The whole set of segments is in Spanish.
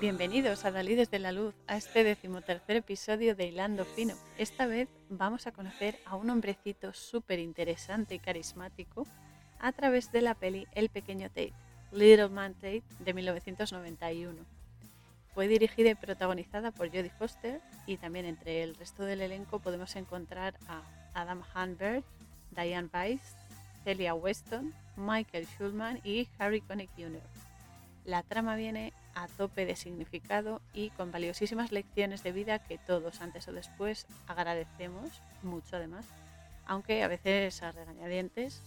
Bienvenidos a Dalí desde la Luz, a este decimotercer episodio de Hilando Fino. Esta vez vamos a conocer a un hombrecito súper interesante y carismático a través de la peli El pequeño Tate, Little Man Tate, de 1991. Fue dirigida y protagonizada por Jodie Foster y también entre el resto del elenco podemos encontrar a Adam Hanberg, Diane Weiss, Celia Weston, Michael Schulman y Harry Connick Jr. La trama viene a tope de significado y con valiosísimas lecciones de vida que todos antes o después agradecemos mucho además, aunque a veces a regañadientes,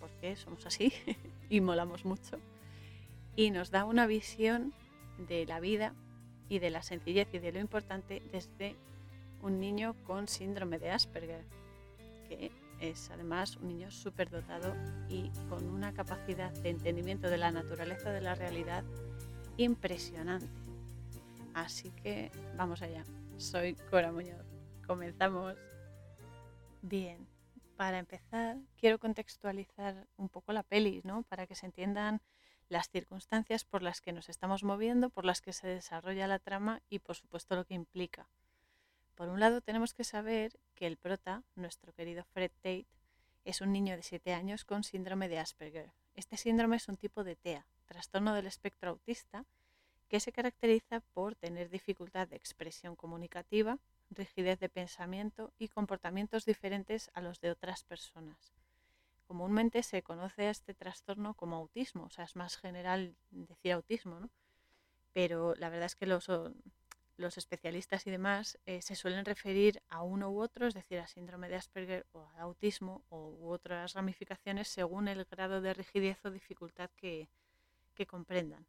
porque somos así y molamos mucho, y nos da una visión de la vida y de la sencillez y de lo importante desde un niño con síndrome de Asperger, que es además un niño súper dotado y con una capacidad de entendimiento de la naturaleza de la realidad impresionante. Así que vamos allá. Soy Cora Muñoz. Comenzamos. Bien, para empezar quiero contextualizar un poco la peli, ¿no? Para que se entiendan las circunstancias por las que nos estamos moviendo, por las que se desarrolla la trama y por supuesto lo que implica. Por un lado tenemos que saber que el prota, nuestro querido Fred Tate, es un niño de 7 años con síndrome de Asperger. Este síndrome es un tipo de TEA, trastorno del espectro autista, que se caracteriza por tener dificultad de expresión comunicativa, rigidez de pensamiento y comportamientos diferentes a los de otras personas. Comúnmente se conoce a este trastorno como autismo, o sea, es más general decir autismo, ¿no? Pero la verdad es que los, los especialistas y demás eh, se suelen referir a uno u otro, es decir, a síndrome de Asperger o a autismo o, u otras ramificaciones según el grado de rigidez o dificultad que, que comprendan.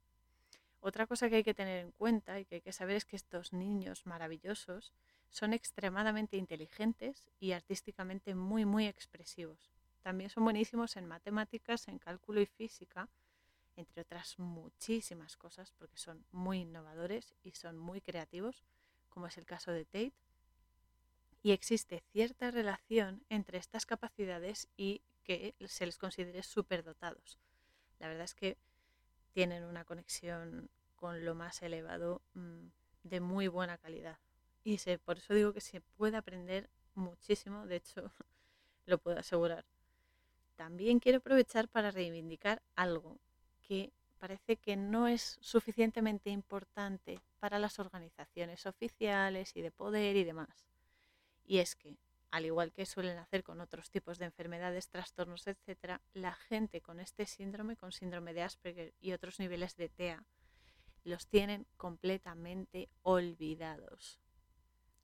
Otra cosa que hay que tener en cuenta y que hay que saber es que estos niños maravillosos son extremadamente inteligentes y artísticamente muy, muy expresivos. También son buenísimos en matemáticas, en cálculo y física, entre otras muchísimas cosas, porque son muy innovadores y son muy creativos, como es el caso de Tate. Y existe cierta relación entre estas capacidades y que se les considere superdotados. La verdad es que tienen una conexión con lo más elevado mm, de muy buena calidad. Y por eso digo que se puede aprender muchísimo, de hecho lo puedo asegurar también quiero aprovechar para reivindicar algo que parece que no es suficientemente importante para las organizaciones oficiales y de poder y demás. Y es que, al igual que suelen hacer con otros tipos de enfermedades, trastornos, etc., la gente con este síndrome, con síndrome de Asperger y otros niveles de TEA, los tienen completamente olvidados.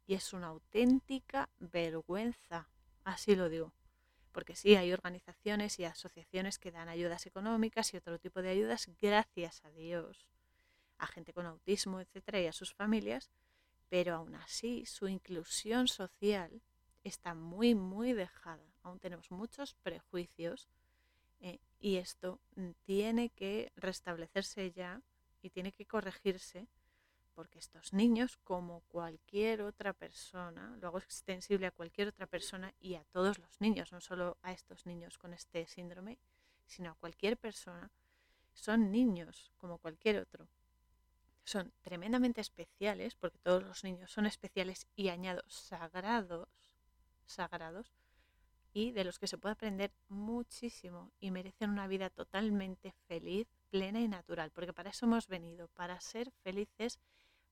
Y es una auténtica vergüenza, así lo digo porque sí, hay organizaciones y asociaciones que dan ayudas económicas y otro tipo de ayudas, gracias a Dios, a gente con autismo, etcétera, y a sus familias, pero aún así su inclusión social está muy, muy dejada. Aún tenemos muchos prejuicios eh, y esto tiene que restablecerse ya y tiene que corregirse porque estos niños, como cualquier otra persona, lo hago extensible a cualquier otra persona y a todos los niños, no solo a estos niños con este síndrome, sino a cualquier persona, son niños como cualquier otro. Son tremendamente especiales, porque todos los niños son especiales y añado sagrados, sagrados, y de los que se puede aprender muchísimo y merecen una vida totalmente feliz, plena y natural, porque para eso hemos venido, para ser felices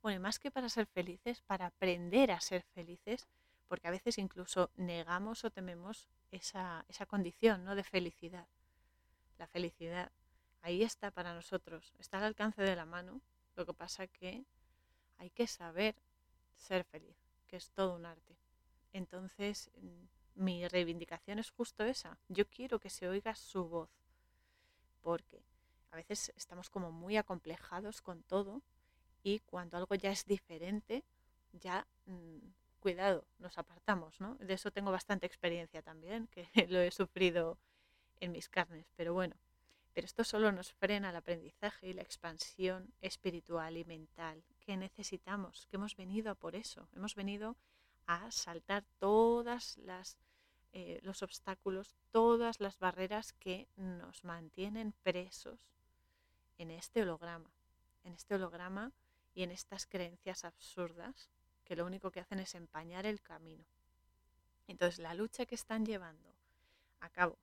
bueno, más que para ser felices, para aprender a ser felices, porque a veces incluso negamos o tememos esa, esa condición ¿no? de felicidad. La felicidad ahí está para nosotros, está al alcance de la mano. Lo que pasa que hay que saber ser feliz, que es todo un arte. Entonces, mi reivindicación es justo esa. Yo quiero que se oiga su voz, porque a veces estamos como muy acomplejados con todo y cuando algo ya es diferente, ya mm, cuidado, nos apartamos, ¿no? De eso tengo bastante experiencia también, que lo he sufrido en mis carnes, pero bueno, pero esto solo nos frena el aprendizaje y la expansión espiritual y mental que necesitamos, que hemos venido a por eso, hemos venido saltar todas las eh, los obstáculos, todas las barreras que nos mantienen presos en este holograma, en este holograma y en estas creencias absurdas que lo único que hacen es empañar el camino. Entonces, la lucha que están llevando a cabo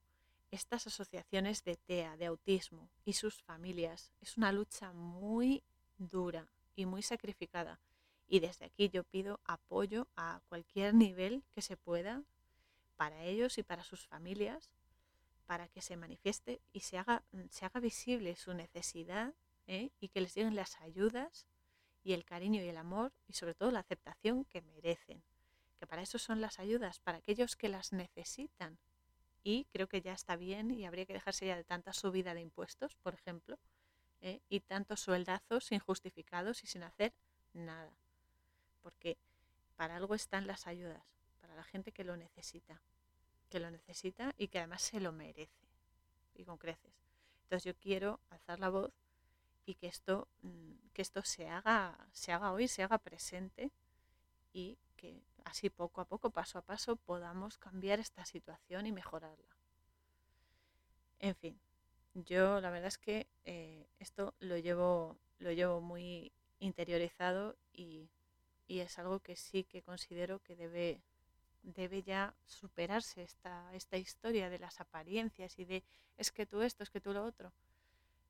estas asociaciones de TEA, de autismo y sus familias es una lucha muy dura y muy sacrificada. Y desde aquí yo pido apoyo a cualquier nivel que se pueda para ellos y para sus familias, para que se manifieste y se haga, se haga visible su necesidad ¿eh? y que les lleguen las ayudas y el cariño y el amor y sobre todo la aceptación que merecen. Que para eso son las ayudas, para aquellos que las necesitan. Y creo que ya está bien y habría que dejarse ya de tanta subida de impuestos, por ejemplo, ¿eh? y tantos sueldazos injustificados y sin hacer nada. Porque para algo están las ayudas, para la gente que lo necesita, que lo necesita y que además se lo merece, y con creces. Entonces yo quiero alzar la voz y que esto, mm, que esto se, haga, se haga hoy, se haga presente y que así poco a poco, paso a paso, podamos cambiar esta situación y mejorarla. En fin, yo la verdad es que eh, esto lo llevo, lo llevo muy interiorizado y, es algo que sí que considero que debe, debe ya superarse esta, esta historia de las apariencias y de es que tú esto, es que tú lo otro.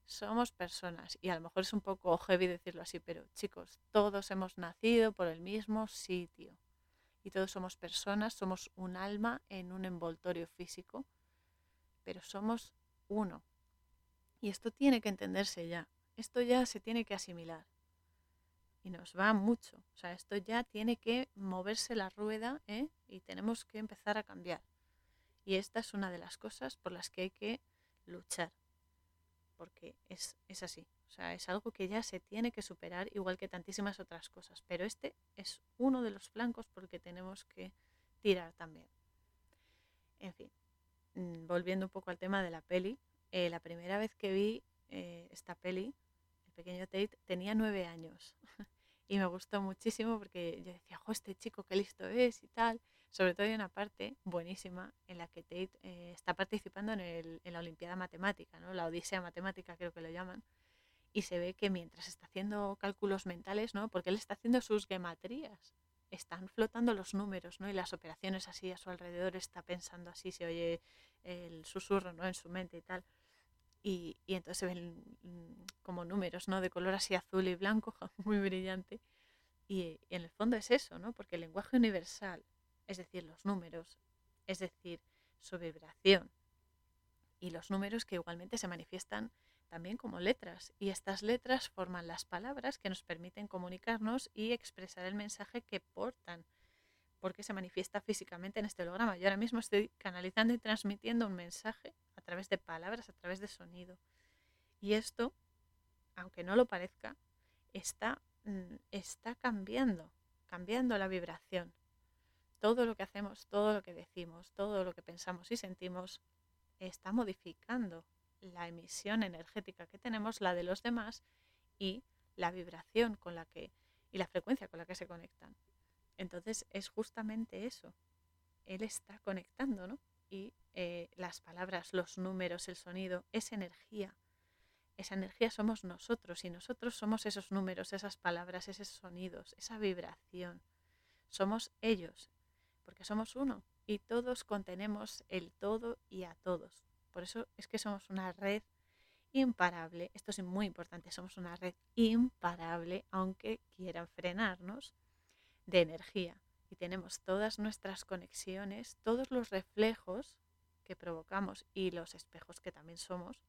Somos personas y a lo mejor es un poco heavy decirlo así, pero chicos, todos hemos nacido por el mismo sitio y todos somos personas, somos un alma en un envoltorio físico, pero somos uno, y esto tiene que entenderse ya. Esto ya se tiene que asimilar. Y nos va mucho. O sea, esto ya tiene que moverse la rueda ¿eh? y tenemos que empezar a cambiar. Y esta es una de las cosas por las que hay que luchar. Porque es, es así. O sea, es algo que ya se tiene que superar, igual que tantísimas otras cosas. Pero este es uno de los flancos por el que tenemos que tirar también. En fin, mm, volviendo un poco al tema de la peli, eh, la primera vez que vi eh, esta peli, el pequeño Tate, tenía nueve años. y me gustó muchísimo porque yo decía, jo, este chico qué listo es y tal. Sobre todo hay una parte buenísima en la que Tate eh, está participando en, el, la Olimpiada Matemática, ¿no? la Odisea Matemática creo que lo llaman. Y se ve que mientras está haciendo cálculos mentales, ¿no? porque él está haciendo sus gematrías, están flotando los números ¿no? y las operaciones así a su alrededor, está pensando así, se oye el susurro ¿no? en su mente y tal y, entonces se ven mm, como números, ¿no? De color así azul y blanco, muy brillante. Y, en el fondo es eso, ¿no? Porque el lenguaje universal, es decir, los números, es decir, su vibración, y los números que igualmente se manifiestan también como letras. Y estas letras forman las palabras que nos permiten comunicarnos y expresar el mensaje que portan, porque se manifiesta físicamente en este holograma. Yo ahora mismo estoy canalizando y transmitiendo un mensaje través de palabras, a través de sonido. Y esto, aunque no lo parezca, está, mm, está cambiando, cambiando la vibración. Todo lo que hacemos, todo lo que decimos, todo lo que pensamos y sentimos está modificando la emisión energética que tenemos, la de los demás y la vibración con la que y la frecuencia con la que se conectan. Entonces es justamente eso. Él está conectando, ¿no? Y eh, las palabras, los números, el sonido, es energía. Esa energía somos nosotros y nosotros somos esos números, esas palabras, esos sonidos, esa vibración. Somos ellos, porque somos uno y todos contenemos el todo y a todos. Por eso es que somos una red imparable. Esto es muy importante, somos una red imparable, aunque quieran frenarnos, de energía y tenemos todas nuestras conexiones, todos los reflejos que provocamos y los espejos que también somos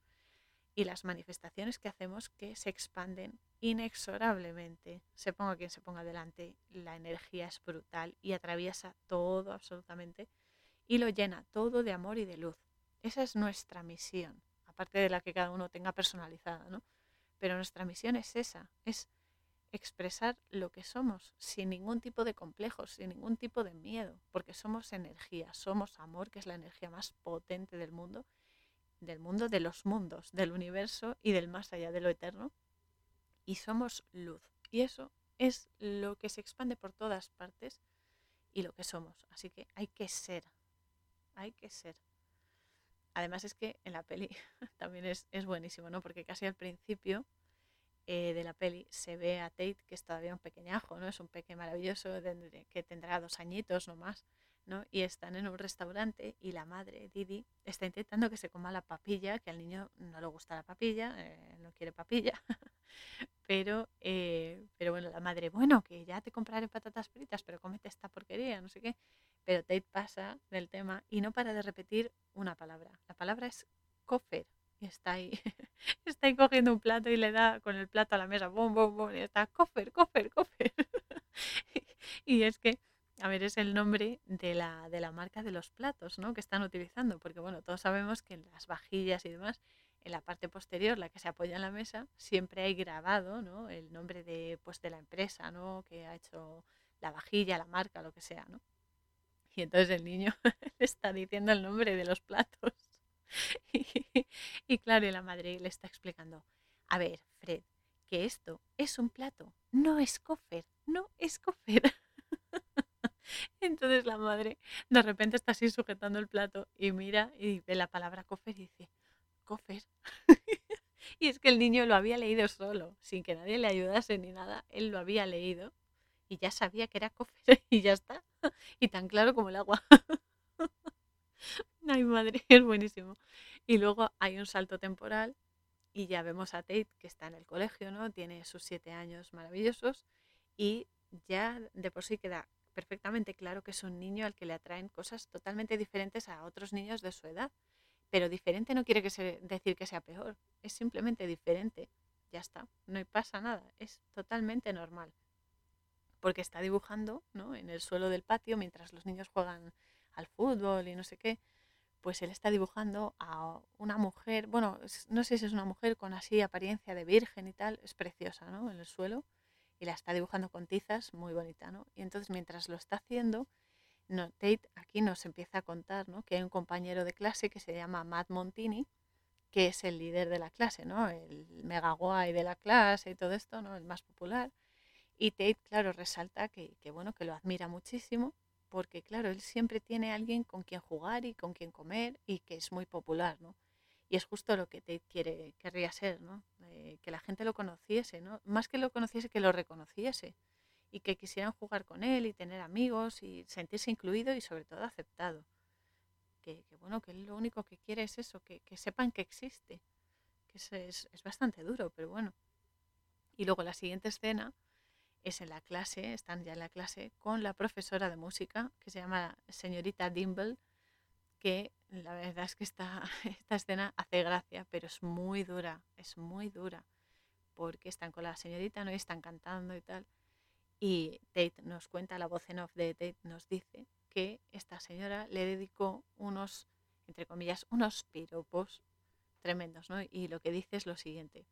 y las manifestaciones que hacemos que se expanden inexorablemente. Se ponga quien se ponga delante, la energía es brutal y atraviesa todo absolutamente y lo llena todo de amor y de luz. Esa es nuestra misión, aparte de la que cada uno tenga personalizada, ¿no? Pero nuestra misión es esa, es expresar lo que somos sin ningún tipo de complejos, sin ningún tipo de miedo, porque somos energía, somos amor, que es la energía más potente del mundo, del mundo de los mundos, del universo y del más allá de lo eterno, y somos luz. Y eso es lo que se expande por todas partes y lo que somos. Así que hay que ser, hay que ser. Además es que en la peli también es, es buenísimo, ¿no? Porque casi al principio eh, de la peli se ve a Tate, que es todavía un pequeñajo, ¿no? Es un peque maravilloso que tendrá dos añitos no más, ¿no? Y están en un restaurante y la madre, Didi, está intentando que se coma la papilla, que al niño no le gusta la papilla, eh, no quiere papilla, pero, eh, pero bueno, la madre, bueno, que ya te compraré patatas fritas, pero cómete esta porquería, no sé qué. Pero Tate pasa del tema y no para de repetir una palabra. La palabra es cofer y está ahí, está ahí cogiendo un plato y le da con el plato a la mesa, bom, bom, bom, y está, cofer, cofer, cofer. y es que, a ver, es el nombre de la, de la marca de los platos, ¿no? Que están utilizando, porque bueno, todos sabemos que en las vajillas y demás, en la parte posterior, la que se apoya en la mesa, siempre hay grabado, ¿no? El nombre de, pues, de la empresa, ¿no? Que ha hecho la vajilla, la marca, lo que sea, ¿no? Y entonces el niño está diciendo el nombre de los platos. y, claro, y la madre le está explicando, a ver, Fred, que esto es un plato, no es cofer, no es cofer. Entonces la madre de repente está así sujetando el plato y mira y ve la palabra cofer y dice, cofer. y es que el niño lo había leído solo, sin que nadie le ayudase ni nada, él lo había leído y ya sabía que era cofer y ya está. Y tan claro como el agua. Ay, madre, es buenísimo. Y luego hay un salto temporal y ya vemos a Tate que está en el colegio, ¿no? Tiene sus siete años maravillosos y ya de por sí queda perfectamente claro que es un niño al que le atraen cosas totalmente diferentes a otros niños de su edad. Pero diferente no quiere que decir que sea peor, es simplemente diferente. Ya está, no pasa nada, es totalmente normal. Porque está dibujando ¿no? en el suelo del patio mientras los niños juegan al fútbol y no sé qué, pues él está dibujando a una mujer, bueno, no sé si es una mujer con así apariencia de virgen y tal, es preciosa, ¿no? En el suelo, y la está dibujando con tizas, muy bonita, ¿no? Y entonces mientras lo está haciendo, Tate aquí nos empieza a contar, ¿no? Que hay un compañero de clase que se llama Matt Montini, que es el líder de la clase, ¿no? El mega guay de la clase y todo esto, ¿no? El más popular. Y Tate, claro, resalta que, que bueno, que lo admira muchísimo porque claro, él siempre tiene alguien con quien jugar y con quien comer y que es muy popular, ¿no? Y es justo lo que Tate quiere, querría ser, ¿no? Eh, que la gente lo conociese, ¿no? Más que lo conociese, que lo reconociese y que quisieran jugar con él y tener amigos y sentirse incluido y sobre todo aceptado. Que, bueno, que él lo único que quiere es eso, que, sepan que existe. Que es, es bastante duro, pero bueno. Y luego la siguiente escena es en la clase, están ya en la clase, con la profesora de música que se llama señorita Dimble, que la verdad es que esta, esta escena hace gracia, pero es muy dura, es muy dura, porque están con la señorita, ¿no? Y están cantando y tal. Y Tate nos cuenta, la voz en off de Tate nos dice que esta señora le dedicó unos, entre comillas, unos piropos tremendos, ¿no? Y lo que dice es lo siguiente.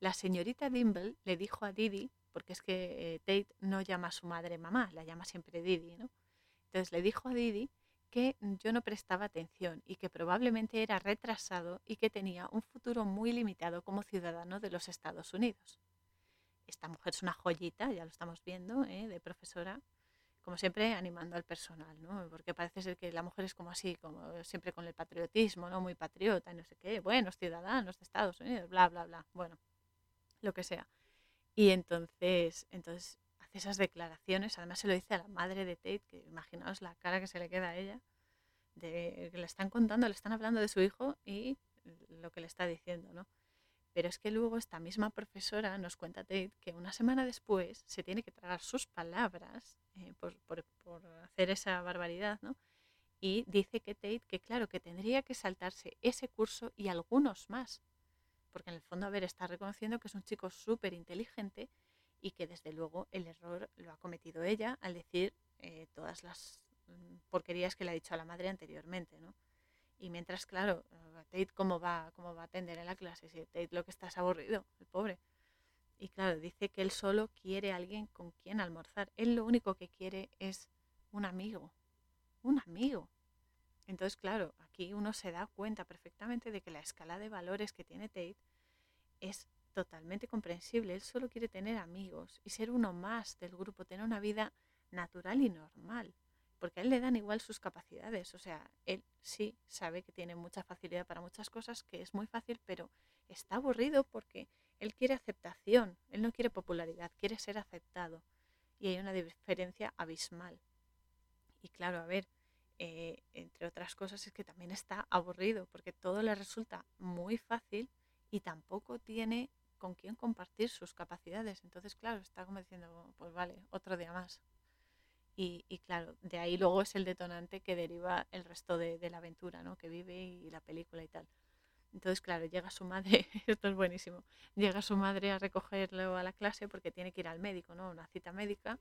La señorita Dimble le dijo a Didi porque es que eh, Tate no llama a su madre mamá, la llama siempre Didi, ¿no? Entonces le dijo a Didi que yo no prestaba atención y que probablemente era retrasado y que tenía un futuro muy limitado como ciudadano de los Estados Unidos. Esta mujer es una joyita, ya lo estamos viendo, ¿eh? de profesora, como siempre animando al personal, ¿no? Porque parece ser que la mujer es como así, como siempre con el patriotismo, ¿no? Muy patriota no sé qué, buenos ciudadanos de Estados Unidos, bla, bla, bla. Bueno, lo que sea. Y entonces, entonces hace esas declaraciones, además se lo dice a la madre de Tate, que imaginaos la cara que se le queda a ella, de que le están contando, le están hablando de su hijo y lo que le está diciendo, ¿no? Pero es que luego esta misma profesora nos cuenta Tate que una semana después se tiene que tragar sus palabras eh, por, por, por, hacer esa barbaridad, ¿no? Y dice que Tate, que claro, que tendría que saltarse ese curso y algunos más, porque en el fondo, a ver, está reconociendo que es un chico súper inteligente y que desde luego el error lo ha cometido ella al decir eh, todas las mm, porquerías que le ha dicho a la madre anteriormente, ¿no? Y mientras, claro, eh, Tate cómo va, cómo va a atender en la clase, si Tate lo que está es aburrido, el pobre. Y claro, dice que él solo quiere a alguien con quien almorzar. Él lo único que quiere es un amigo, un amigo. Entonces, claro, aquí uno se da cuenta perfectamente de que la escala de valores que tiene Tate es totalmente comprensible. Él solo quiere tener amigos y ser uno más del grupo, tener una vida natural y normal, porque a él le dan igual sus capacidades. O sea, él sí sabe que tiene mucha facilidad para muchas cosas, que es muy fácil, pero está aburrido porque él quiere aceptación, él no quiere popularidad, quiere ser aceptado. Y hay una diferencia abismal. Y claro, a ver, eh, entre otras cosas es que también está aburrido, porque todo le resulta muy fácil y tampoco tiene con quién compartir sus capacidades. Entonces, claro, está como diciendo, pues vale, otro día más. Y, claro, de ahí luego es el detonante que deriva el resto de, la aventura, ¿no? Que vive y la película y tal. Entonces, claro, llega su madre, esto es buenísimo, llega su madre a recogerlo a la clase porque tiene que ir al médico, ¿no? Una cita médica.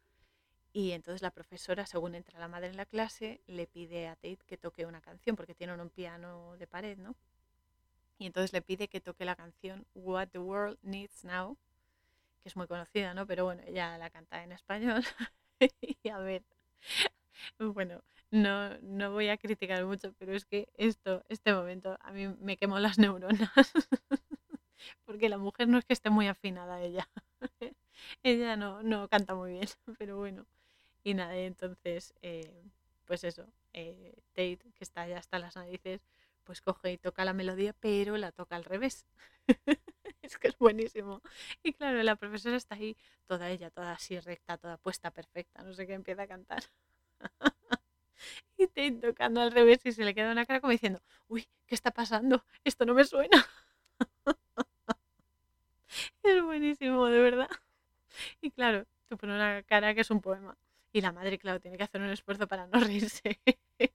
Y entonces la profesora, según entra la madre en la clase, le pide a Tate que toque una canción porque tiene un piano de pared, ¿no? Y entonces le pide que toque la canción What the World Needs Now, que es muy conocida, ¿no? Pero bueno, ella la canta en español. y a ver, bueno, no, no voy a criticar mucho, pero es que esto, este momento, a mí me quemó las neuronas. Porque la mujer no es que esté muy afinada ella. ella no, no canta muy bien, pero bueno. Y nada, entonces, eh, pues eso, eh, Tate, que está ya hasta las narices, pues coge y toca la melodía, pero la toca al revés. es que es buenísimo. Y claro, la profesora está ahí, toda ella, toda así recta, toda puesta perfecta, no sé qué, empieza a cantar. y te tocando al revés y se le queda una cara como diciendo, uy, ¿qué está pasando? Esto no me suena. es buenísimo, de verdad. Y claro, tú pones una cara que es un poema. Y la madre, claro, tiene que hacer un esfuerzo para no reírse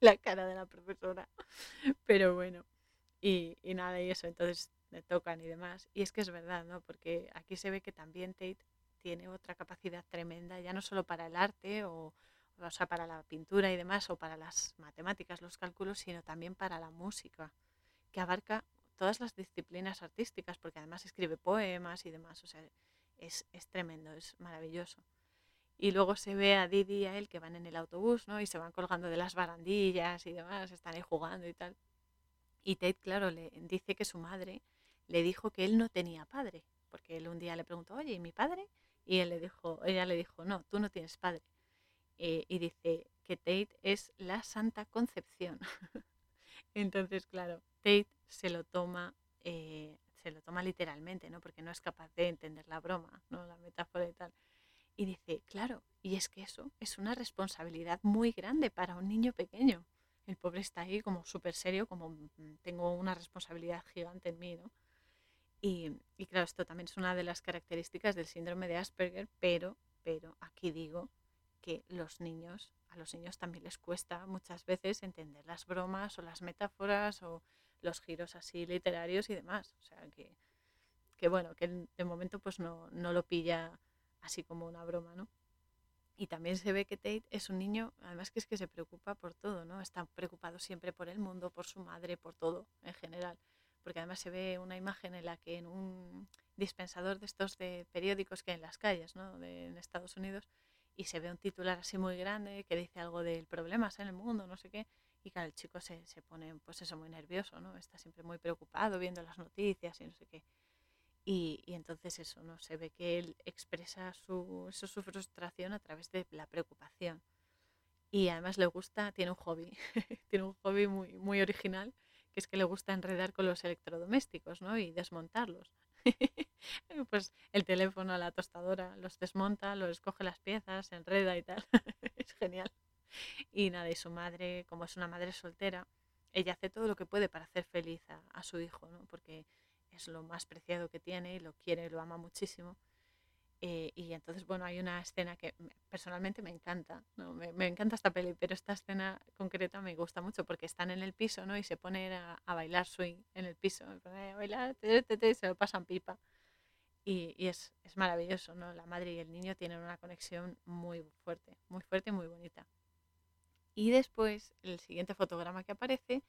la cara de la profesora. Pero bueno, y, y nada, y eso, entonces le tocan y demás. Y es que es verdad, ¿no? Porque aquí se ve que también Tate tiene otra capacidad tremenda, ya no solo para el arte o, o sea, para la pintura y demás, o para las matemáticas, los cálculos, sino también para la música, que abarca todas las disciplinas artísticas, porque además escribe poemas y demás. O sea, es, es tremendo, es maravilloso. Y luego se ve a Didi y a él que van en el autobús, ¿no? Y se van colgando de las barandillas y demás, están ahí jugando y tal. Y Tate, claro, le dice que su madre le dijo que él no tenía padre, porque él un día le preguntó, oye, ¿y mi padre? Y él le dijo, ella le dijo, no, tú no tienes padre. Eh, y dice que Tate es la Santa Concepción. Entonces, claro, Tate se lo toma, eh, se lo toma literalmente, ¿no? Porque no es capaz de entender la broma, ¿no? La metáfora y tal. Y dice, claro, y es que eso es una responsabilidad muy grande para un niño pequeño. El pobre está ahí como súper serio, como mm, tengo una responsabilidad gigante en mí, ¿no? Y, y, claro, esto también es una de las características del síndrome de Asperger, pero, pero aquí digo que los niños, a los niños también les cuesta muchas veces entender las bromas o las metáforas o los giros así literarios y demás. O sea que, que bueno, que de momento pues no, no lo pilla así como una broma, ¿no? Y también se ve que Tate es un niño, además que es que se preocupa por todo, ¿no? Está preocupado siempre por el mundo, por su madre, por todo en general. Porque además se ve una imagen en la que en un dispensador de estos de periódicos que hay en las calles, ¿no? De, en Estados Unidos, y se ve un titular así muy grande que dice algo del problemas en el mundo, no sé qué, y claro, el chico se, se pone, pues eso, muy nervioso, ¿no? Está siempre muy preocupado viendo las noticias y no sé qué. Y, entonces eso, ¿no? Se ve que él expresa su, su frustración a través de la preocupación. Y además le gusta, tiene un hobby, tiene un hobby muy, muy original, que es que le gusta enredar con los electrodomésticos, ¿no? Y desmontarlos. pues el teléfono, la tostadora, los desmonta, los escoge las piezas, enreda y tal. es genial. Y nada, y su madre, como es una madre soltera, ella hace todo lo que puede para hacer feliz a, a su hijo, ¿no? Porque es lo más preciado que tiene y lo quiere, lo ama muchísimo. Eh, y entonces, bueno, hay una escena que personalmente me encanta, ¿no? me, encanta esta peli, pero esta escena concreta me gusta mucho porque están en el piso ¿no? y se ponen a, bailar swing en el piso, a bailar, te, se lo pasan pipa. Y, y, es, es maravilloso, ¿no? La madre y el niño tienen una conexión muy fuerte, muy fuerte y muy bonita. Y después, el siguiente fotograma que aparece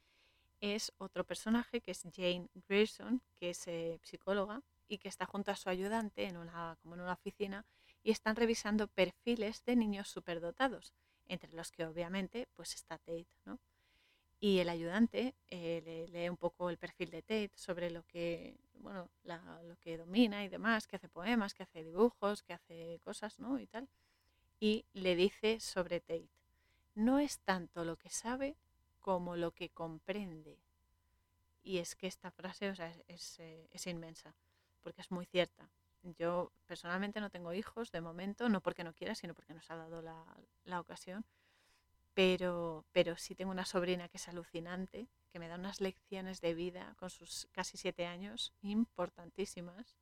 es otro personaje que es Jane Grierson, que es eh, psicóloga y que está junto a su ayudante en una, como en una oficina y están revisando perfiles de niños superdotados, entre los que obviamente pues está Tate, ¿no? Y el ayudante eh, lee un poco el perfil de Tate sobre lo que, bueno, lo que domina y demás, que hace poemas, que hace dibujos, que hace cosas, ¿no? Y tal. Y le dice sobre Tate, no es tanto lo que sabe como lo que comprende. Y es que esta frase o sea, es, es, eh, es, inmensa. porque es muy cierta. Yo personalmente no tengo hijos de momento, no porque no quiera, sino porque nos ha dado la, la ocasión. Pero, pero sí tengo una sobrina que es alucinante, que me da unas lecciones de vida con sus casi siete años importantísimas.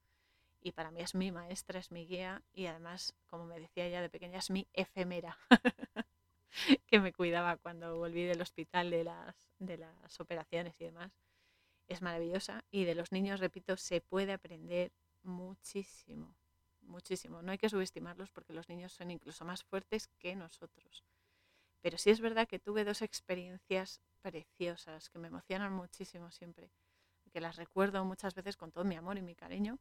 Y para mí es mi maestra, es mi guía y además, como me decía ella de pequeña, es mi efemera, que me cuidaba cuando volví del hospital de las, de las operaciones y demás. Es maravillosa y de los niños, repito, se puede aprender muchísimo, muchísimo. No hay que subestimarlos porque los niños son incluso más fuertes que nosotros. Pero sí es verdad que tuve dos experiencias preciosas que me emocionan muchísimo siempre, que las recuerdo muchas veces con todo mi amor y mi cariño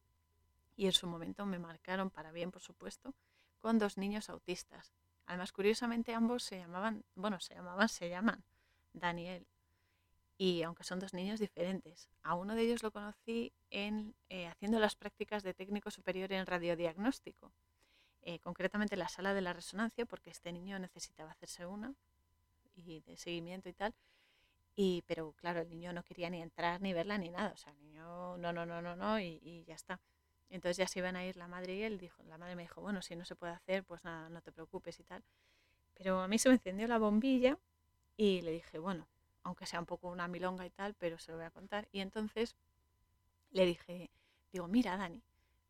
y en su momento me marcaron para bien, por supuesto, con dos niños autistas. Además, curiosamente ambos se llamaban, bueno, se llamaban, se llaman Daniel y aunque son dos niños diferentes. A uno de ellos lo conocí en, eh, haciendo las prácticas de técnico superior en radiodiagnóstico, eh, concretamente en la sala de la resonancia, porque este niño necesitaba hacerse una y de seguimiento y tal. Y, pero claro, el niño no quería ni entrar, ni verla, ni nada. O sea, el niño no, no, no, no, no, y, y ya está. Entonces ya se iban a ir la madre y él. Dijo, la madre me dijo, bueno, si no se puede hacer, pues nada, no te preocupes y tal. Pero a mí se me encendió la bombilla y le dije, bueno, aunque sea un poco una milonga y tal, pero se lo voy a contar. Y entonces le dije, digo, mira, Dani,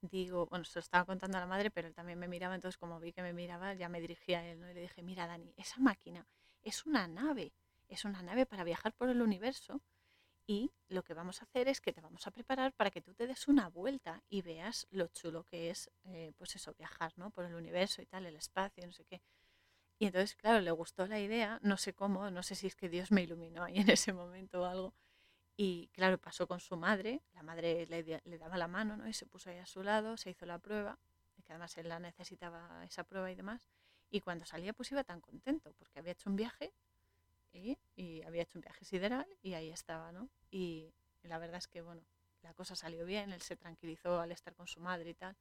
digo, bueno, se lo estaba contando a la madre, pero él también me miraba, entonces como vi que me miraba, ya me dirigía a él. Y le dije, mira, Dani, esa máquina es una nave, es una nave para viajar por el universo y lo que vamos a hacer es que te vamos a preparar para que tú te des una vuelta y veas lo chulo que es, eh, pues eso, viajar, ¿no? Por el universo y tal, el espacio, no sé qué. Y entonces, claro, le gustó la idea, no sé cómo, no sé si es que Dios me iluminó ahí en ese momento o algo. Y claro, pasó con su madre, la madre le, daba la mano, ¿no? Y se puso ahí a su lado, se hizo la prueba, que además él la necesitaba esa prueba y demás. Y cuando salía, pues iba tan contento, porque había hecho un viaje y, había hecho un viaje sideral y ahí estaba, ¿no? Y la verdad es que, bueno, la cosa salió bien, él se tranquilizó al estar con su madre y tal,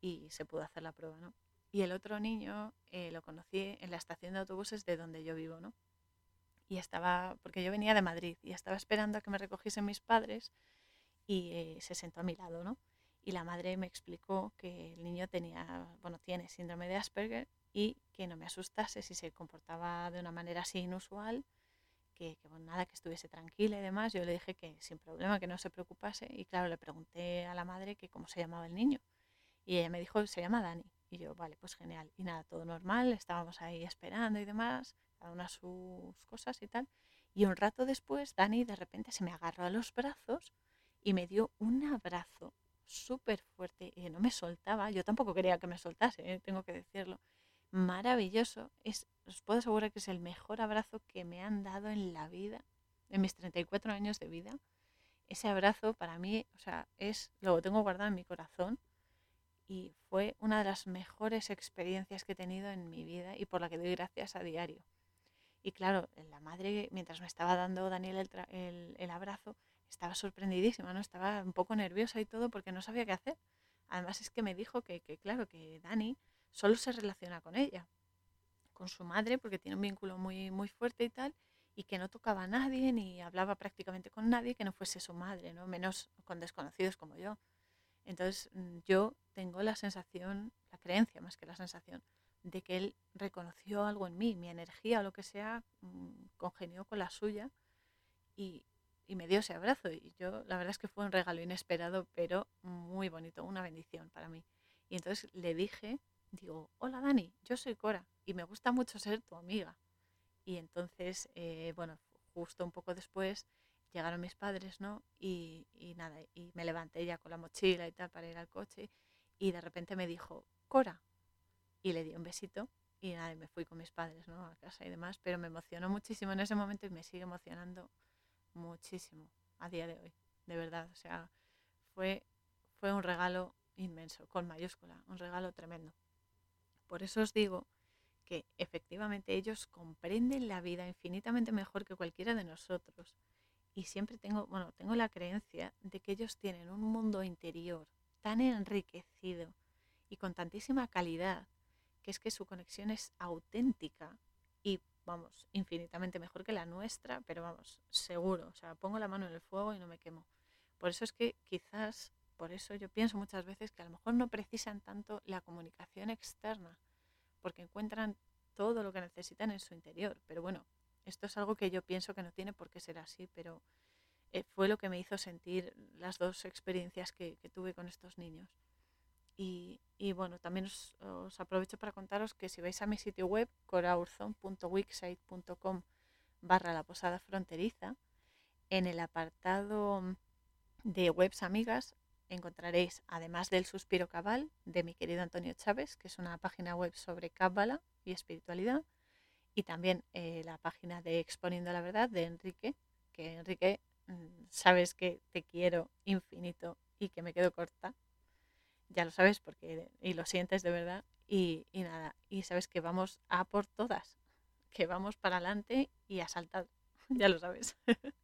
y se pudo hacer la prueba, ¿no? Y el otro niño eh, lo conocí en la estación de autobuses de donde yo vivo, ¿no? Y estaba, porque yo venía de Madrid y estaba esperando a que me recogiesen mis padres y eh, se sentó a mi lado, ¿no? Y la madre me explicó que el niño tenía, bueno, tiene síndrome de Asperger y que no me asustase si se comportaba de una manera así inusual, que, nada, que estuviese tranquila y demás. Yo le dije que sin problema, que no se preocupase y claro, le pregunté a la madre que cómo se llamaba el niño y ella me dijo, se llama Dani. Y yo, vale, pues genial. Y nada, todo normal, estábamos ahí esperando y demás, cada una sus cosas y tal. Y un rato después, Dani de repente se me agarró a los brazos y me dio un abrazo súper fuerte y no me soltaba. Yo tampoco quería que me soltase, ¿eh? tengo que decirlo. Maravilloso. Es, os puedo asegurar que es el mejor abrazo que me han dado en la vida, en mis 34 años de vida. Ese abrazo para mí, o sea, es, lo tengo guardado en mi corazón y fue una de las mejores experiencias que he tenido en mi vida y por la que doy gracias a diario. Y claro, la madre, mientras me estaba dando Daniel el, abrazo, estaba sorprendidísima, ¿no? Estaba un poco nerviosa y todo porque no sabía qué hacer. Además es que me dijo que, que, claro, que Dani solo se relaciona con ella, con su madre, porque tiene un vínculo muy, muy fuerte y tal, y que no tocaba a nadie ni hablaba prácticamente con nadie que no fuese su madre, ¿no? Menos con desconocidos como yo. Entonces mm, yo tengo la sensación, la creencia más que la sensación, de que él reconoció algo en mí, mi energía o lo que sea, mm, congenió con la suya y, me dio ese abrazo. Y yo, la verdad es que fue un regalo inesperado, pero muy bonito, una bendición para mí. Y entonces le dije, digo, hola Dani, yo soy Cora y me gusta mucho ser tu amiga. Y entonces, eh, bueno, justo un poco después llegaron mis padres, ¿no? Y, y, nada, y me levanté ya con la mochila y tal para ir al coche y de repente me dijo, Cora, y le di un besito y nada, y me fui con mis padres, ¿no? A casa y demás, pero me emocionó muchísimo en ese momento y me sigue emocionando muchísimo a día de hoy, de verdad, o sea, fue, fue un regalo inmenso, con mayúscula, un regalo tremendo. Por eso os digo que efectivamente ellos comprenden la vida infinitamente mejor que cualquiera de nosotros y siempre tengo, bueno, tengo la creencia de que ellos tienen un mundo interior tan enriquecido y con tantísima calidad, que es que su conexión es auténtica y, vamos, infinitamente mejor que la nuestra, pero vamos, seguro, o sea, pongo la mano en el fuego y no me quemo. Por eso es que quizás por eso yo pienso muchas veces que a lo mejor no precisan tanto la comunicación externa, porque encuentran todo lo que necesitan en su interior. Pero bueno, esto es algo que yo pienso que no tiene por qué ser así, pero eh, fue lo que me hizo sentir las dos experiencias que, tuve con estos niños. Y, bueno, también os, aprovecho para contaros que si vais a mi sitio web, coraurzon.wixsite.com barra la posada fronteriza, en el apartado de webs amigas encontraréis, además del Suspiro Cabal de mi querido Antonio Chávez, que es una página web sobre Cábala y espiritualidad, y también eh, la página de Exponiendo la Verdad de Enrique, que Enrique, mm, sabes que te quiero infinito y que me quedo corta, ya lo sabes porque y lo sientes de verdad, y, y nada, y sabes que vamos a por todas, que vamos para adelante y a saltar, ya lo sabes.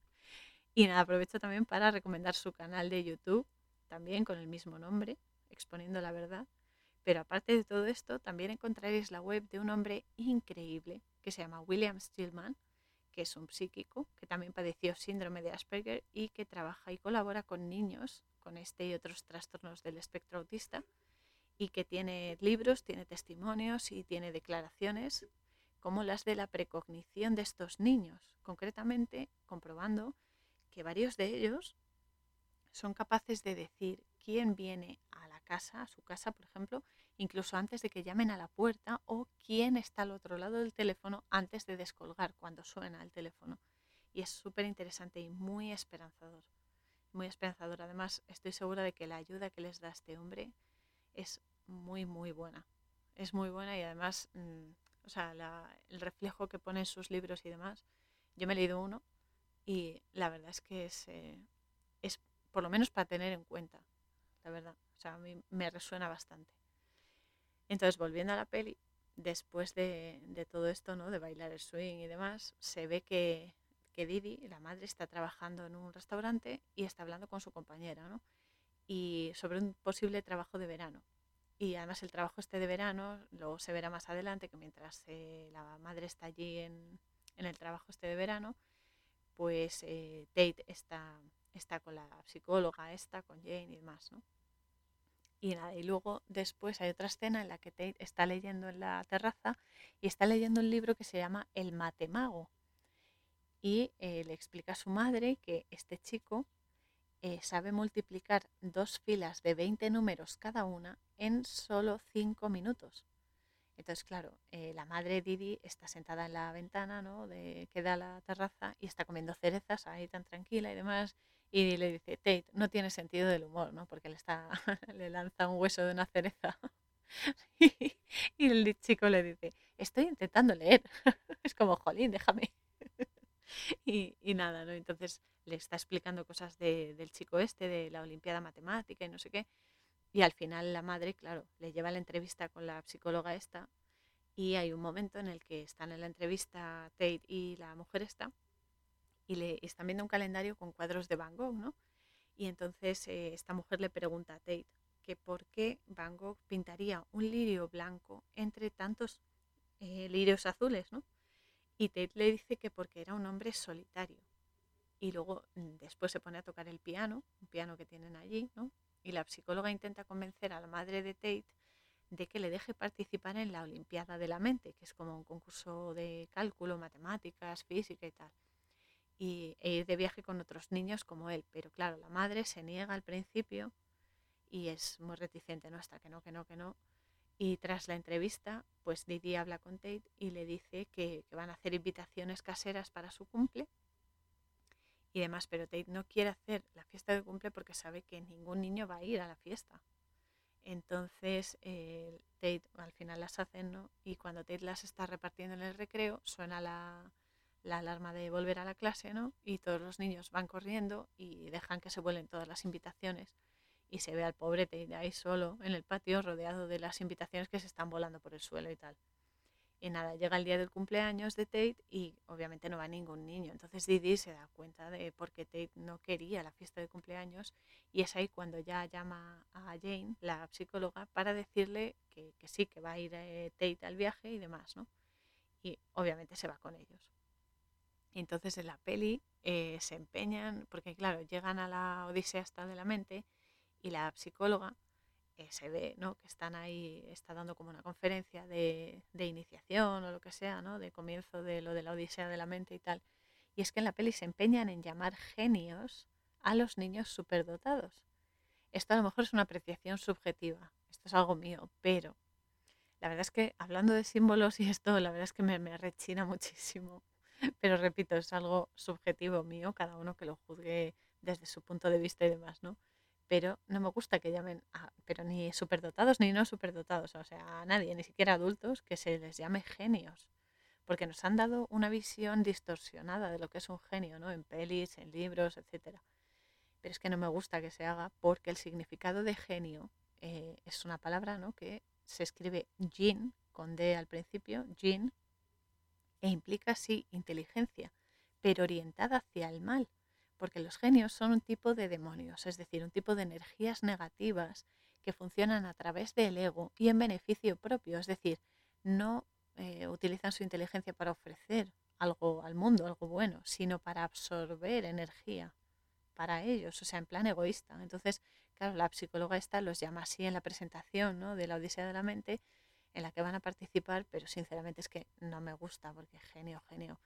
y nada, aprovecho también para recomendar su canal de YouTube, también con el mismo nombre, exponiendo la verdad. Pero aparte de todo esto, también encontraréis la web de un hombre increíble que se llama William Stillman, que es un psíquico que también padeció síndrome de Asperger y que trabaja y colabora con niños con este y otros trastornos del espectro autista y que tiene libros, tiene testimonios y tiene declaraciones como las de la precognición de estos niños, concretamente comprobando que varios de ellos son capaces de decir quién viene a la casa, a su casa, por ejemplo, incluso antes de que llamen a la puerta o quién está al otro lado del teléfono antes de descolgar cuando suena el teléfono. Y es súper interesante y muy esperanzador. Muy esperanzador. Además, estoy segura de que la ayuda que les da este hombre es muy, muy buena. Es muy buena y además, mm, o sea, el reflejo que pone en sus libros y demás. Yo me he leído uno y la verdad es que es, eh, por lo menos para tener en cuenta, la verdad. O sea, a mí me resuena bastante. Entonces, volviendo a la peli, después de, todo esto, ¿no? De bailar el swing y demás, se ve que, que Didi, la madre, está trabajando en un restaurante y está hablando con su compañera, ¿no? Y sobre un posible trabajo de verano. Y además el trabajo este de verano, luego se verá más adelante que mientras eh, la madre está allí en, en, el trabajo este de verano, pues eh, Tate está, está con la psicóloga esta, con Jane y demás, ¿no? Y nada, y luego después hay otra escena en la que Tate está leyendo en la terraza y está leyendo un libro que se llama El Matemago. Y eh, le explica a su madre que este chico eh, sabe multiplicar dos filas de 20 números cada una en solo 5 minutos. Entonces, claro, eh, la madre Didi está sentada en la ventana, ¿no? De, que da la terraza y está comiendo cerezas ahí tan tranquila y demás y le dice, Tate, no tiene sentido del humor, ¿no? Porque le, está, le lanza un hueso de una cereza. y, el chico le dice, estoy intentando leer. es como, jolín, déjame. y, y, nada, ¿no? Entonces le está explicando cosas de, del chico este, de la Olimpiada Matemática y no sé qué. Y al final la madre, claro, le lleva la entrevista con la psicóloga esta y hay un momento en el que están en la entrevista Tate y la mujer esta y le están viendo un calendario con cuadros de Van Gogh, ¿no? Y entonces eh, esta mujer le pregunta a Tate que por qué Van Gogh pintaría un lirio blanco entre tantos eh, lirios azules, ¿no? Y Tate le dice que porque era un hombre solitario. Y luego mm, después se pone a tocar el piano, un piano que tienen allí, ¿no? Y la psicóloga intenta convencer a la madre de Tate de que le deje participar en la Olimpiada de la Mente, que es como un concurso de cálculo, matemáticas, física y tal y, e ir de viaje con otros niños como él. Pero claro, la madre se niega al principio y es muy reticente, ¿no? Hasta que no, que no, que no. Y tras la entrevista, pues Didi habla con Tate y le dice que, van a hacer invitaciones caseras para su cumple y demás, pero Tate no quiere hacer la fiesta de cumple porque sabe que ningún niño va a ir a la fiesta. Entonces eh, Tate al final las hacen, ¿no? Y cuando Tate las está repartiendo en el recreo, suena la, la alarma de volver a la clase, ¿no? Y todos los niños van corriendo y dejan que se vuelen todas las invitaciones y se ve al pobre Tate ahí solo en el patio rodeado de las invitaciones que se están volando por el suelo y tal. Y nada, llega el día del cumpleaños de Tate y obviamente no va ningún niño. Entonces Didi se da cuenta de por qué Tate no quería la fiesta de cumpleaños y es ahí cuando ya llama a Jane, la psicóloga, para decirle que, que sí, que va a ir eh, Tate al viaje y demás, ¿no? Y obviamente se va con ellos. Entonces en la peli eh, se empeñan, porque claro, llegan a la Odisea hasta de la mente Y la psicóloga eh, se ve ¿no? que están ahí, está dando como una conferencia de, de, iniciación o lo que sea, ¿no? de comienzo de lo de la Odisea de la mente y tal. Y es que en la peli se empeñan en llamar genios a los niños superdotados. Esto a lo mejor es una apreciación subjetiva, esto es algo mío, pero la verdad es que hablando de símbolos y esto, la verdad es que me rechina muchísimo. Pero repito, es algo subjetivo mío, cada uno que lo juzgue desde su punto de vista y demás, ¿no? Pero no me gusta que llamen, a, pero ni superdotados ni no superdotados, o sea, a nadie, ni siquiera adultos, que se les llame genios. Porque nos han dado una visión distorsionada de lo que es un genio, ¿no? En pelis, en libros, etc. Pero es que no me gusta que se haga porque el significado de genio eh, es una palabra, ¿no? Que se escribe jin, con D al principio, jin, e implica sí inteligencia, pero orientada hacia el mal, porque los genios son un tipo de demonios, es decir, un tipo de energías negativas que funcionan a través del ego y en beneficio propio, es decir, no eh, utilizan su inteligencia para ofrecer algo al mundo, algo bueno, sino para absorber energía para ellos, o sea, en plan egoísta. Entonces, claro, la psicóloga esta los llama así en la presentación ¿no? de la Odisea de la Mente, en la que van a participar, pero sinceramente es que no me gusta, porque genio, genio.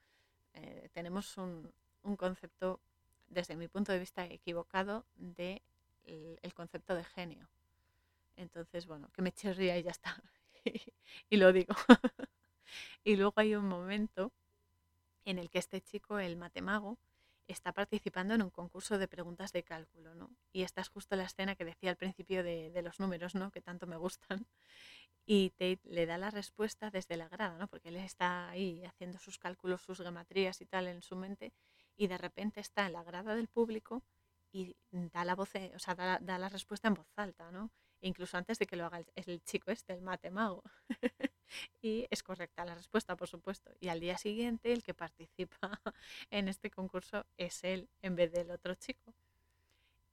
Eh, tenemos un, un, concepto, desde mi punto de vista, equivocado de el, concepto de genio. Entonces, bueno, que me chirría y ya está. y lo digo. y luego hay un momento en el que este chico, el matemago, está participando en un concurso de preguntas de cálculo, ¿no? Y esta es justo la escena que decía al principio de, de, los números, ¿no? Que tanto me gustan. Y Tate le da la respuesta desde la grada, ¿no? Porque él está ahí haciendo sus cálculos, sus geometrías y tal en su mente, y de repente está en la grada del público y da la voz, o sea, da, da la respuesta en voz alta, ¿no? E incluso antes de que lo haga el, el chico este, el matemago. y es correcta la respuesta, por supuesto. Y al día siguiente el que participa en este concurso es él en vez del otro chico.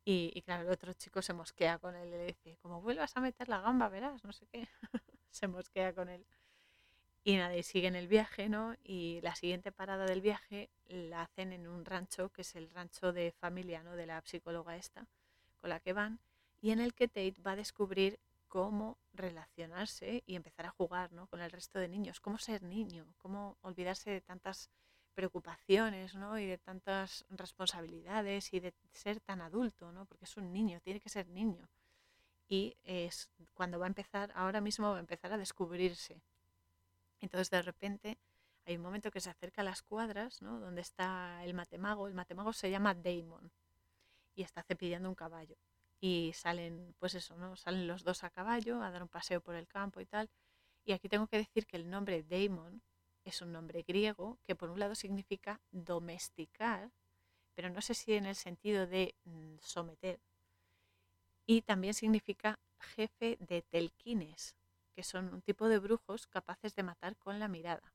Y, claro, el otro chico se mosquea con él y le dice, como vuelvas a meter la gamba, verás, no sé qué. se mosquea con él. Y nada, y siguen el viaje, ¿no? Y la siguiente parada del viaje la hacen en un rancho, que es el rancho de familia, ¿no? De la psicóloga esta, con la que van, y en el que Tate va a descubrir cómo relacionarse y empezar a jugar ¿no? con el resto de niños, cómo ser niño, cómo olvidarse de tantas preocupaciones ¿no? y de tantas responsabilidades y de ser tan adulto, ¿no? porque es un niño, tiene que ser niño. Y es cuando va a empezar, ahora mismo va a empezar a descubrirse. Entonces de repente hay un momento que se acerca a las cuadras, ¿no? donde está el matemago. El matemago se llama Damon y está cepillando un caballo y salen, pues eso, ¿no? Salen los dos a caballo a dar un paseo por el campo y tal. Y aquí tengo que decir que el nombre Daemon es un nombre griego que por un lado significa domesticar, pero no sé si en el sentido de mm, someter. Y también significa jefe de telquines, que son un tipo de brujos capaces de matar con la mirada.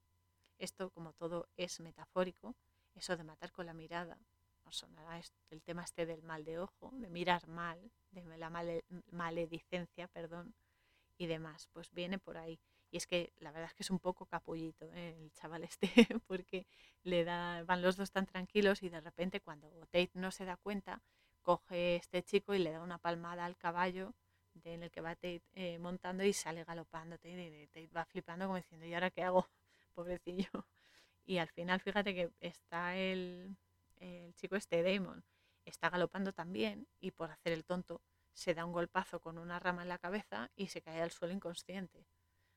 Esto, como todo es metafórico, eso de matar con la mirada, os sonará el tema este del mal de ojo, de mirar mal, de la maledicencia, perdón, y demás, pues viene por ahí. Y es que la verdad es que es un poco capullito ¿eh? el chaval este, porque le da, van los dos tan tranquilos y de repente cuando Tate no se da cuenta, coge este chico y le da una palmada al caballo en el que va Tate eh, montando y sale galopando. Tate, Tate va flipando como diciendo, ¿y ahora qué hago? Pobrecillo. Y al final, fíjate que está el, el chico este, Damon, está galopando también y por hacer el tonto se da un golpazo con una rama en la cabeza y se cae al suelo inconsciente.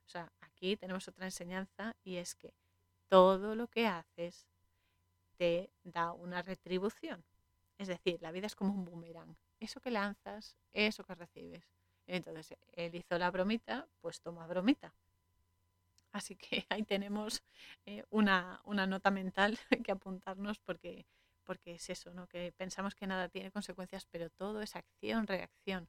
O sea, aquí tenemos otra enseñanza y es que todo lo que haces te da una retribución. Es decir, la vida es como un boomerang. Eso que lanzas, eso que recibes. Entonces, él hizo la bromita, pues toma bromita. Así que ahí tenemos eh, una, una nota mental que apuntarnos porque porque es eso, ¿no? que pensamos que nada tiene consecuencias, pero todo es acción, reacción,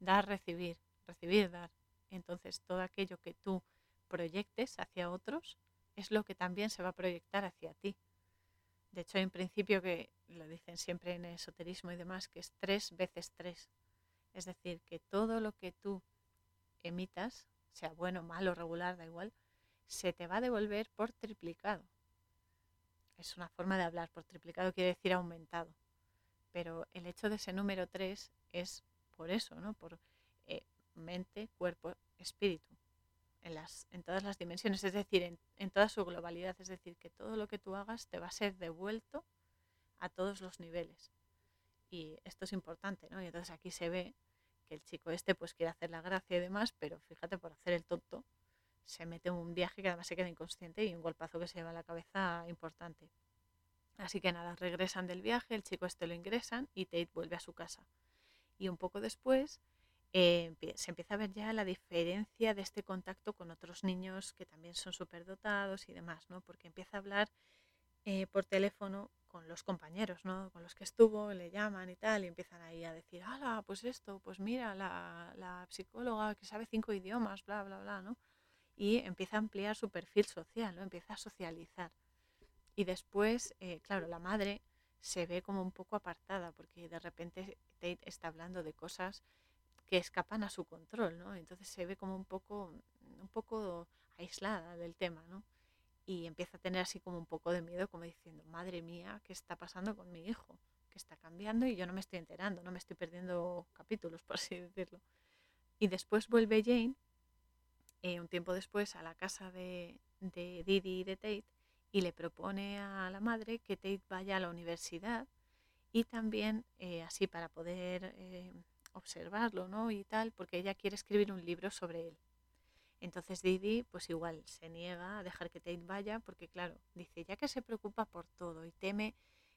dar, recibir, recibir, dar. Entonces todo aquello que tú proyectes hacia otros es lo que también se va a proyectar hacia ti. De hecho, hay un principio que lo dicen siempre en esoterismo y demás, que es tres veces tres. Es decir, que todo lo que tú emitas, sea bueno, malo, regular, da igual, se te va a devolver por triplicado es una forma de hablar, por triplicado quiere decir aumentado. Pero el hecho de ese número 3 es por eso, ¿no? Por mente, cuerpo, espíritu, en, las, en todas las dimensiones, es decir, en, en toda su globalidad, es decir, que todo lo que tú hagas te va a ser devuelto a todos los niveles. Y esto es importante, ¿no? Y entonces aquí se ve que el chico este pues quiere hacer la gracia y demás, pero fíjate, por hacer el tonto, se mete en un viaje que además se queda inconsciente y un golpazo que se lleva a la cabeza importante. Así que nada, regresan del viaje, el chico este lo ingresan y Tate vuelve a su casa. Y un poco después eh, se empieza a ver ya la diferencia de este contacto con otros niños que también son superdotados y demás, ¿no? Porque empieza a hablar eh, por teléfono con los compañeros, ¿no? Con los que estuvo, le llaman y tal, y empiezan ahí a decir, hala, pues esto, pues mira, la, psicóloga que sabe cinco idiomas, bla, bla, bla, ¿no? Y empieza a ampliar su perfil social, ¿no? Empieza a socializar. Y después, eh, claro, la madre se ve como un poco apartada porque de repente Tate está hablando de cosas que escapan a su control, ¿no? Entonces se ve como un poco, un poco aislada del tema, ¿no? Y empieza a tener así como un poco de miedo, como diciendo, madre mía, ¿qué está pasando con mi hijo? Que está cambiando y yo no me estoy enterando, no me estoy perdiendo capítulos, por así decirlo. Y después vuelve Jane, eh, un tiempo después, a la casa de, de Didi y de Tate, y le propone a la madre que Tate vaya a la universidad y también eh, así para poder eh, observarlo, ¿no? Y tal, porque ella quiere escribir un libro sobre él. Entonces Didi, pues igual, se niega a dejar que Tate vaya, porque claro, dice, ya que se preocupa por todo y teme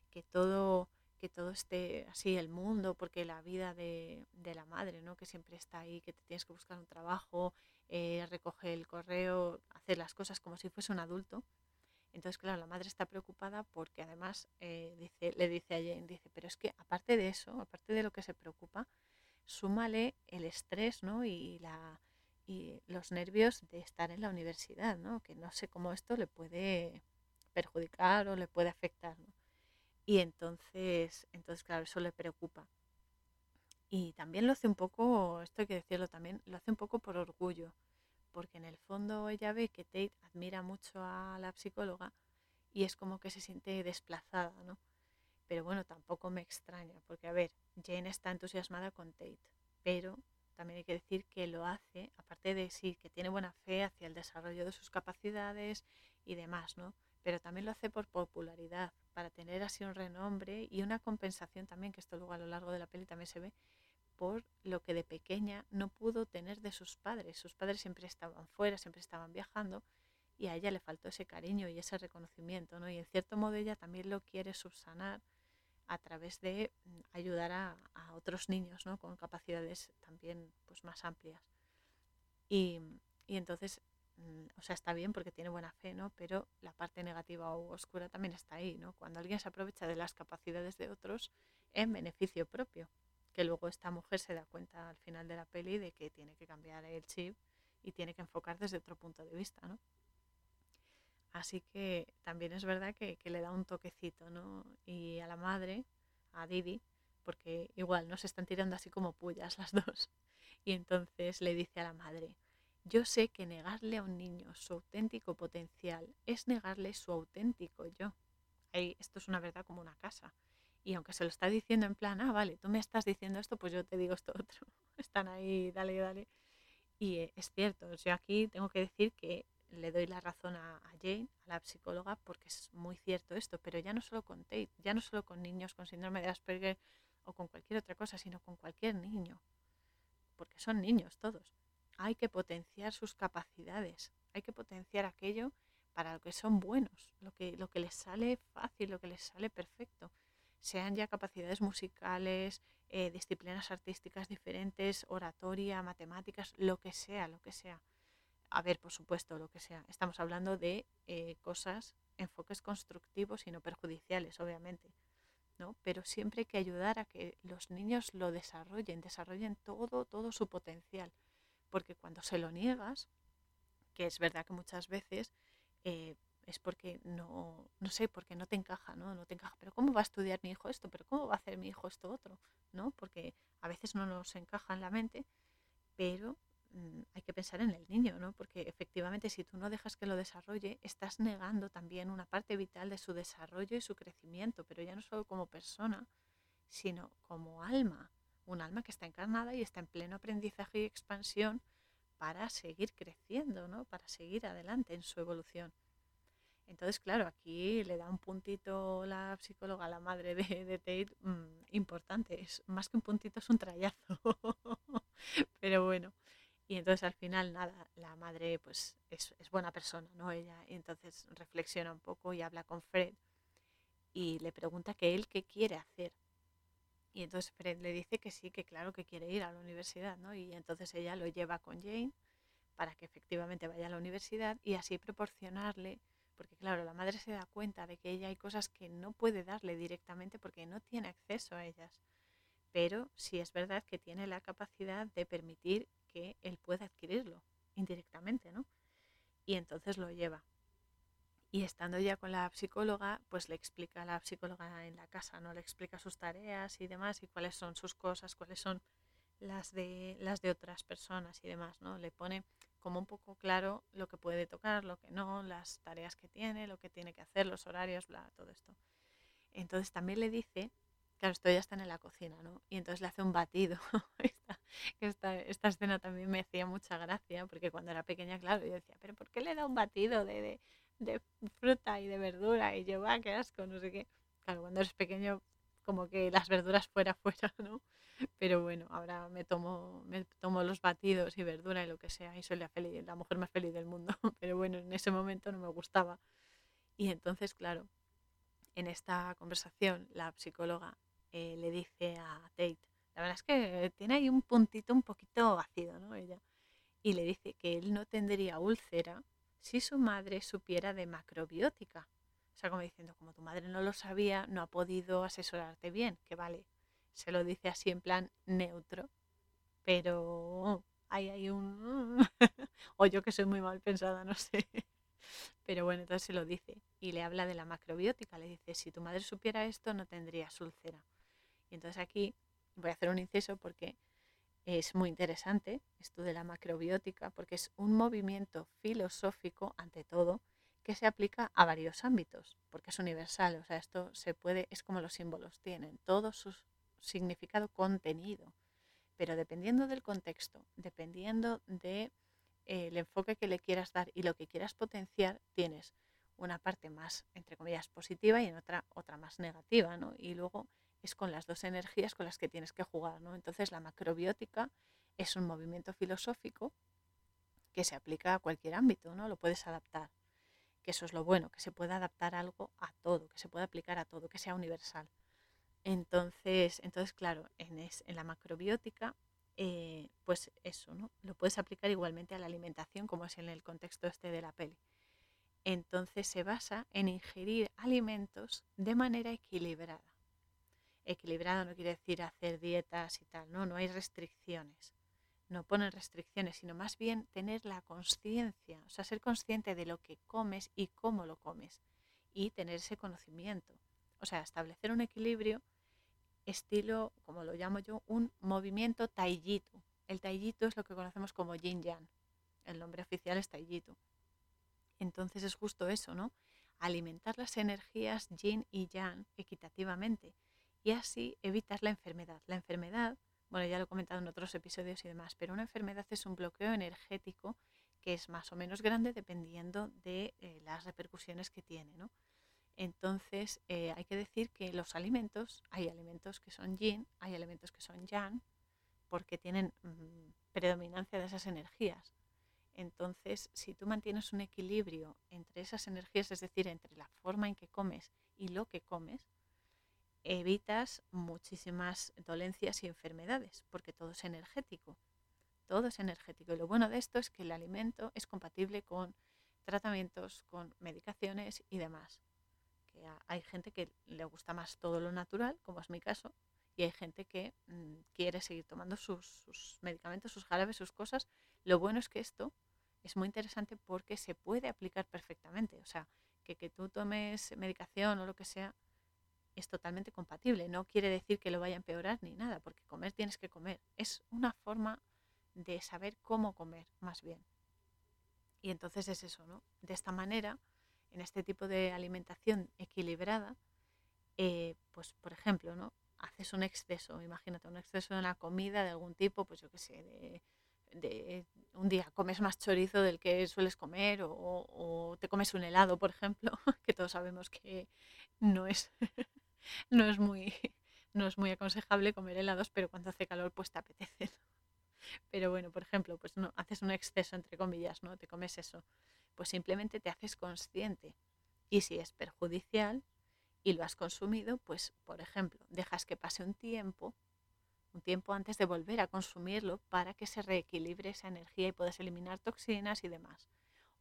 que todo, que todo esté así el mundo, porque la vida de, de la madre, ¿no? Que siempre está ahí, que te tienes que buscar un trabajo, eh, recoge el correo, hacer las cosas como si fuese un adulto, entonces, claro, la madre está preocupada porque además eh, dice, le dice a Jane, dice, pero es que aparte de eso, aparte de lo que se preocupa, súmale el estrés ¿no? y, la, y los nervios de estar en la universidad, ¿no? que no sé cómo esto le puede perjudicar o le puede afectar. Y entonces, entonces, claro, eso le preocupa. Y también lo hace un poco, esto hay que decirlo también, lo hace un poco por orgullo porque en el fondo ella ve que Tate admira mucho a la psicóloga y es como que se siente desplazada, ¿no? Pero bueno, tampoco me extraña, porque a ver, Jane está entusiasmada con Tate, pero también hay que decir que lo hace, aparte de sí, que tiene buena fe hacia el desarrollo de sus capacidades y demás, ¿no? Pero también lo hace por popularidad, para tener así un renombre y una compensación también, que esto luego a lo largo de la peli también se ve, por lo que de pequeña no pudo tener de sus padres. Sus padres siempre estaban fuera, siempre estaban viajando y a ella le faltó ese cariño y ese reconocimiento, ¿no? Y en cierto modo ella también lo quiere subsanar a través de mm, ayudar a, otros niños, ¿no? Con capacidades también pues más amplias. Y, y entonces, mm, o sea, está bien porque tiene buena fe, ¿no? Pero la parte negativa o oscura también está ahí, ¿no? Cuando alguien se aprovecha de las capacidades de otros en beneficio propio que luego esta mujer se da cuenta al final de la peli de que tiene que cambiar el chip y tiene que enfocar desde otro punto de vista, ¿no? Así que también es verdad que, le da un toquecito, ¿no? Y a la madre, a Didi, porque igual no se están tirando así como pullas las dos. Y entonces le dice a la madre, yo sé que negarle a un niño su auténtico potencial es negarle su auténtico yo. Ahí, esto es una verdad como una casa. Y aunque se lo está diciendo en plan, ah, vale, tú me estás diciendo esto, pues yo te digo esto otro. Están ahí, dale, dale. Y eh, es cierto, yo aquí tengo que decir que le doy la razón a, Jane, a la psicóloga, porque es muy cierto esto, pero ya no solo con Tate, ya no solo con niños con síndrome de Asperger o con cualquier otra cosa, sino con cualquier niño, porque son niños todos. Hay que potenciar sus capacidades, hay que potenciar aquello para lo que son buenos, lo que, lo que les sale fácil, lo que les sale perfecto sean ya capacidades musicales, eh, disciplinas artísticas diferentes, oratoria, matemáticas, lo que sea, lo que sea. A ver, por supuesto, lo que sea. Estamos hablando de eh, cosas, enfoques constructivos y no perjudiciales, obviamente. ¿no? Pero siempre hay que ayudar a que los niños lo desarrollen, desarrollen todo, todo su potencial. Porque cuando se lo niegas, que es verdad que muchas veces eh, es porque no, no sé, porque no te encaja, ¿no? No te encaja. Pero ¿cómo va a estudiar mi hijo esto? ¿Pero cómo va a hacer mi hijo esto otro? ¿No? Porque a veces no nos encaja en la mente, pero hay que pensar en el niño, ¿no? Porque efectivamente si tú no dejas que lo desarrolle, estás negando también una parte vital de su desarrollo y su crecimiento, pero ya no solo como persona, sino como alma, un alma que está encarnada y está en pleno aprendizaje y expansión para seguir creciendo, ¿no? Para seguir adelante en su evolución. Entonces, claro, aquí le da un puntito la psicóloga, la madre de, de Tate, mm, importante. Es más que un puntito, es un trayazo. Pero bueno. Y entonces al final, nada, la madre pues es, es, buena persona, ¿no? Ella, y entonces reflexiona un poco y habla con Fred y le pregunta que él qué quiere hacer. Y entonces Fred le dice que sí, que claro que quiere ir a la universidad, ¿no? Y entonces ella lo lleva con Jane para que efectivamente vaya a la universidad y así proporcionarle, porque claro, la madre se da cuenta de que ella hay cosas que no puede darle directamente porque no tiene acceso a ellas. Pero sí es verdad que tiene la capacidad de permitir que él pueda adquirirlo indirectamente, ¿no? Y entonces lo lleva. Y estando ya con la psicóloga, pues le explica a la psicóloga en la casa, ¿no? Le explica sus tareas y demás y cuáles son sus cosas, cuáles son las de las de otras personas y demás, ¿no? Le pone como un poco claro lo que puede tocar, lo que no, las tareas que tiene, lo que tiene que hacer, los horarios, bla, todo esto. Entonces también le dice, claro, esto ya está en la cocina, ¿no? Y entonces le hace un batido. esta, esta, escena también me hacía mucha gracia, porque cuando era pequeña, claro, yo decía, pero ¿por qué le da un batido de, de de fruta y de verdura y yo, va, qué asco, no sé qué. Claro, cuando eres pequeño como que las verduras fuera fuera, ¿no? Pero bueno, ahora me tomo, me tomo los batidos y verdura y lo que sea y soy la, la mujer más feliz del mundo. Pero bueno, en ese momento no me gustaba. Y entonces, claro, en esta conversación la psicóloga eh, le dice a Tate, la verdad es que tiene ahí un puntito un poquito ácido, ¿no? Ella. Y le dice que él no tendría úlcera si su madre supiera de macrobiótica. O sea, como diciendo, como tu madre no lo sabía, no ha podido asesorarte bien, que vale, se lo dice así en plan neutro, pero hay, hay un... o yo que soy muy mal pensada, no sé. Pero bueno, entonces se lo dice y le habla de la macrobiótica. Le dice, si tu madre supiera esto, no tendrías úlcera. Y entonces aquí voy a hacer un inciso porque es muy interesante esto de la macrobiótica porque es un movimiento filosófico, ante todo, que se aplica a varios ámbitos, porque es universal, o sea, esto se puede, es como los símbolos tienen, todo su significado contenido, pero dependiendo del contexto, dependiendo del de, eh, enfoque que le quieras dar y lo que quieras potenciar, tienes una parte más, entre comillas, positiva y en otra, otra más negativa, ¿no? Y luego es con las dos energías con las que tienes que jugar. ¿no? Entonces la macrobiótica es un movimiento filosófico que se aplica a cualquier ámbito, ¿no? Lo puedes adaptar. Que eso es lo bueno, que se pueda adaptar algo a todo, que se pueda aplicar a todo, que sea universal. Entonces, entonces claro, en, en la macrobiótica, eh, pues eso, ¿no? Lo puedes aplicar igualmente a la alimentación, como es en el contexto este de la peli. Entonces se basa en ingerir alimentos de manera equilibrada equilibrado no quiere decir hacer dietas y tal, no, no hay restricciones. No ponen restricciones, sino más bien tener la conciencia, o sea, ser consciente de lo que comes y cómo lo comes y tener ese conocimiento. O sea, establecer un equilibrio estilo, como lo llamo yo, un movimiento taijitu. El taijitu es lo que conocemos como yin yang. El nombre oficial es taijitu. Entonces es justo eso, ¿no? Alimentar las energías yin y yang equitativamente y así evitas la enfermedad. La enfermedad, bueno, ya lo he comentado en otros episodios y demás, pero una enfermedad es un bloqueo energético que es más o menos grande dependiendo de eh, las repercusiones que tiene. ¿no? Entonces, eh, hay que decir que los alimentos, hay alimentos que son yin, hay alimentos que son yang, porque tienen mm, predominancia de esas energías. Entonces, si tú mantienes un equilibrio entre esas energías, es decir, entre la forma en que comes y lo que comes, evitas muchísimas dolencias y enfermedades, porque todo es energético. Todo es energético. Y lo bueno de esto es que el alimento es compatible con tratamientos, con medicaciones y demás. Que hay gente que le gusta más todo lo natural, como es mi caso, y hay gente que mm, quiere seguir tomando sus, sus medicamentos, sus jarabes, sus cosas. Lo bueno es que esto es muy interesante porque se puede aplicar perfectamente. O sea, que, que tú tomes medicación o lo que sea, es totalmente compatible. No quiere decir que lo vaya a empeorar ni nada, porque comer tienes que comer. Es una forma de saber cómo comer, más bien. Y entonces es eso, ¿no? De esta manera, en este tipo de alimentación equilibrada, eh, pues por ejemplo, ¿no? haces un exceso, imagínate, un exceso de una comida de algún tipo, pues yo qué sé, de, un día comes más chorizo del que sueles comer o, o, te comes un helado, por ejemplo, que todos sabemos que no es, no es muy no es muy aconsejable comer helados, pero cuando hace calor pues te apetece. Pero bueno, por ejemplo, pues no haces un exceso entre comillas, ¿no? Te comes eso. Pues simplemente te haces consciente. Y si es perjudicial y lo has consumido, pues por ejemplo, dejas que pase un tiempo, un tiempo antes de volver a consumirlo para que se reequilibre esa energía y puedas eliminar toxinas y demás.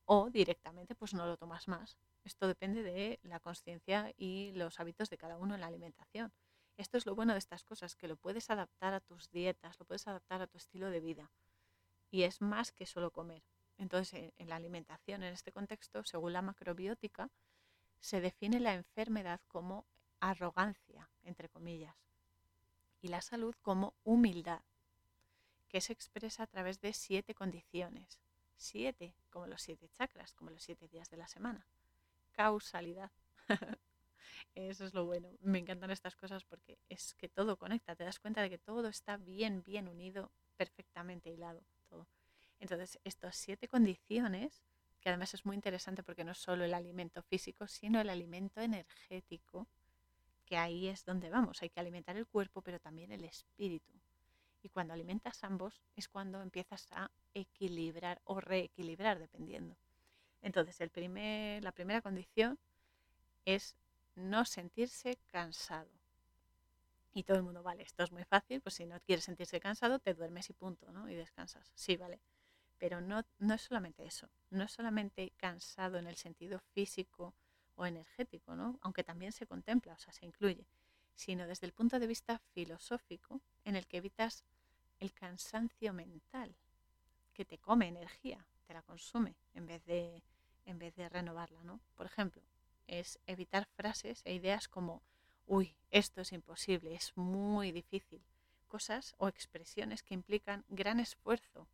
O directamente pues no lo tomas más. Esto depende de la conciencia y los hábitos de cada uno en la alimentación. Esto es lo bueno de estas cosas, que lo puedes adaptar a tus dietas, lo puedes adaptar a tu estilo de vida. Y es más que solo comer. Entonces, en la alimentación, en este contexto, según la macrobiótica, se define la enfermedad como arrogancia, entre comillas, y la salud como humildad, que se expresa a través de siete condiciones. Siete, como los siete chakras, como los siete días de la semana. Causalidad. Eso es lo bueno. Me encantan estas cosas porque es que todo conecta. Te das cuenta de que todo está bien, bien unido, perfectamente hilado. Todo. Entonces, estas siete condiciones, que además es muy interesante porque no es solo el alimento físico, sino el alimento energético, que ahí es donde vamos. Hay que alimentar el cuerpo, pero también el espíritu. Y cuando alimentas ambos es cuando empiezas a equilibrar o reequilibrar, dependiendo. Entonces, el primer, la primera condición es no sentirse cansado. Y todo el mundo, vale, esto es muy fácil, pues si no quieres sentirse cansado, te duermes y punto, ¿no? Y descansas. Sí, vale. Pero no, no es solamente eso, no es solamente cansado en el sentido físico o energético, ¿no? Aunque también se contempla, o sea, se incluye, sino desde el punto de vista filosófico, en el que evitas el cansancio mental, que te come energía, te la consume, en vez de, en vez de renovarla, ¿no? Por ejemplo, es evitar frases e ideas como, uy, esto es imposible, es muy difícil. Cosas o expresiones que implican gran esfuerzo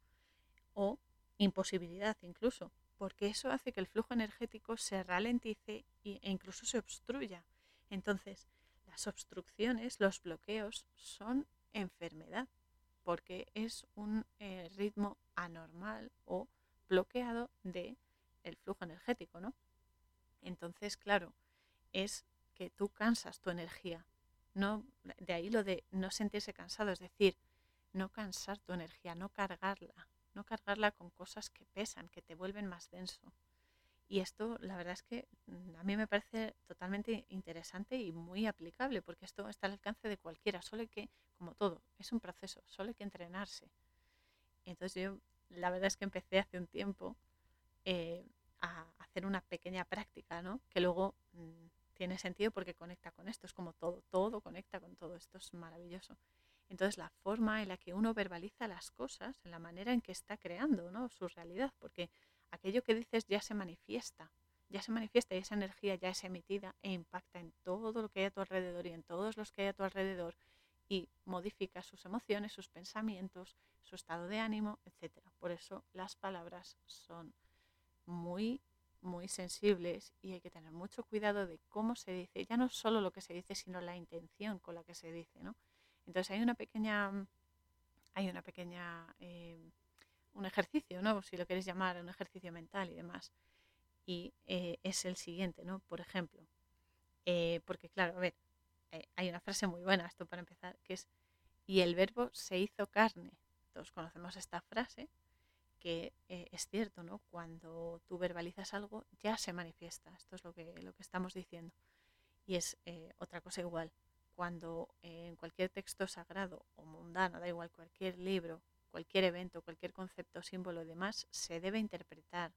o imposibilidad incluso, porque eso hace que el flujo energético se ralentice e incluso se obstruya. Entonces, las obstrucciones, los bloqueos son enfermedad, porque es un eh, ritmo anormal o bloqueado de el flujo energético, ¿no? Entonces, claro, es que tú cansas tu energía. No, de ahí lo de no sentirse cansado, es decir, no cansar tu energía, no cargarla, no cargarla con cosas que pesan, que te vuelven más denso. Y esto, la verdad es que mm, a mí me parece totalmente interesante y muy aplicable, porque esto está al alcance de cualquiera, solo hay que, como todo, es un proceso, solo hay que entrenarse. Entonces yo, la verdad es que empecé hace un tiempo eh, a hacer una pequeña práctica, ¿no? Que luego mm, tiene sentido porque conecta con esto, es como todo, todo conecta con todo, esto es maravilloso. Entonces la forma en la que uno verbaliza las cosas, en la manera en que está creando ¿no? su realidad, porque aquello que dices ya se manifiesta, ya se manifiesta y esa energía ya es emitida e impacta en todo lo que hay a tu alrededor y en todos los que hay a tu alrededor y modifica sus emociones, sus pensamientos, su estado de ánimo, etc. Por eso las palabras son muy, muy sensibles y hay que tener mucho cuidado de cómo se dice, ya no solo lo que se dice, sino la intención con la que se dice, ¿no? Entonces hay una pequeña, hay una pequeña, eh, un ejercicio, ¿no? Si lo quieres llamar, un ejercicio mental y demás. Y eh, es el siguiente, ¿no? Por ejemplo, eh, porque claro, a ver, hay una frase muy buena, esto para empezar, que es, y el verbo se hizo carne. Todos conocemos esta frase, que eh, es cierto, ¿no? Cuando tú verbalizas algo, ya se manifiesta. Esto es lo que, lo que estamos diciendo. Y es eh, otra cosa igual. Cuando en cualquier texto sagrado o mundano, da igual, cualquier libro, cualquier evento, cualquier concepto, símbolo y demás, se debe interpretar.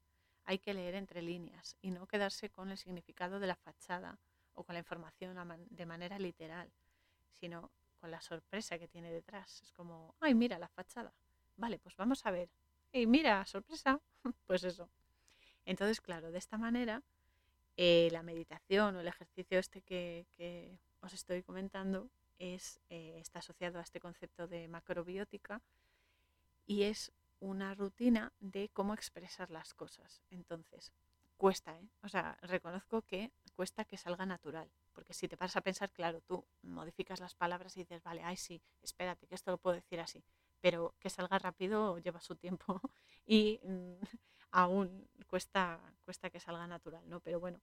Hay que leer entre líneas y no quedarse con el significado de la fachada o con la información de manera literal, sino con la sorpresa que tiene detrás. Es como, ay, mira la fachada. Vale, pues vamos a ver y mira, sorpresa, pues eso. Entonces, claro, de esta manera, eh, la meditación o el ejercicio este que, os estoy comentando eh, está asociado a este concepto de macrobiótica y es una rutina de cómo expresar las cosas. Entonces, cuesta, ¿eh? O sea, reconozco que cuesta que salga natural, Porque si te paras a pensar, claro, tú modificas las palabras y dices, vale, ay sí, espérate, que esto lo puedo decir así. Pero que salga rápido lleva su tiempo y mm, aún cuesta, cuesta que salga natural, ¿no? Pero bueno,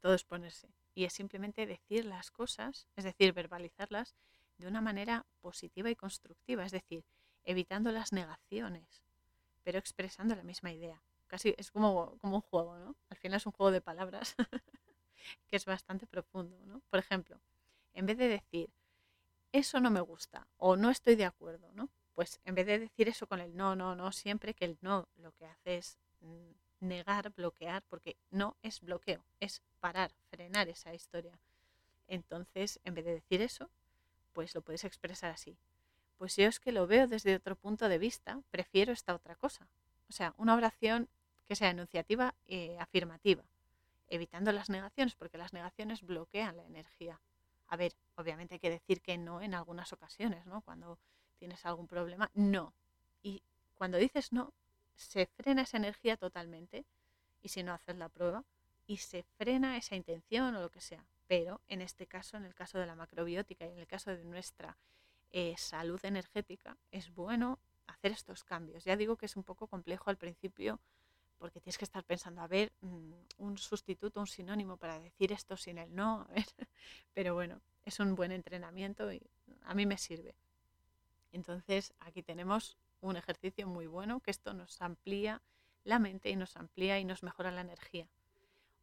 todo es ponerse. Y es simplemente decir las cosas, es decir, verbalizarlas de una manera positiva y constructiva, es decir, evitando las negaciones, pero expresando la misma idea. Casi es como, como un juego, ¿no? Al final es un juego de palabras que es bastante profundo, ¿no? Por ejemplo, en vez de decir, eso no me gusta o no estoy de acuerdo, ¿no? Pues en vez de decir eso con el no, no, no, siempre que el no lo que hace es mm, negar, bloquear, porque no es bloqueo, es parar, frenar esa historia. Entonces, en vez de decir eso, pues lo puedes expresar así. Pues yo es que lo veo desde otro punto de vista, prefiero esta otra cosa. O sea, una oración que sea enunciativa y afirmativa, evitando las negaciones, porque las negaciones bloquean la energía. A ver, obviamente hay que decir que no en algunas ocasiones, ¿no? Cuando tienes algún problema, no. Y cuando dices no, se frena esa energía totalmente, y si no haces la prueba, y se frena esa intención o lo que sea. Pero en este caso, en el caso de la macrobiótica y en el caso de nuestra eh, salud energética, es bueno hacer estos cambios. Ya digo que es un poco complejo al principio porque tienes que estar pensando, a ver, mm, un sustituto, un sinónimo para decir esto sin el no, pero bueno, es un buen entrenamiento y a mí me sirve. Entonces aquí tenemos un ejercicio muy bueno que esto nos amplía la mente y nos amplía y nos mejora la energía.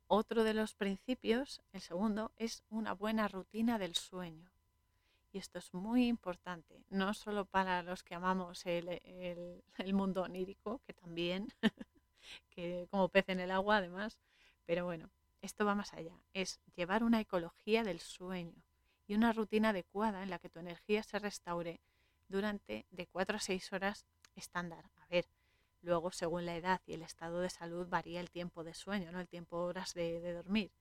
Otro de los principios, el segundo, es una buena rutina del sueño. Y esto es muy importante, no solo para los que amamos el, mundo onírico, que también, que como pez en el agua además, pero bueno, esto va más allá, es llevar una ecología del sueño y una rutina adecuada en la que tu energía se restaure durante de 4 a 6 horas estándar. A ver, luego según la edad y el estado de salud varía el tiempo de sueño, ¿no? el tiempo horas de, de dormir.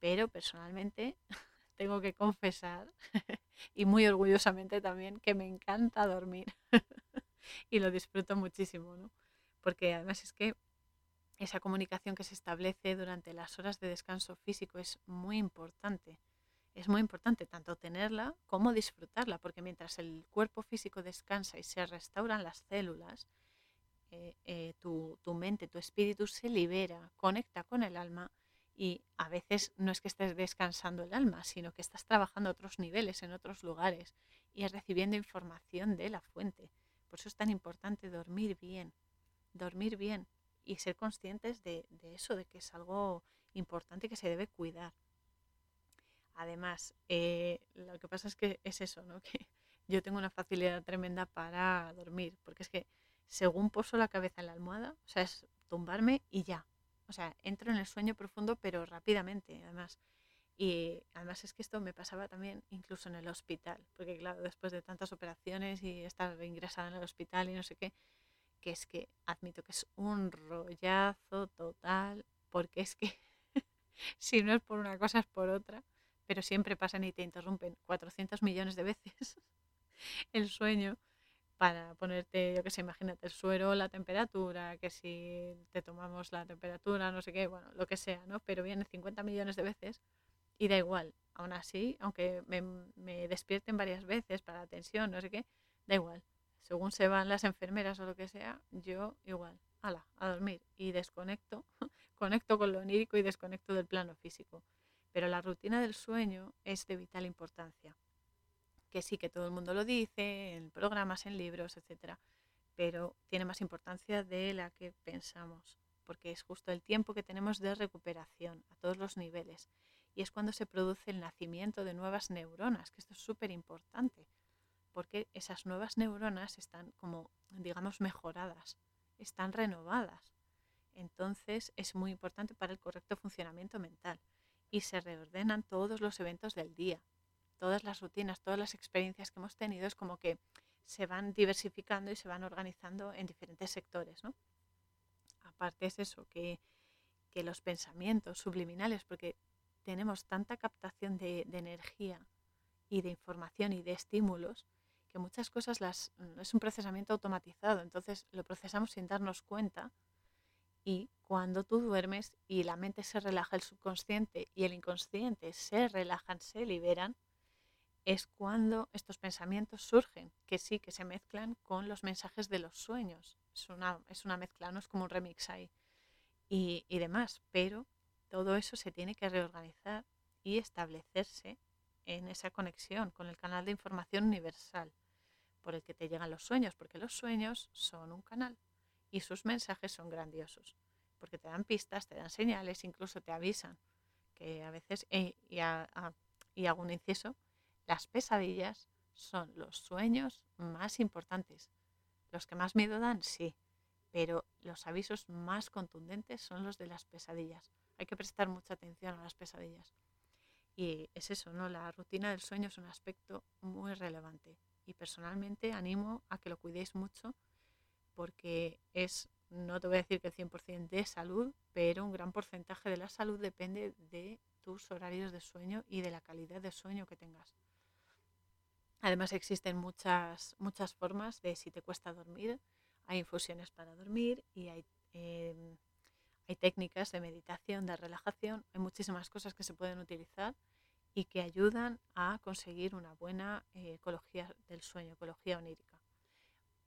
Pero personalmente tengo que confesar, y muy orgullosamente también, que me encanta dormir y lo disfruto muchísimo, ¿no? Porque además es que esa comunicación que se establece durante las horas de descanso físico es muy importante. Es muy importante tanto tenerla como disfrutarla, porque mientras el cuerpo físico descansa y se restauran las células, eh, eh, tu, tu mente, tu espíritu se libera, conecta con el alma y a veces no es que estés descansando el alma, sino que estás trabajando a otros niveles, en otros lugares y recibiendo información de la fuente. Por eso es tan importante dormir bien, dormir bien y ser conscientes de, eso, de que es algo importante que se debe cuidar. Además, eh, lo que pasa es que es eso, ¿no? que yo tengo una facilidad tremenda para dormir, porque es que según poso la cabeza en la almohada, o sea, es tumbarme y ya, o sea, entro en el sueño profundo, pero rápidamente, además. Y además es que esto me pasaba también incluso en el hospital, porque claro, después de tantas operaciones y estar ingresada en el hospital y no sé qué, que es que admito que es un rollazo total, porque es que si no es por una cosa es por otra, pero siempre pasan y te interrumpen 400 millones de veces el sueño para ponerte, yo que sé, imagínate el suero, la temperatura, que si te tomamos la temperatura, no sé qué, bueno, lo que sea, ¿no? Pero viene 50 millones de veces y da igual. Aún así, aunque me, me despierten varias veces para la tensión, no sé qué, da igual. Según se van las enfermeras o lo que sea, yo igual, ala, a dormir y desconecto, conecto con lo onírico y desconecto del plano físico. Pero la rutina del sueño es de vital importancia que sí que todo el mundo lo dice, en programas, en libros, etcétera, pero tiene más importancia de la que pensamos, porque es justo el tiempo que tenemos de recuperación a todos los niveles. Y es cuando se produce el nacimiento de nuevas neuronas, que esto es súper importante, porque esas nuevas neuronas están como, digamos, mejoradas, están renovadas. Entonces es muy importante para el correcto funcionamiento mental y se reordenan todos los eventos del día, todas las rutinas, todas las experiencias que hemos tenido es como que se van diversificando y se van organizando en diferentes sectores, ¿no? Aparte es eso, que, los pensamientos subliminales, porque tenemos tanta captación de, energía y de información y de estímulos, que muchas cosas las, es un procesamiento automatizado, entonces lo procesamos sin darnos cuenta Y cuando tú duermes y la mente se relaja, el subconsciente y el inconsciente se relajan, se liberan, es cuando estos pensamientos surgen, que sí, que se mezclan con los mensajes de los sueños. Es una, es una mezcla, no es como un remix ahí y, y demás, pero todo eso se tiene que reorganizar y establecerse en esa conexión con el canal de información universal por el que te llegan los sueños, porque los sueños son un canal y sus mensajes son grandiosos, porque te dan pistas, te dan señales, incluso te avisan que a veces, eh, y, y hago un inciso, las pesadillas son los sueños más importantes. Los que más miedo dan, sí, pero los avisos más contundentes son los de las pesadillas. Hay que prestar mucha atención a las pesadillas. Y es eso, ¿no? La rutina del sueño es un aspecto muy relevante. Y personalmente animo a que lo cuidéis mucho porque es, no te voy a decir que el 100% de salud, pero un gran porcentaje de la salud depende de tus horarios de sueño y de la calidad de sueño que tengas. Además existen muchas, muchas formas de si te cuesta dormir, hay infusiones para dormir y hay, em, hay técnicas de meditación, de relajación, hay muchísimas cosas que se pueden utilizar y que ayudan a conseguir una buena eh, ecología del sueño, ecología onírica.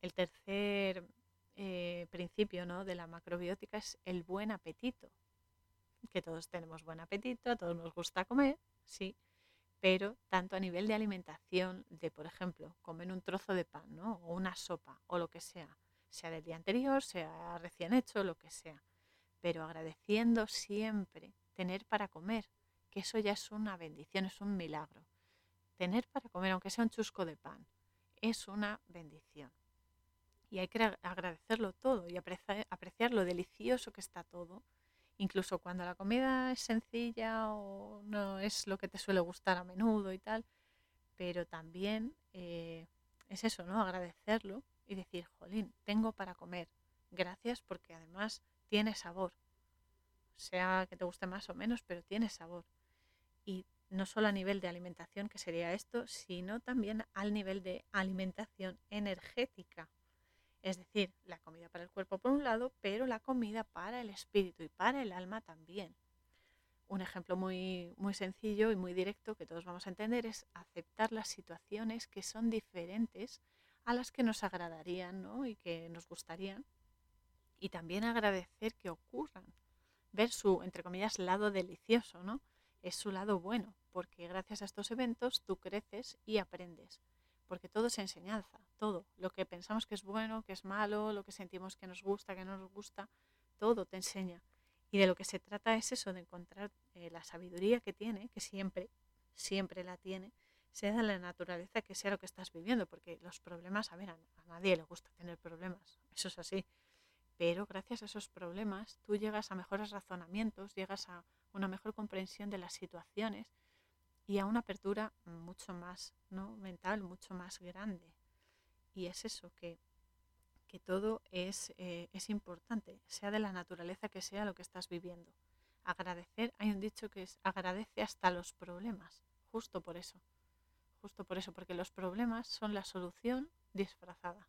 El tercer eh, principio ¿no? de la macrobiótica es el buen apetito, que todos tenemos buen apetito, a todos nos gusta comer, sí, pero tanto a nivel de alimentación, de por ejemplo, comer un trozo de pan ¿no? o una sopa o lo que sea, sea del día anterior, sea recién hecho, lo que sea, pero agradeciendo siempre tener para comer, que eso ya es una bendición, es un milagro. Tener para comer, aunque sea un chusco de pan, es una bendición. Y hay que agradecerlo todo y apreciar, lo delicioso que está todo, incluso cuando la comida es sencilla o no es lo que te suele gustar a menudo y tal, pero también eh, es eso, ¿no? Agradecerlo y decir, jolín, tengo para comer, gracias porque además tiene sabor, sea que te guste más o menos, pero tiene sabor y no solo a nivel de alimentación, que sería esto, sino también al nivel de alimentación energética. Es decir, la comida para el cuerpo por un lado, pero la comida para el espíritu y para el alma también. Un ejemplo muy, muy sencillo y muy directo que todos vamos a entender es aceptar las situaciones que son diferentes a las que nos agradarían y que nos gustarían. Y también agradecer que ocurran. Ver su, entre comillas, lado delicioso, ¿no? es su lado bueno, porque gracias a estos eventos tú creces y aprendes, porque todo es enseñanza, todo, lo que pensamos que es bueno, que es malo, lo que sentimos que nos gusta, que no nos gusta, todo te enseña. Y de lo que se trata es eso, de encontrar eh, la sabiduría que tiene, que siempre, siempre la tiene, sea de la naturaleza que sea lo que estás viviendo, porque los problemas, a ver, a, a nadie le gusta tener problemas, eso es así, pero gracias a esos problemas tú llegas a mejores razonamientos, llegas a una mejor comprensión de las situaciones y a una apertura mucho más ¿no? mental, mucho más grande. Y es eso, que, que todo es, eh, es importante, sea de la naturaleza que sea lo que estás viviendo. Agradecer, hay un dicho que es agradece hasta los problemas, justo por eso, justo por eso, porque los problemas son la solución disfrazada.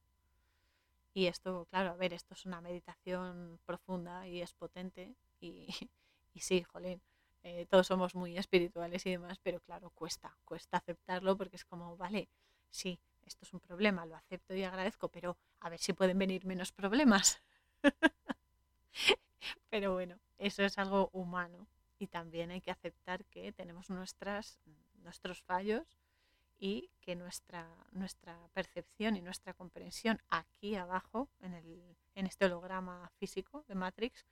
Y esto, claro, a ver, esto es una meditación profunda y es potente y, y sí, jolín, eh, todos somos muy espirituales y demás, pero claro, cuesta, cuesta aceptarlo porque es como, vale, sí, esto es un problema, lo acepto y agradezco, pero a ver si pueden venir menos problemas. pero bueno, eso es algo humano y también hay que aceptar que tenemos nuestras, nuestros fallos y que nuestra, nuestra percepción y nuestra comprensión aquí abajo, en, el, en este holograma físico de Matrix,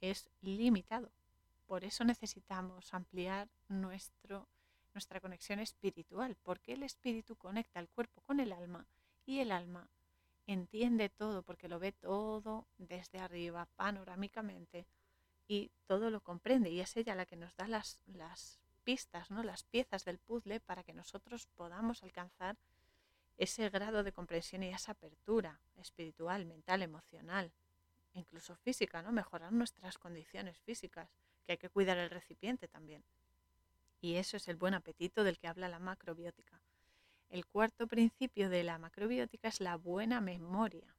es limitado. Por eso necesitamos ampliar nuestro, nuestra conexión espiritual, porque el espíritu conecta el cuerpo con el alma y el alma entiende todo, porque lo ve todo desde arriba, panorámicamente, y todo lo comprende. Y es ella la que nos da las, las pistas, ¿no? las piezas del puzzle para que nosotros podamos alcanzar ese grado de comprensión y esa apertura espiritual, mental, emocional, incluso física, ¿no? Mejorar nuestras condiciones físicas, que hay que cuidar el recipiente también. Y eso es el buen apetito del que habla la macrobiótica. El cuarto principio de la macrobiótica es la buena memoria.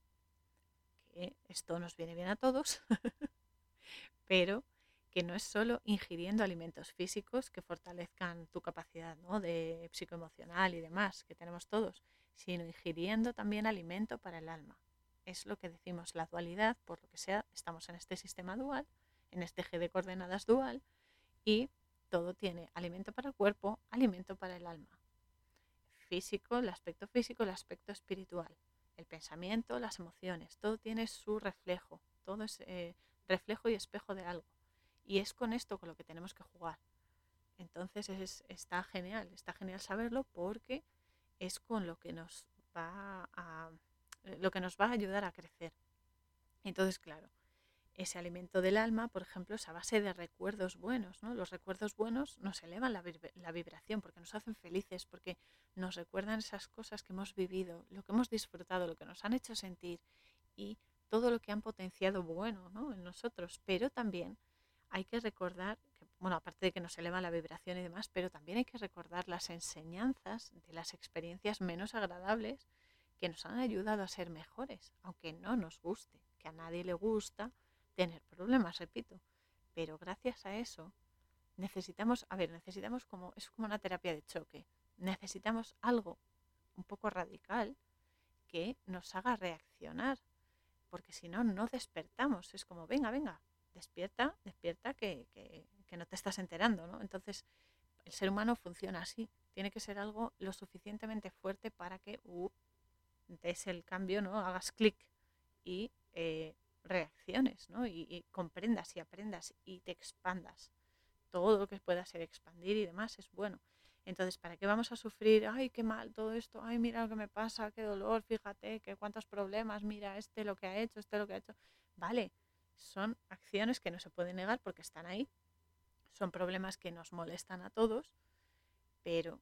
Que esto nos viene bien a todos, pero que no es solo ingiriendo alimentos físicos que fortalezcan tu capacidad ¿no? de psicoemocional y demás, que tenemos todos, sino ingiriendo también alimento para el alma. Es lo que decimos la dualidad, por lo que sea, estamos en este sistema dual, en este eje de coordenadas dual, y todo tiene alimento para el cuerpo, alimento para el alma. Físico, el aspecto físico, el aspecto espiritual, el pensamiento, las emociones, todo tiene su reflejo, todo es eh, reflejo y espejo de algo. Y es con esto con lo que tenemos que jugar. Entonces es, está genial, está genial saberlo porque es con lo que nos va a, eh, lo que nos va a ayudar a crecer. Entonces, claro, ese alimento del alma, por ejemplo, es a base de recuerdos buenos. ¿no? Los recuerdos buenos nos elevan la, vibración porque nos hacen felices, porque nos recuerdan esas cosas que hemos vivido, lo que hemos disfrutado, lo que nos han hecho sentir y todo lo que han potenciado bueno ¿no? en nosotros. Pero también hay que recordar, que, bueno, aparte de que nos eleva la vibración y demás, pero también hay que recordar las enseñanzas de las experiencias menos agradables que nos han ayudado a ser mejores, aunque no nos guste, que a nadie le gusta tener problemas, repito. Pero gracias a eso necesitamos, a ver, necesitamos como, es como una terapia de choque, necesitamos algo un poco radical que nos haga reaccionar, porque si no, no despertamos. Es como, venga, venga, despierta, despierta que, no te estás enterando, ¿no? Entonces, el ser humano funciona así. Tiene que ser algo lo suficientemente fuerte para que uh, des el cambio, ¿no? Hagas clic y eh, reacciones, ¿no? Y, comprendas y aprendas y te expandas. Todo lo que pueda ser expandir y demás es bueno. Entonces, ¿para qué vamos a sufrir? Ay, qué mal todo esto. Ay, mira lo que me pasa, qué dolor, fíjate, qué cuántos problemas, mira este lo que ha hecho, este lo que ha hecho. Vale, son acciones que no se pueden negar porque están ahí. Son problemas que nos molestan a todos, pero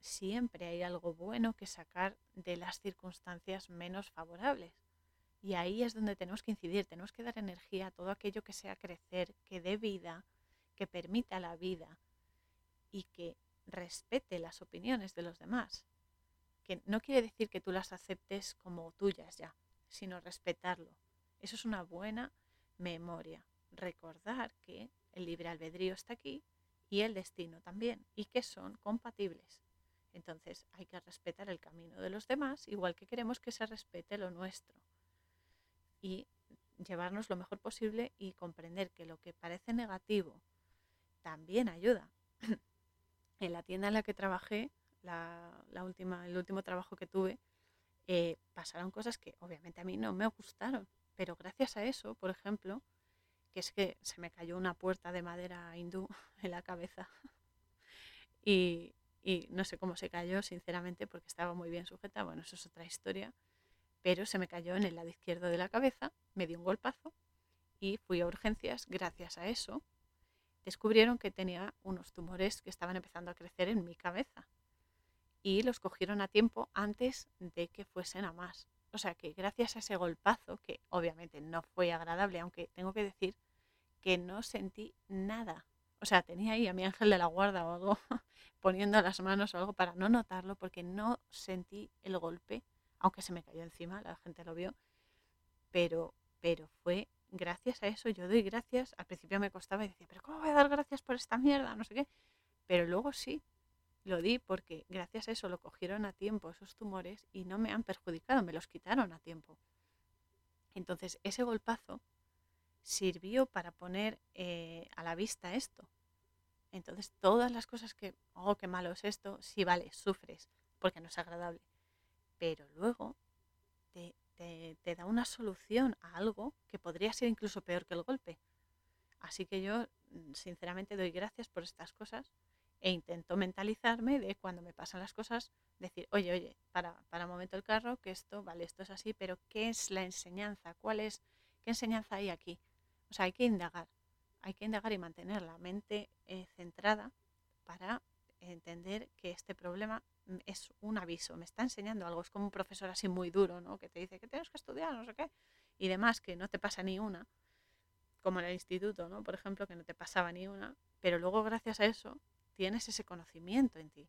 siempre hay algo bueno que sacar de las circunstancias menos favorables. Y ahí es donde tenemos que incidir, tenemos que dar energía a todo aquello que sea crecer, que dé vida, que permita la vida y que respete las opiniones de los demás. Que no quiere decir que tú las aceptes como tuyas ya, sino respetarlo. Eso es una buena memoria. Recordar que el libre albedrío está aquí y el destino también, y que son compatibles. Entonces hay que respetar el camino de los demás, igual que queremos que se respete lo nuestro. Y llevarnos lo mejor posible y comprender que lo que parece negativo también ayuda. en la tienda en la que trabajé, la, última, el último trabajo que tuve, eh, pasaron cosas que obviamente a mí no me gustaron, pero gracias a eso, por ejemplo, que es que se me cayó una puerta de madera hindú en la cabeza. y, no sé cómo se cayó, sinceramente, porque estaba muy bien sujeta. Bueno, eso es otra historia. Pero se me cayó en el lado izquierdo de la cabeza, me dio un golpazo y fui a urgencias. Gracias a eso, descubrieron que tenía unos tumores que estaban empezando a crecer en mi cabeza. Y los cogieron a tiempo antes de que fuesen a más. O sea que gracias a ese golpazo, que obviamente no fue agradable, aunque tengo que decir que no sentí nada. O sea, tenía ahí a mi ángel de la guarda o algo poniendo las manos o algo para no notarlo, porque no sentí el golpe, aunque se me cayó encima, la gente lo vio. Pero, pero fue gracias a eso, yo doy gracias. Al principio me costaba y decía, pero ¿cómo voy a dar gracias por esta mierda? No sé qué. Pero luego sí, lo di porque gracias a eso lo cogieron a tiempo esos tumores y no me han perjudicado, me los quitaron a tiempo. Entonces ese golpazo sirvió para poner eh, a la vista esto. Entonces todas las cosas que, oh, qué malo es esto, sí, vale, sufres porque no es agradable. Pero luego te, te da una solución a algo que podría ser incluso peor que el golpe. Así que yo mm, sinceramente doy gracias por estas cosas e intento mentalizarme de cuando me pasan las cosas, decir, oye, oye, para, para un momento el carro, que esto, vale, esto es así, pero ¿qué es la enseñanza? ¿Cuál es, qué enseñanza hay aquí? O sea, hay que indagar, hay que indagar y mantener la mente eh, centrada para entender que este problema es un aviso, me está enseñando algo, es como un profesor así muy duro, ¿no? Que te dice que tienes que estudiar, no sé qué, y demás, que no te pasa ni una, como en el instituto, ¿no? Por ejemplo, que no te pasaba ni una, pero luego gracias a eso tienes ese conocimiento en ti.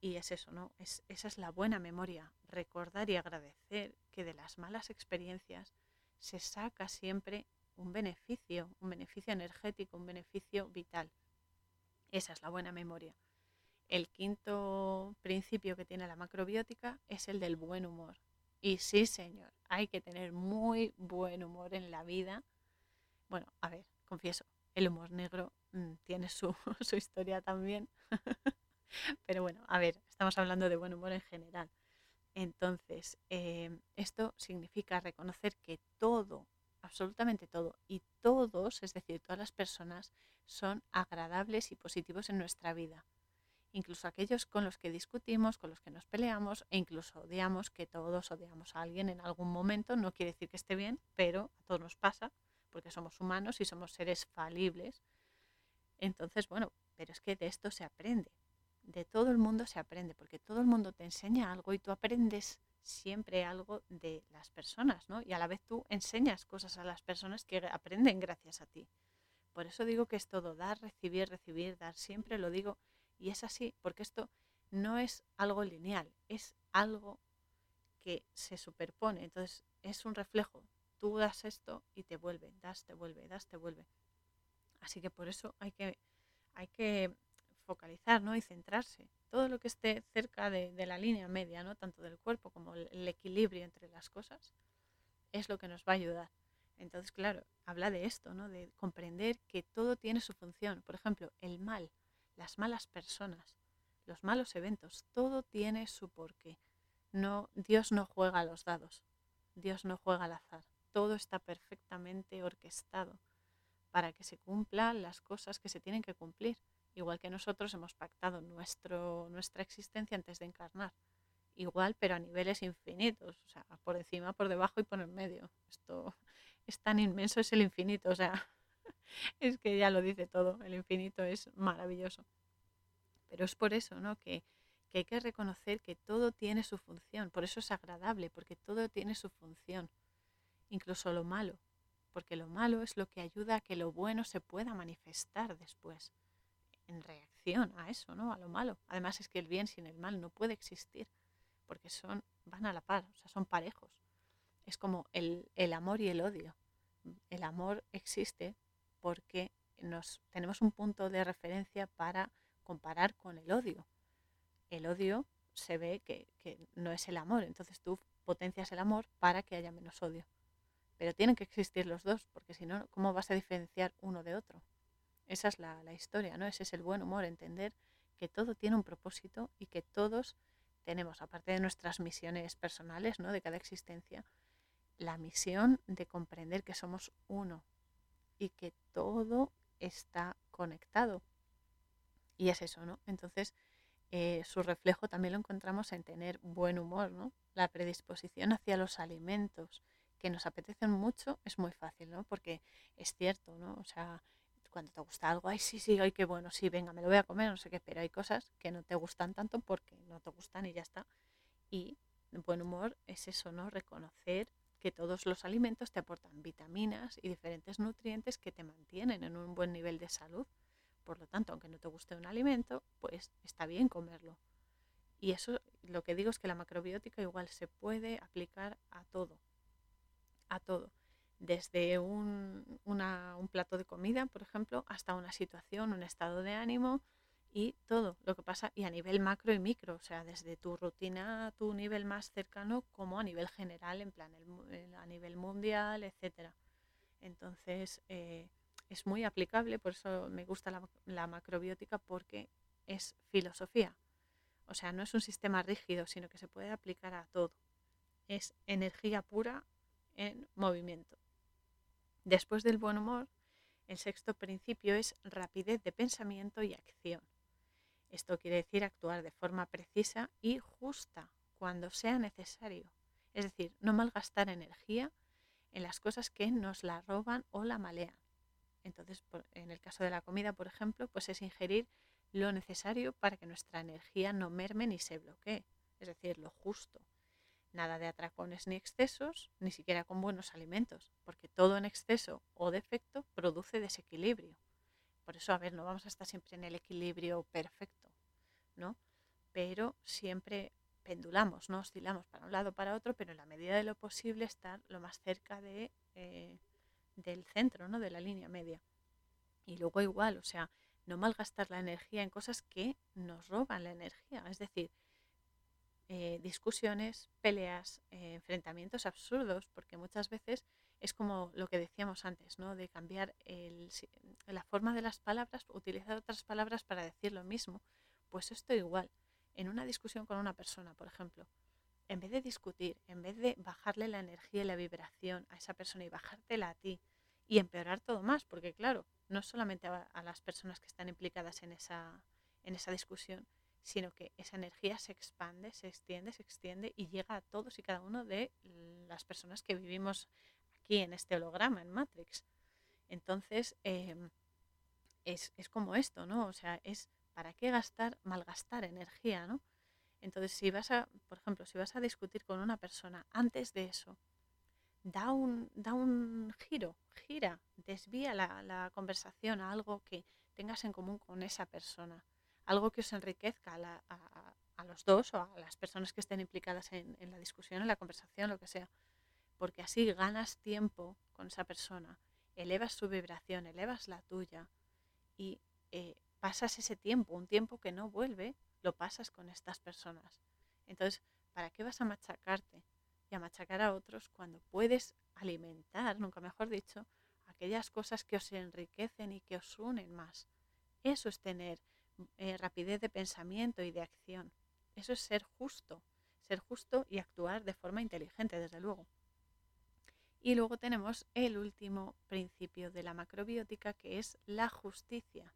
Y es eso, ¿no? Es, esa es la buena memoria, recordar y agradecer que de las malas experiencias se saca siempre un beneficio, un beneficio energético, un beneficio vital. Esa es la buena memoria. El quinto principio que tiene la macrobiótica es el del buen humor. Y sí, señor, hay que tener muy buen humor en la vida. Bueno, a ver, confieso, el humor negro mm, tiene su, su historia también. Pero bueno, a ver, estamos hablando de buen humor en general. Entonces, eh, esto significa reconocer que todo, absolutamente todo, y todos, es decir, todas las personas, son agradables y positivos en nuestra vida. Incluso aquellos con los que discutimos, con los que nos peleamos e incluso odiamos, que todos odiamos a alguien en algún momento, no quiere decir que esté bien, pero a todos nos pasa, porque somos humanos y somos seres falibles. Entonces, bueno, pero es que de esto se aprende de todo el mundo se aprende, porque todo el mundo te enseña algo y tú aprendes siempre algo de las personas, ¿no? Y a la vez tú enseñas cosas a las personas que aprenden gracias a ti. Por eso digo que es todo dar, recibir, recibir, dar, siempre lo digo y es así, porque esto no es algo lineal, es algo que se superpone, entonces es un reflejo. Tú das esto y te vuelve, das, te vuelve, das, te vuelve. Así que por eso hay que, hay que focalizar ¿no? y centrarse. Todo lo que esté cerca de, la línea media, ¿no? tanto del cuerpo como el, equilibrio entre las cosas, es lo que nos va a ayudar. Entonces, claro, habla de esto, ¿no? de comprender que todo tiene su función. Por ejemplo, el mal, las malas personas, los malos eventos, todo tiene su porqué. No, Dios no juega a los dados, Dios no juega al azar. Todo está perfectamente orquestado para que se cumplan las cosas que se tienen que cumplir igual que nosotros hemos pactado nuestro, nuestra existencia antes de encarnar. Igual, pero a niveles infinitos, o sea, por encima, por debajo y por en medio. Esto es tan inmenso, es el infinito, o sea, es que ya lo dice todo, el infinito es maravilloso. Pero es por eso, ¿no? Que, que hay que reconocer que todo tiene su función, por eso es agradable, porque todo tiene su función, incluso lo malo, porque lo malo es lo que ayuda a que lo bueno se pueda manifestar después en reacción a eso, ¿no? A lo malo. Además es que el bien sin el mal no puede existir, porque son, van a la par, o sea, son parejos. Es como el, el amor y el odio. El amor existe porque nos, tenemos un punto de referencia para comparar con el odio. El odio se ve que, no es el amor, entonces tú potencias el amor para que haya menos odio. Pero tienen que existir los dos, porque si no, ¿cómo vas a diferenciar uno de otro? Esa es la, historia, ¿no? Ese es el buen humor, entender que todo tiene un propósito y que todos tenemos, aparte de nuestras misiones personales, ¿no? De cada existencia, la misión de comprender que somos uno y que todo está conectado. Y es eso, ¿no? Entonces, eh, su reflejo también lo encontramos en tener buen humor, ¿no? La predisposición hacia los alimentos que nos apetecen mucho es muy fácil, ¿no? Porque es cierto, ¿no? O sea, cuando te gusta algo, ay, sí, sí, ay, qué bueno, sí, venga, me lo voy a comer, no sé qué, pero hay cosas que no te gustan tanto porque no te gustan y ya está. Y buen humor es eso, ¿no? Reconocer que todos los alimentos te aportan vitaminas y diferentes nutrientes que te mantienen en un buen nivel de salud. Por lo tanto, aunque no te guste un alimento, pues está bien comerlo. Y eso, lo que digo es que la macrobiótica igual se puede aplicar a todo, a todo desde un, plato de comida, por ejemplo, hasta una situación, un estado de ánimo y todo lo que pasa y a nivel macro y micro, o sea, desde tu rutina a tu nivel más cercano como a nivel general, en plan a nivel mundial, etcétera. Entonces eh, es muy aplicable, por eso me gusta la macrobiótica porque es filosofía. O sea, no es un sistema rígido, sino que se puede aplicar a todo. Es energía pura en movimiento. Después del buen humor, el sexto principio es rapidez de pensamiento y acción. Esto quiere decir actuar de forma precisa y justa cuando sea necesario. Es decir, no malgastar energía en las cosas que nos la roban o la malean. Entonces, en el caso de la comida, por ejemplo, pues es ingerir lo necesario para que nuestra energía no merme ni se bloquee. Es decir, lo justo. Nada de atracones ni excesos, ni siquiera con buenos alimentos, porque todo en exceso o defecto produce desequilibrio. Por eso, a ver, no vamos a estar siempre en el equilibrio perfecto, ¿no? Pero siempre pendulamos, ¿no? Oscilamos para un lado para otro, pero en la medida de lo posible estar lo más cerca de, eh, del centro, ¿no? De la línea media. Y luego igual, o sea, no malgastar la energía en cosas que nos roban la energía. Es decir, eh, discusiones, peleas, eh, enfrentamientos absurdos, porque muchas veces es como lo que decíamos antes, ¿no? De cambiar la forma de las palabras, utilizar otras palabras para decir lo mismo. Pues esto igual. En una discusión con una persona, por ejemplo, en vez de discutir, en vez de bajarle la energía y la vibración a esa persona y bajártela a ti y empeorar todo más, porque claro, no solamente a, las personas que están implicadas en esa, en esa discusión, sino que esa energía se expande, se extiende, se extiende y llega a todos y cada uno de las personas que vivimos aquí en este holograma, en Matrix. Entonces, em, es, es, como esto, ¿no? O sea, es para qué gastar, malgastar energía, ¿no? Entonces, si vas a, por ejemplo, si vas a discutir con una persona, antes de eso, da un, da un giro, gira, desvía la, conversación a algo que tengas en común con esa persona, algo que os enriquezca a, los dos o a las personas que estén implicadas en, la discusión, en la conversación, lo que sea, porque así ganas tiempo con esa persona, elevas su vibración, elevas la tuya y eh, pasas ese tiempo, un tiempo que no vuelve, lo pasas con estas personas. Entonces, ¿para qué vas a machacarte y a machacar a otros cuando puedes alimentar, nunca mejor dicho, aquellas cosas que os enriquecen y que os unen más? Eso es tener eh, rapidez de pensamiento y de acción. Eso es ser justo, ser justo y actuar de forma inteligente, desde luego. Y luego tenemos el último principio de la macrobiótica, que es la justicia.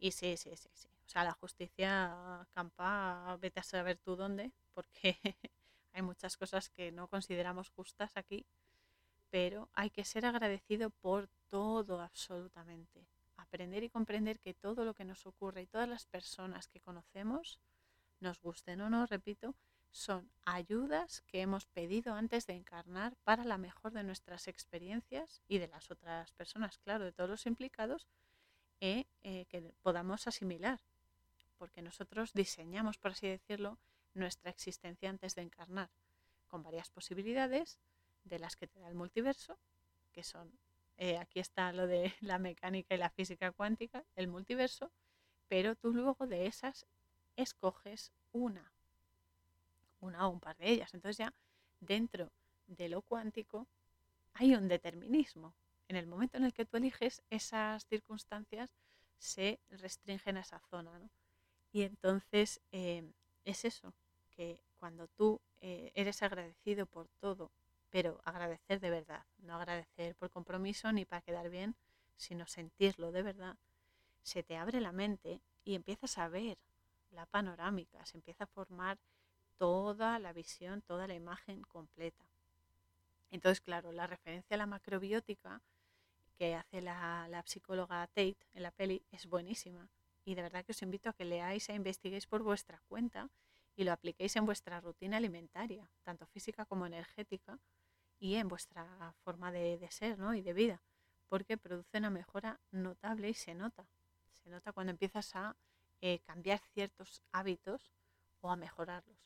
Y sí, sí, sí, sí. O sea, la justicia campa, vete a saber tú dónde, porque hay muchas cosas que no consideramos justas aquí, pero hay que ser agradecido por todo absolutamente. Aprender y comprender que todo lo que nos ocurre y todas las personas que conocemos, nos gusten o no, repito, son ayudas que hemos pedido antes de encarnar para la mejor de nuestras experiencias y de las otras personas, claro, de todos los implicados, eh, eh, que podamos asimilar porque nosotros diseñamos, por así decirlo, nuestra existencia antes de encarnar, con varias posibilidades de las que te da el multiverso, que son, eh, aquí está lo de la mecánica y la física cuántica, el multiverso, pero tú luego de esas escoges una, una o un par de ellas. Entonces ya dentro de lo cuántico hay un determinismo. En el momento en el que tú eliges, esas circunstancias se restringen a esa zona. Y entonces em, es eso, que cuando tú eh, eres agradecido por todo, pero agradecer de verdad, no agradecer por compromiso ni para quedar bien, sino sentirlo de verdad, se te abre la mente y empiezas a ver la panorámica, se empieza a formar toda la visión, toda la imagen completa. Entonces, claro, la referencia a la macrobiótica que hace la, la psicóloga Tate en la peli es buenísima y de verdad que os invito a que leáis e investiguéis por vuestra cuenta y lo apliquéis en vuestra rutina alimentaria, tanto física como energética, y en vuestra forma de, ser ¿no? y de vida, porque produce una mejora notable y se nota. Se nota cuando empiezas a eh, cambiar ciertos hábitos o a mejorarlos.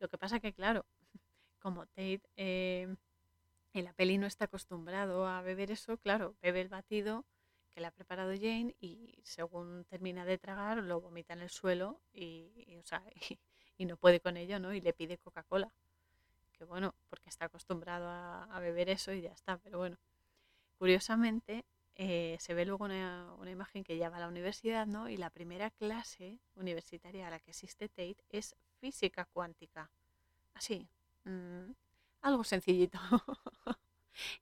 Lo que pasa que, claro, como Tate eh, en la peli no está acostumbrado a beber eso, claro, bebe el batido le ha preparado Jane y según termina de tragar lo vomita en el suelo y, y, no puede con ello, ¿no? Y le pide Coca-Cola. Que bueno, porque está acostumbrado a, beber eso y ya está. Pero bueno, curiosamente eh, se ve luego una, imagen que ya va a la universidad, ¿no? Y la primera clase universitaria a la que asiste Tate es física cuántica. Así, mm, algo sencillito.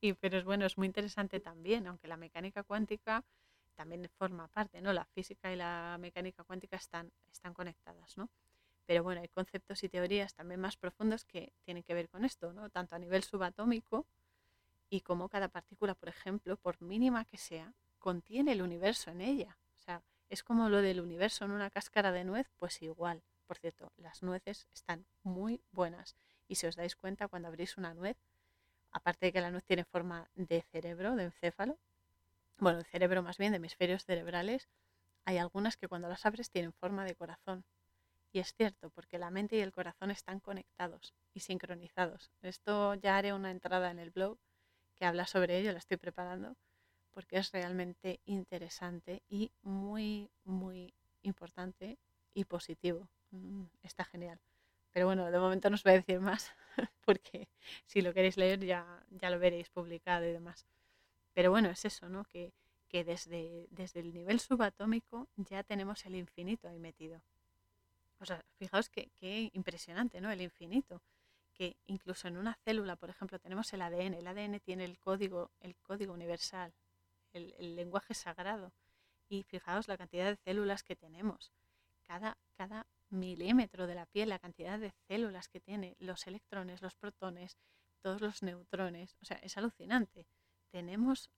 y, pero es bueno, es muy interesante también, aunque la mecánica cuántica también forma parte, ¿no? La física y la mecánica cuántica están, están conectadas, ¿no? Pero bueno, hay conceptos y teorías también más profundos que tienen que ver con esto, ¿no? Tanto a nivel subatómico y como cada partícula, por ejemplo, por mínima que sea, contiene el universo en ella. O sea, es como lo del universo en una cáscara de nuez, pues igual. Por cierto, las nueces están muy buenas. Y si os dais cuenta, cuando abrís una nuez, aparte de que la nuez tiene forma de cerebro, de encéfalo, bueno, de cerebro más bien, de hemisferios cerebrales, hay algunas que cuando las abres tienen forma de corazón. Y es cierto, porque la mente y el corazón están conectados y sincronizados. Esto ya haré una entrada en el blog que habla sobre ello, la estoy preparando porque es realmente interesante y muy, muy importante y positivo. Mm, está genial. Pero bueno, de momento no os voy a decir más, porque si lo queréis leer ya, ya lo veréis publicado y demás. Pero bueno, es eso, ¿no? Que, que desde, desde el nivel subatómico ya tenemos el infinito ahí metido. O sea, fijaos qué que impresionante, ¿no? El infinito. Que incluso en una célula, por ejemplo, tenemos el ADN. El ADN tiene el código, el código universal, el, lenguaje sagrado. Y fijaos la cantidad de células que tenemos. Cada, cada milímetro de la piel, la cantidad de células que tiene, los electrones, los protones, todos los neutrones. O sea, es alucinante. Tenemos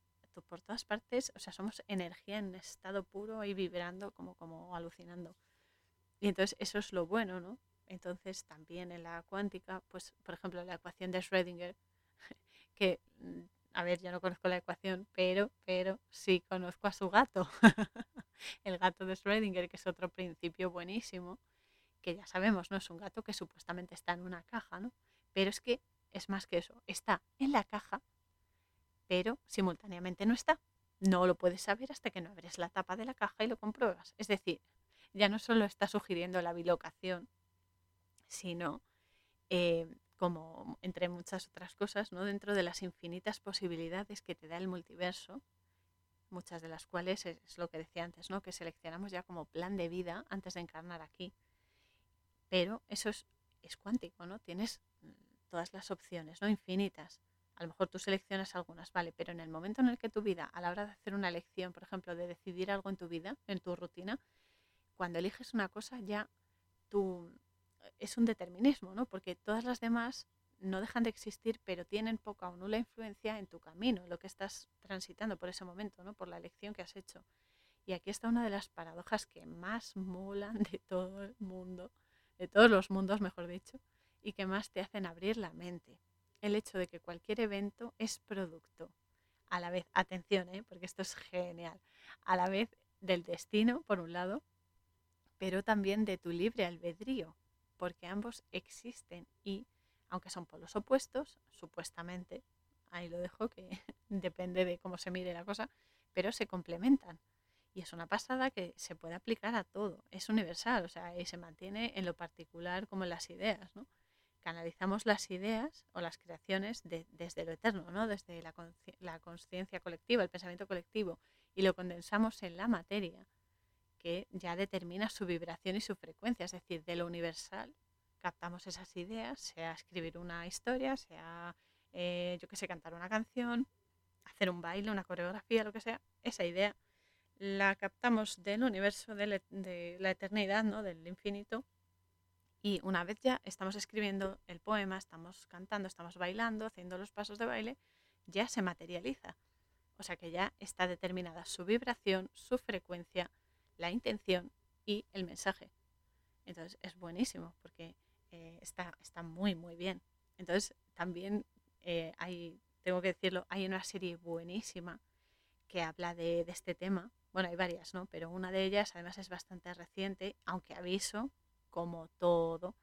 por todas partes, o sea, somos energía en estado puro y vibrando como, como alucinando. Y entonces eso es lo bueno, ¿no? Entonces también en la cuántica, pues por ejemplo la ecuación de Schrödinger, que mm, a ver, yo no conozco la ecuación, pero, pero sí conozco a su gato, el gato de Schrödinger, que es otro principio buenísimo, que ya sabemos, ¿no? Es un gato que supuestamente está en una caja, ¿no? Pero es que es más que eso, está en la caja, pero simultáneamente no está. No lo puedes saber hasta que no abres la tapa de la caja y lo compruebas. Es decir, ya no solo está sugiriendo la bilocación, sino eh, como entre muchas otras cosas, ¿no? dentro de las infinitas posibilidades que te da el multiverso, muchas de las cuales es lo que decía antes, ¿no? que seleccionamos ya como plan de vida antes de encarnar aquí. Pero eso es, cuántico, ¿no? Tienes mm, todas las opciones, ¿no? Infinitas. A lo mejor tú seleccionas algunas, vale, pero en el momento en el que tu vida, a la hora de hacer una elección, por ejemplo, de decidir algo en tu vida, en tu rutina, cuando eliges una cosa ya tú es un determinismo, ¿no? Porque todas las demás no dejan de existir, pero tienen poca o nula influencia en tu camino, en lo que estás transitando por ese momento, ¿no? Por la elección que has hecho. Y aquí está una de las paradojas que más molan de todo el mundo, de todos los mundos, mejor dicho, y que más te hacen abrir la mente. El hecho de que cualquier evento es producto, a la vez, atención, ¿eh? porque esto es genial, a la vez del destino, por un lado, pero también de tu libre albedrío, porque ambos existen y, aunque son polos opuestos, supuestamente, ahí lo dejo, que depende de cómo se mire la cosa, pero se complementan. Y es una pasada que se puede aplicar a todo, es universal, o sea, y se mantiene en lo particular como en las ideas, ¿no? Canalizamos las ideas o las creaciones desde lo eterno, ¿no? Desde la conciencia colectiva, el pensamiento colectivo, y lo condensamos en la materia que ya determina su vibración y su frecuencia, es decir, de lo universal captamos esas ideas, sea escribir una historia, sea, eh, yo que sé, cantar una canción, hacer un baile, una coreografía, lo que sea, esa idea la captamos del universo, de, la eternidad, ¿no? del infinito, y una vez ya estamos escribiendo el poema, estamos cantando, estamos bailando, haciendo los pasos de baile, ya se materializa. O sea que ya está determinada su vibración, su frecuencia, la intención y el mensaje. Entonces es buenísimo porque eh, está, está muy, muy bien. Entonces también eh, hay, tengo que decirlo, hay una serie buenísima que habla de, de, este tema. Bueno, hay varias, ¿no? Pero una de ellas además es bastante reciente, aunque aviso, como todo,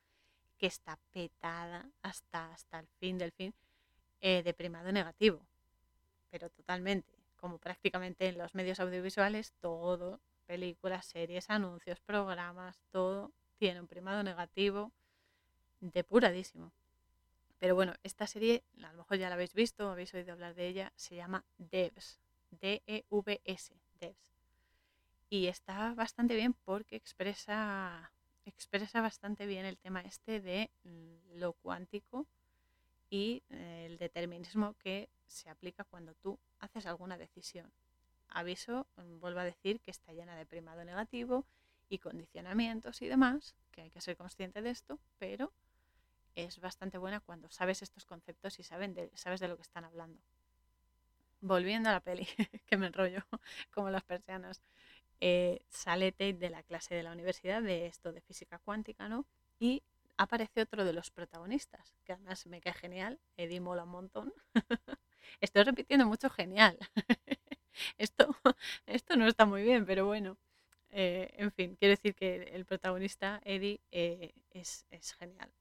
que está petada hasta, hasta el fin del fin eh, de primado negativo. Pero totalmente, como prácticamente en los medios audiovisuales, todo películas, series, anuncios, programas, todo tiene un primado negativo depuradísimo. Pero bueno, esta serie, a lo mejor ya la habéis visto, habéis oído hablar de ella, se llama Devs, D-E-V-S, Devs. Y está bastante bien porque expresa, expresa bastante bien el tema este de lo cuántico y eh, el determinismo que se aplica cuando tú haces alguna decisión aviso, mm, vuelvo a decir que está llena de primado negativo y condicionamientos y demás, que hay que ser consciente de esto, pero es bastante buena cuando sabes estos conceptos y saben de, sabes de lo que están hablando. Volviendo a la peli, que me enrollo como las persianas, eh, sale Tate de la clase de la universidad de esto de física cuántica, ¿no? Y aparece otro de los protagonistas, que además me cae genial, Eddie mola un montón. Estoy repitiendo mucho genial. esto, esto no está muy bien, pero bueno. Eh, en fin, quiero decir que el protagonista, Eddie, eh, es, genial.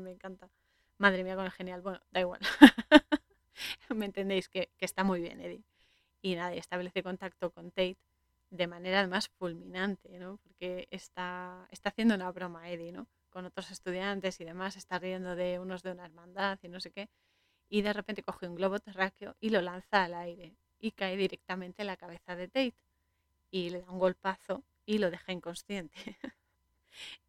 me encanta. Madre mía, con el genial. Bueno, da igual. me entendéis que, que está muy bien, Eddie. Y nada, establece contacto con Tate de manera además fulminante, ¿no? Porque está, está haciendo una broma Eddie, ¿no? Con otros estudiantes y demás, está riendo de unos de una hermandad y no sé qué. Y de repente coge un globo terráqueo y lo lanza al aire y cae directamente en la cabeza de Tate. Y le da un golpazo y lo deja inconsciente.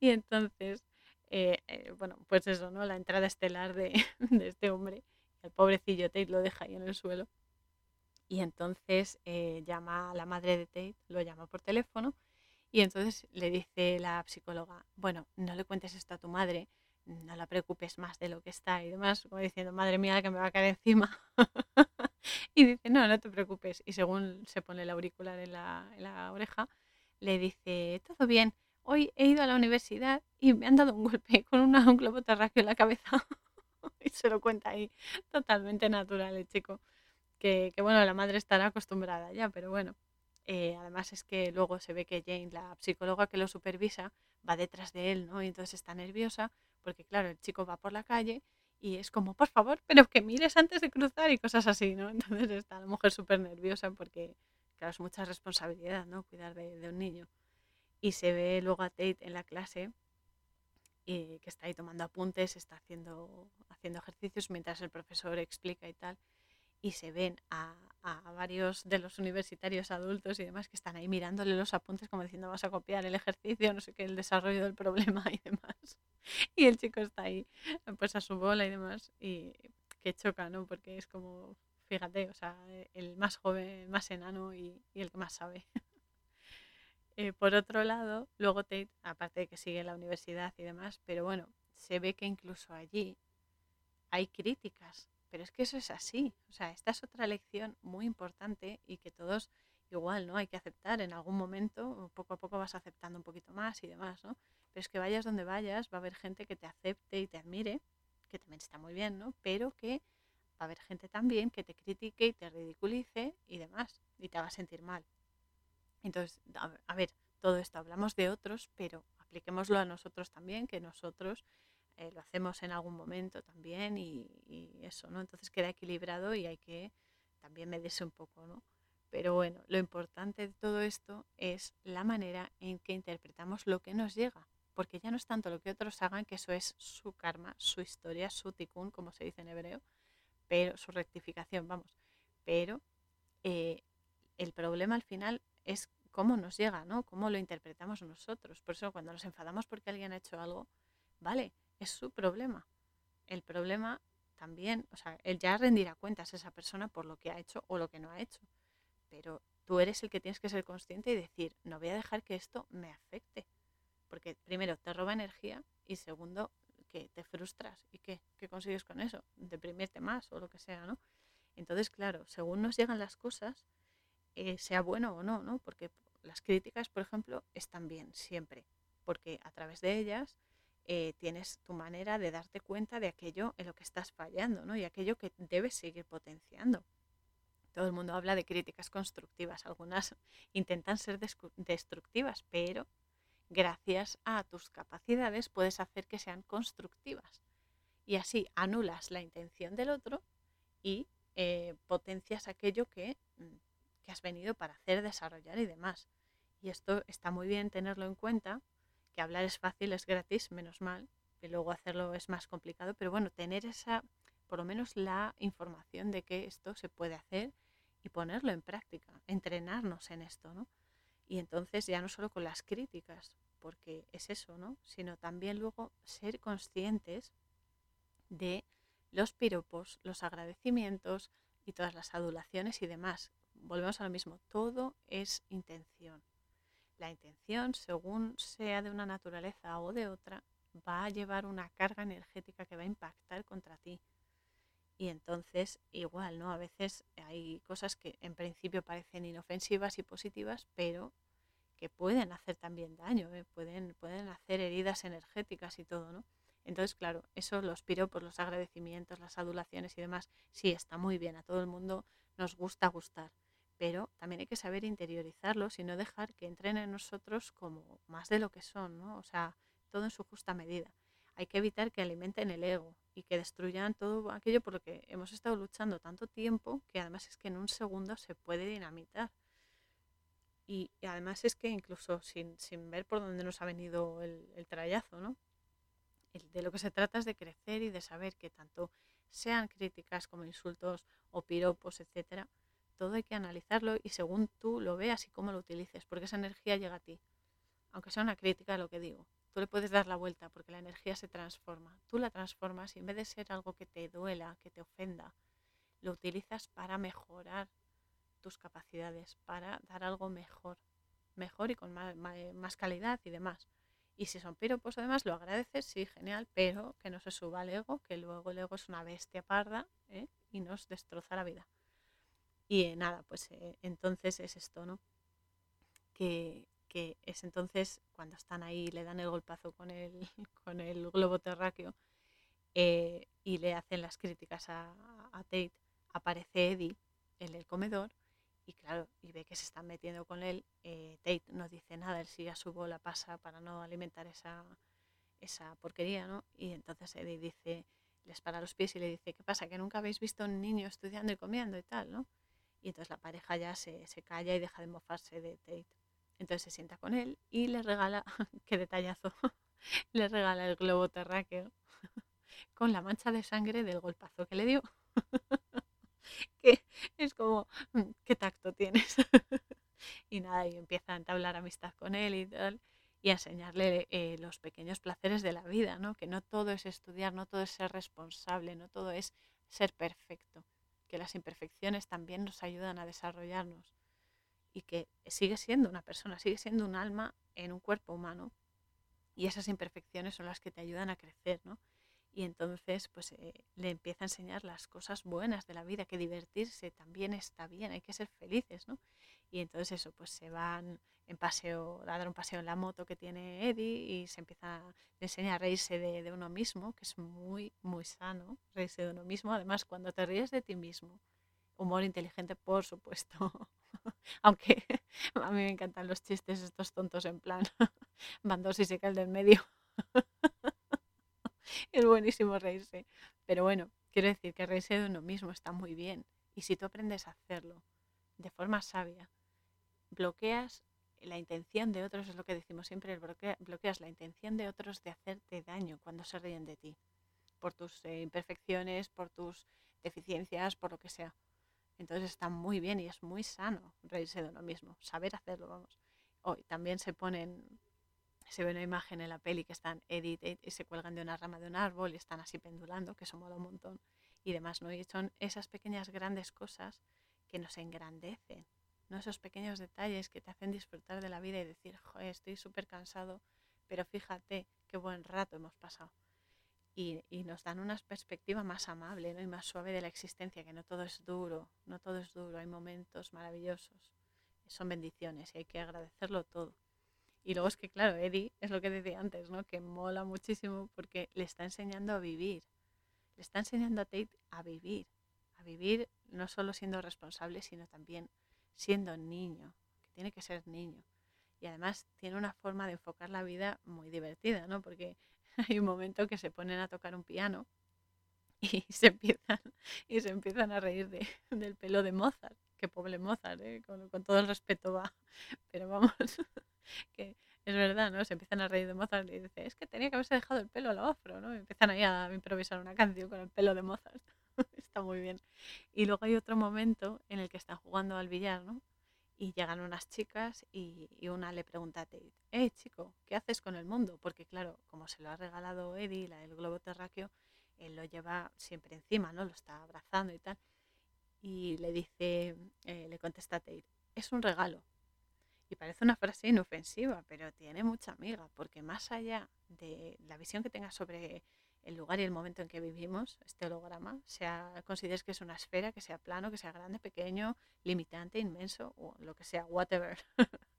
y entonces, eh, eh, bueno, pues eso, ¿no? La entrada estelar de, de este hombre, el pobrecillo Tate lo deja ahí en el suelo y entonces eh, llama a la madre de Tate, lo llama por teléfono y entonces le dice la psicóloga, bueno, no le cuentes esto a tu madre, no la preocupes más de lo que está y demás, como diciendo, madre mía, que me va a caer encima. y dice, no, no te preocupes. Y según se pone el auricular en la, en la oreja, le dice, todo bien, hoy he ido a la universidad y me han dado un golpe con una, un globo terráqueo en la cabeza. y se lo cuenta ahí, totalmente natural el chico que, bueno, la madre estará acostumbrada ya, pero bueno. Eh, además es que luego se ve que Jane, la psicóloga que lo supervisa, va detrás de él, ¿no? Y entonces está nerviosa porque, claro, el chico va por la calle y es como, por favor, pero que mires antes de cruzar y cosas así, ¿no? Entonces está la mujer súper nerviosa porque, claro, es mucha responsabilidad, ¿no? Cuidar de, un niño. Y se ve luego a Tate en la clase y que está ahí tomando apuntes, está haciendo, haciendo ejercicios mientras el profesor explica y tal y se ven a, varios de los universitarios adultos y demás que están ahí mirándole los apuntes como diciendo vas a copiar el ejercicio, no sé qué, el desarrollo del problema y demás. Y el chico está ahí pues a su bola y demás y que choca, ¿no? Porque es como, fíjate, o sea, el más joven, el más enano y, el que más sabe. Eh, por otro lado, luego Tate, aparte de que sigue la universidad y demás, pero bueno, se ve que incluso allí hay críticas pero es que eso es así. O sea, esta es otra lección muy importante y que todos igual, ¿no? Hay que aceptar en algún momento, poco a poco vas aceptando un poquito más y demás, ¿no? Pero es que vayas donde vayas, va a haber gente que te acepte y te admire, que también está muy bien, ¿no? Pero que va a haber gente también que te critique y te ridiculice y demás, y te va a sentir mal. Entonces, a ver, todo esto hablamos de otros, pero apliquémoslo a nosotros también, que nosotros eh, lo hacemos en algún momento también y, eso, ¿no? Entonces queda equilibrado y hay que también medirse un poco, ¿no? Pero bueno, lo importante de todo esto es la manera en que interpretamos lo que nos llega, porque ya no es tanto lo que otros hagan, que eso es su karma, su historia, su tikkun, como se dice en hebreo, pero su rectificación, vamos. Pero eh, el problema al final es cómo nos llega, ¿no? Cómo lo interpretamos nosotros. Por eso cuando nos enfadamos porque alguien ha hecho algo, vale, es su problema. El problema también, o sea, él ya rendirá cuentas a esa persona por lo que ha hecho o lo que no ha hecho. Pero tú eres el que tienes que ser consciente y decir, no voy a dejar que esto me afecte. Porque primero te roba energía y segundo que te frustras. ¿Y qué? ¿Qué consigues con eso? Deprimirte más o lo que sea, ¿no? Entonces, claro, según nos llegan las cosas, eh, sea bueno o no, ¿no? Porque las críticas, por ejemplo, están bien siempre. Porque a través de ellas eh, tienes tu manera de darte cuenta de aquello en lo que estás fallando ¿no? y aquello que debes seguir potenciando. Todo el mundo habla de críticas constructivas, algunas intentan ser destructivas, pero gracias a tus capacidades puedes hacer que sean constructivas. Y así anulas la intención del otro y eh, potencias aquello que, mm, que has venido para hacer, desarrollar y demás. Y esto está muy bien tenerlo en cuenta que hablar es fácil, es gratis, menos mal, y luego hacerlo es más complicado, pero bueno, tener esa, por lo menos la información de que esto se puede hacer y ponerlo en práctica, entrenarnos en esto, ¿no? Y entonces ya no solo con las críticas, porque es eso, ¿no? Sino también luego ser conscientes de los piropos, los agradecimientos y todas las adulaciones y demás. Volvemos a lo mismo, todo es intención la intención, según sea de una naturaleza o de otra, va a llevar una carga energética que va a impactar contra ti. Y entonces, igual, ¿no? A veces hay cosas que en principio parecen inofensivas y positivas, pero que pueden hacer también daño, ¿eh? pueden, pueden hacer heridas energéticas y todo, ¿no? Entonces, claro, eso los por los agradecimientos, las adulaciones y demás, sí, está muy bien, a todo el mundo nos gusta gustar pero también hay que saber interiorizarlos y no dejar que entren en nosotros como más de lo que son, ¿no? O sea, todo en su justa medida. hay que evitar que alimenten el ego y que destruyan todo aquello por lo que hemos estado luchando tanto tiempo, que además es que en un segundo se puede dinamitar. Y, además es que incluso sin, ver por dónde nos ha venido el, el trayazo, ¿no? de lo que se trata es de crecer y de saber que tanto sean críticas como insultos o piropos, etcétera, todo hay que analizarlo y según tú lo veas y cómo lo utilices, porque esa energía llega a ti. Aunque sea una crítica lo que digo, tú le puedes dar la vuelta porque la energía se transforma. Tú la transformas y en vez de ser algo que te duela, que te ofenda, lo utilizas para mejorar tus capacidades, para dar algo mejor, mejor y con más, calidad y demás. Y si son piropos además lo agradeces, sí, genial, pero que no se suba el ego, que luego el ego es una bestia parda ¿eh? y nos destroza la vida. Y eh, nada, pues eh, entonces es esto, ¿no? Que, es entonces cuando están ahí, le dan el golpazo con el, con el globo terráqueo y le hacen las críticas a, a Tate, aparece Eddie en el comedor y claro, y ve que se están metiendo con él, eh, Tate no dice nada, él sigue a su bola, pasa para no alimentar esa, esa porquería, ¿no? Y entonces Eddie dice, les para los pies y le dice, ¿qué pasa? Que nunca habéis visto a un niño estudiando y comiendo y tal, ¿no? Y entonces la pareja ya se, se calla y deja de mofarse de Tate. Entonces se sienta con él y le regala, qué detallazo, le regala el globo terráqueo con la mancha de sangre del golpazo que le dio. que es como, mm, ¿qué tacto tienes? y nada, y empieza a entablar amistad con él y tal, y a enseñarle eh, los pequeños placeres de la vida, ¿no? Que no todo es estudiar, no todo es ser responsable, no todo es ser perfecto, que las imperfecciones también nos ayudan a desarrollarnos y que sigue siendo una persona, sigue siendo un alma en un cuerpo humano y esas imperfecciones son las que te ayudan a crecer, ¿no? y entonces pues eh, le empieza a enseñar las cosas buenas de la vida, que divertirse también está bien, hay que ser felices, ¿no? Y entonces eso, pues se van en paseo, a dar un paseo en la moto que tiene Eddie y se empieza a enseñar a reírse de, uno mismo, que es muy, muy sano, reírse de uno mismo, además cuando te ríes de ti mismo, humor inteligente por supuesto, aunque a mí me encantan los chistes estos tontos en plan, van dos y se cae el del medio. es buenísimo reírse. Pero bueno, quiero decir que reírse de uno mismo está muy bien. Y si tú aprendes a hacerlo de forma sabia, bloqueas la intención de otros, es lo que decimos siempre, bloqueas la intención de otros de hacerte daño cuando se ríen de ti, por tus eh, imperfecciones, por tus deficiencias, por lo que sea. Entonces está muy bien y es muy sano reírse de uno mismo, saber hacerlo, vamos. Hoy también se ponen se ve una imagen en la peli que están Edith y se cuelgan de una rama de un árbol y están así pendulando, que eso mola un montón y demás, ¿no? Y son esas pequeñas grandes cosas que nos engrandecen, Esos pequeños detalles que te hacen disfrutar de la vida y decir, joder, estoy súper cansado, pero fíjate qué buen rato hemos pasado. Y, y, nos dan una perspectiva más amable ¿no? y más suave de la existencia, que no todo es duro, no todo es duro, hay momentos maravillosos, son bendiciones y hay que agradecerlo todo. Y luego es que, claro, Eddie es lo que decía antes, ¿no? Que mola muchísimo porque le está enseñando a vivir. Le está enseñando a Tate a vivir. A vivir no solo siendo responsable, sino también siendo niño, que tiene que ser niño. Y además tiene una forma de enfocar la vida muy divertida, ¿no? Porque hay un momento que se ponen a tocar un piano y se empiezan, y se empiezan a reír de, del pelo de Mozart. Qué pobre Mozart, ¿eh? con, todo el respeto va. Pero vamos, que es verdad, ¿no? Se empiezan a reír de Mozart y dice, es que tenía que haberse dejado el pelo a lo afro, ¿no? Y empiezan ahí a improvisar una canción con el pelo de Mozart. Está muy bien. Y luego hay otro momento en el que están jugando al billar, ¿no? Y llegan unas chicas y, una le pregunta a Tate, eh, chico, ¿qué haces con el mundo? Porque claro, como se lo ha regalado Eddie, la del globo terráqueo, él lo lleva siempre encima, ¿no? Lo está abrazando y tal. Y le dice, eh, le contesta a Tate, es un regalo, y parece una frase inofensiva, pero tiene mucha amiga, porque más allá de la visión que tengas sobre el lugar y el momento en que vivimos, este holograma, sea consideres que es una esfera, que sea plano, que sea grande, pequeño, limitante, inmenso, o lo que sea, whatever.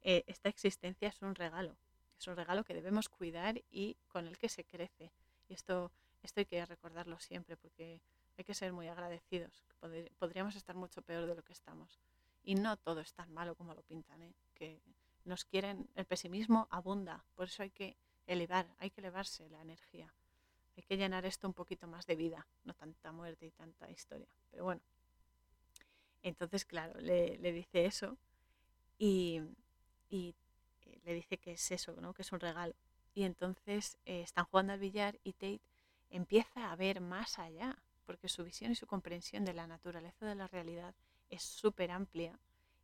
Eh, esta existencia es un regalo, es un regalo que debemos cuidar y con el que se crece. Y esto, esto hay que recordarlo siempre, porque hay que ser muy agradecidos. Podríamos estar mucho peor de lo que estamos. Y no todo es tan malo como lo pintan, ¿eh? que nos quieren, el pesimismo abunda, por eso hay que elevar, hay que elevarse la energía. Hay que llenar esto un poquito más de vida, no tanta muerte y tanta historia. Pero bueno, entonces, claro, le, dice eso y, eh, le dice que es eso, ¿no? que es un regalo. Y entonces eh, están jugando al billar y Tate empieza a ver más allá, porque su visión y su comprensión de la naturaleza de la realidad es súper amplia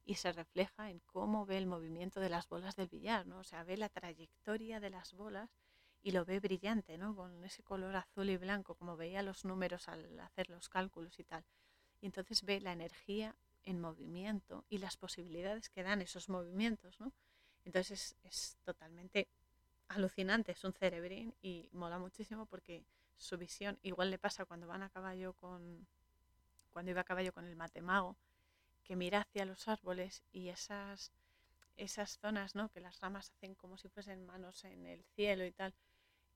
y se refleja en cómo ve el movimiento de las bolas del billar, ¿no? O sea, ve la trayectoria de las bolas y lo ve brillante, ¿no? Con ese color azul y blanco, como veía los números al hacer los cálculos y tal. Y entonces ve la energía en movimiento y las posibilidades que dan esos movimientos, ¿no? Entonces es, es totalmente alucinante, es un cerebrín y mola muchísimo porque su visión, igual le pasa cuando van a caballo con, cuando iba a caballo con el matemago, que mira hacia los árboles y esas, esas zonas, ¿no? Que las ramas hacen como si fuesen manos en el cielo y tal.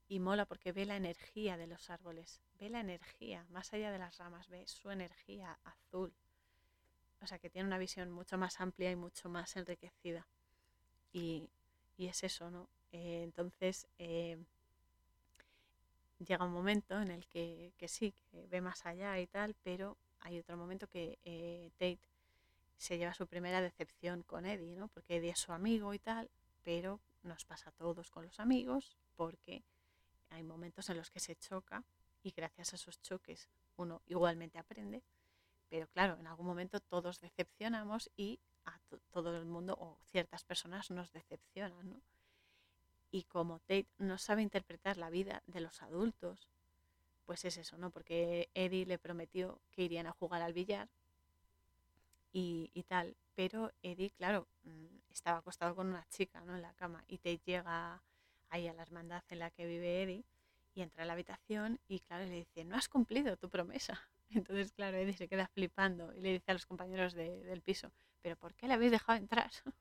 Y mola porque ve la energía de los árboles, ve la energía, más allá de las ramas, ve su energía azul. O sea que tiene una visión mucho más amplia y mucho más enriquecida. Y, es eso, ¿no? Eh, entonces eh, llega un momento en el que, que, sí, que ve más allá y tal, pero hay otro momento que eh, Tate se lleva su primera decepción con Eddie, ¿no? Porque Eddie es su amigo y tal, pero nos pasa a todos con los amigos porque hay momentos en los que se choca y gracias a esos choques uno igualmente aprende, pero claro, en algún momento todos decepcionamos y a todo el mundo o ciertas personas nos decepcionan, ¿no? Y como Tate no sabe interpretar la vida de los adultos, pues es eso, ¿no? Porque Eddie le prometió que irían a jugar al billar y, tal. Pero Eddie, claro, mm, estaba acostado con una chica ¿no? en la cama y te llega ahí a la hermandad en la que vive Eddie y entra a la habitación y claro, le dice, no has cumplido tu promesa. Entonces, claro, Eddie se queda flipando y le dice a los compañeros del piso, pero ¿por qué le habéis dejado entrar?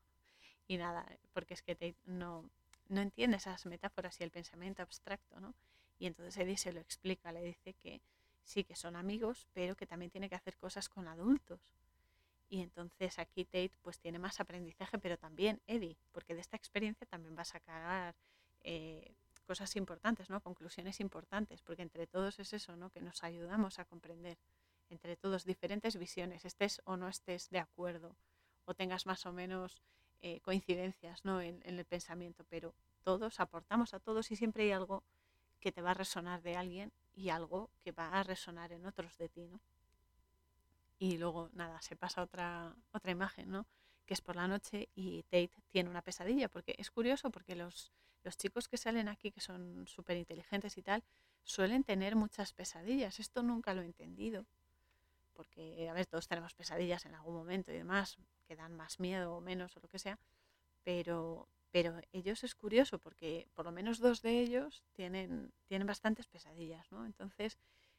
y nada, porque es que Tate no, no entiende esas metáforas y el pensamiento abstracto, ¿no? Y entonces Eddie se lo explica, le dice que sí que son amigos, pero que también tiene que hacer cosas con adultos y entonces aquí Tate pues tiene más aprendizaje, pero también Eddie, porque de esta experiencia también va a sacar eh, cosas importantes, ¿no? Conclusiones importantes, porque entre todos es eso, ¿no? Que nos ayudamos a comprender, entre todos diferentes visiones, estés o no estés de acuerdo, o tengas más o menos eh, coincidencias, ¿no? En, en el pensamiento, pero todos aportamos a todos y siempre hay algo que te va a resonar de alguien y algo que va a resonar en otros de ti, ¿no? y luego nada, se pasa otra, otra imagen, ¿no? Que es por la noche y Tate tiene una pesadilla, porque es curioso porque los, los chicos que salen aquí, que son súper inteligentes y tal, suelen tener muchas pesadillas. Esto nunca lo he entendido, porque, a ver, todos tenemos pesadillas en algún momento y demás, que dan más miedo o menos o lo que sea, pero, pero ellos es curioso porque por lo menos dos de ellos tienen, tienen bastantes pesadillas, ¿no? Entonces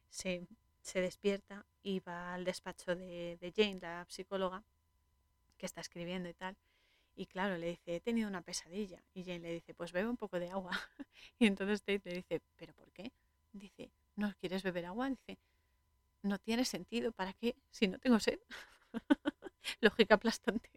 se, se despierta y va al despacho de, Jane, la psicóloga, que está escribiendo y tal. Y claro, le dice, he tenido una pesadilla. Y Jane le dice, pues bebe un poco de agua. y entonces Tate le dice, ¿pero por qué? Dice, ¿no quieres beber agua? Dice, no tiene sentido, ¿para qué? Si no tengo sed. Lógica aplastante.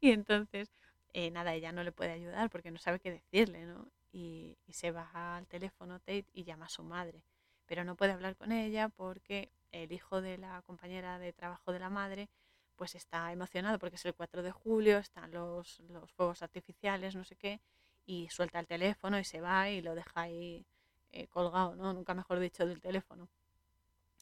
y entonces, eh, nada, ella no le puede ayudar porque no sabe qué decirle, ¿no? Y, y se va al teléfono Tate y llama a su madre pero no puede hablar con ella porque el hijo de la compañera de trabajo de la madre pues está emocionado porque es el 4 de julio, están los, los fuegos artificiales, no sé qué, y suelta el teléfono y se va y lo deja ahí eh, colgado, ¿no? Nunca mejor dicho del teléfono.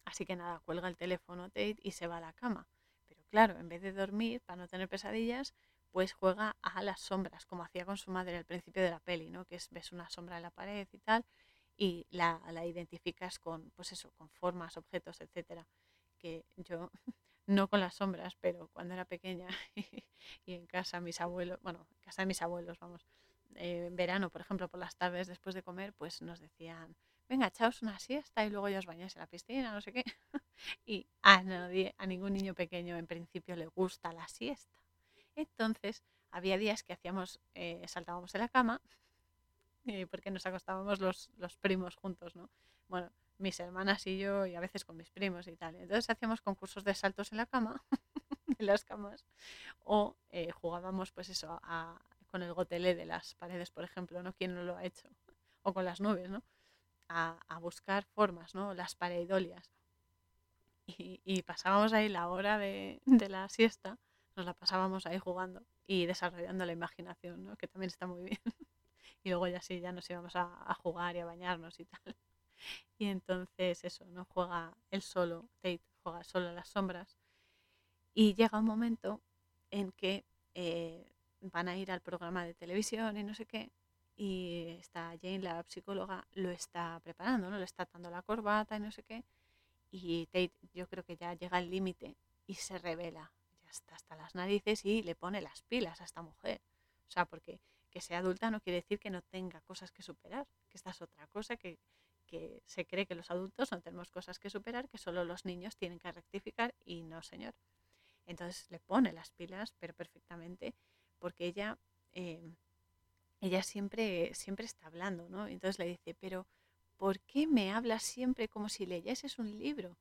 Así que nada, cuelga el teléfono Tate y se va a la cama. Pero claro, en vez de dormir, para no tener pesadillas, pues juega a las sombras, como hacía con su madre al principio de la peli, ¿no? Que es, ves una sombra en la pared y tal, y la, la, identificas con, pues eso, con formas, objetos, etcétera. Que yo, no con las sombras, pero cuando era pequeña y, en casa mis abuelos, bueno, en casa de mis abuelos, vamos, eh, en verano, por ejemplo, por las tardes después de comer, pues nos decían, venga, echaos una siesta y luego ya os bañáis en la piscina, no sé qué. y a nadie, a ningún niño pequeño en principio le gusta la siesta. Entonces, había días que hacíamos, eh, saltábamos de la cama eh, porque nos acostábamos los, los, primos juntos, ¿no? Bueno, mis hermanas y yo, y a veces con mis primos y tal. Entonces hacíamos concursos de saltos en la cama, en las camas, o eh, jugábamos, pues eso, a, con el gotelé de las paredes, por ejemplo, ¿no? ¿Quién no lo ha hecho? o con las nubes, ¿no? A, buscar formas, ¿no? Las pareidolias. Y, y pasábamos ahí la hora de, de, la siesta, nos la pasábamos ahí jugando y desarrollando la imaginación, ¿no? Que también está muy bien. y luego ya sí, ya nos íbamos a, a jugar y a bañarnos y tal. Y entonces eso, ¿no? Juega él solo, Tate juega solo en las sombras. Y llega un momento en que eh, van a ir al programa de televisión y no sé qué, y está Jane, la psicóloga, lo está preparando, ¿no? Le está dando la corbata y no sé qué, y Tate yo creo que ya llega al límite y se revela, ya está hasta las narices y le pone las pilas a esta mujer. O sea, porque que sea adulta no quiere decir que no tenga cosas que superar, que esta es otra cosa que, que se cree que los adultos no tenemos cosas que superar, que solo los niños tienen que rectificar y no, señor. Entonces le pone las pilas, pero perfectamente, porque ella, em, ella siempre, siempre está hablando, ¿no? Entonces le dice, pero ¿por qué me hablas siempre como si leyeses un libro?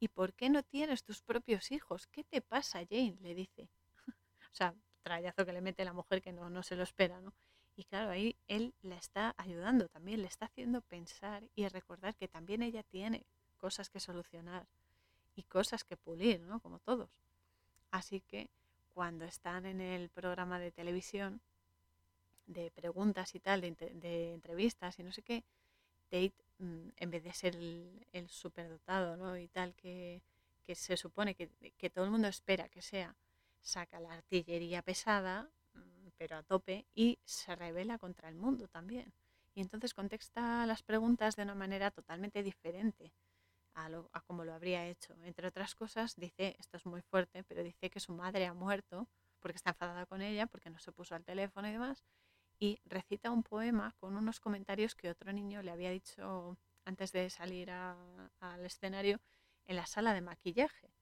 ¿Y por qué no tienes tus propios hijos? ¿Qué te pasa, Jane? le dice. o sea, trayazo que le mete la mujer que no, no se lo espera, ¿no? Y claro, ahí él la está ayudando también, le está haciendo pensar y recordar que también ella tiene cosas que solucionar y cosas que pulir, ¿no? Como todos. Así que cuando están en el programa de televisión de preguntas y tal, de, entrevistas y no sé qué, Tate, mm, en vez de ser el, superdotado ¿no? y tal que, se supone que, que, todo el mundo espera que sea, saca la artillería pesada, pero a tope, y se revela contra el mundo también. Y entonces contesta las preguntas de una manera totalmente diferente a, como lo habría hecho. Entre otras cosas, dice, esto es muy fuerte, pero dice que su madre ha muerto porque está enfadada con ella, porque no se puso al teléfono y demás, y recita un poema con unos comentarios que otro niño le había dicho antes de salir al escenario en la sala de maquillaje,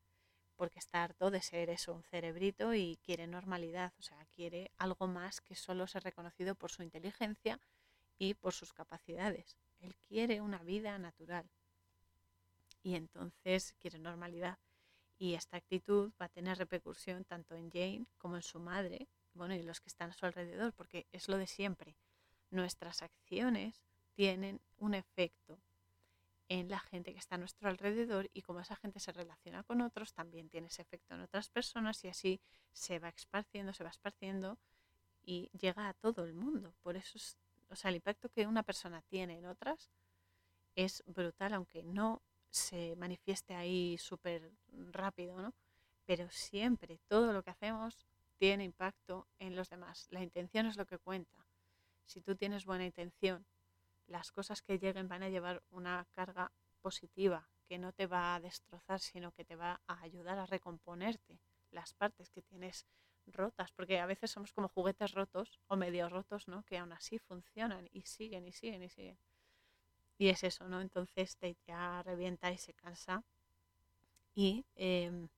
porque está harto de ser eso, un cerebrito y quiere normalidad, o sea, quiere algo más que solo ser reconocido por su inteligencia y por sus capacidades. Él quiere una vida natural y entonces quiere normalidad. Y esta actitud va a tener repercusión tanto en Jane como en su madre, bueno, y los que están a su alrededor, porque es lo de siempre. Nuestras acciones tienen un efecto en la gente que está a nuestro alrededor y como esa gente se relaciona con otros, también tiene ese efecto en otras personas y así se va esparciendo, se va esparciendo y llega a todo el mundo. Por eso, o sea, el impacto que una persona tiene en otras es brutal, aunque no se manifieste ahí súper rápido, ¿no? Pero siempre todo lo que hacemos tiene impacto en los demás. La intención es lo que cuenta. Si tú tienes buena intención, las cosas que lleguen van a llevar una carga positiva que no te va a destrozar, sino que te va a ayudar a recomponerte las partes que tienes rotas, porque a veces somos como juguetes rotos o medio rotos, ¿no? Que aún así funcionan y siguen y siguen y siguen. Y es eso, ¿no? Entonces te ya revienta y se cansa y em,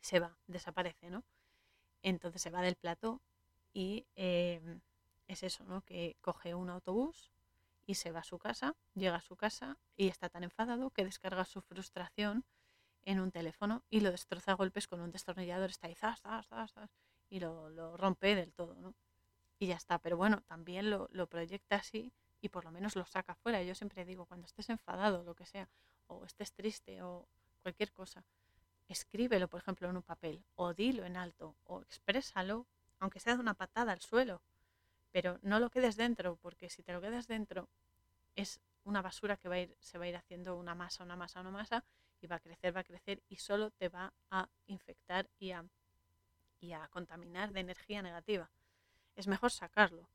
se va, desaparece, ¿no? Entonces se va del plató y em, es eso, ¿no? Que coge un autobús y se va a su casa, llega a su casa y está tan enfadado que descarga su frustración en un teléfono y lo destroza a golpes con un destornillador, está ahí, zas, zas, y lo, lo, rompe del todo, ¿no? Y ya está, pero bueno, también lo, lo proyecta así y por lo menos lo saca fuera. Yo siempre digo, cuando estés enfadado, lo que sea, o estés triste o cualquier cosa, escríbelo, por ejemplo, en un papel, o dilo en alto, o exprésalo, aunque sea de una patada al suelo, pero no lo quedes dentro, porque si te lo quedas dentro, es una basura que va a ir, se va a ir haciendo una masa, una masa, una masa, y va a crecer, va a crecer, y solo te va a infectar y a, y a contaminar de energía negativa. Es mejor sacarlo.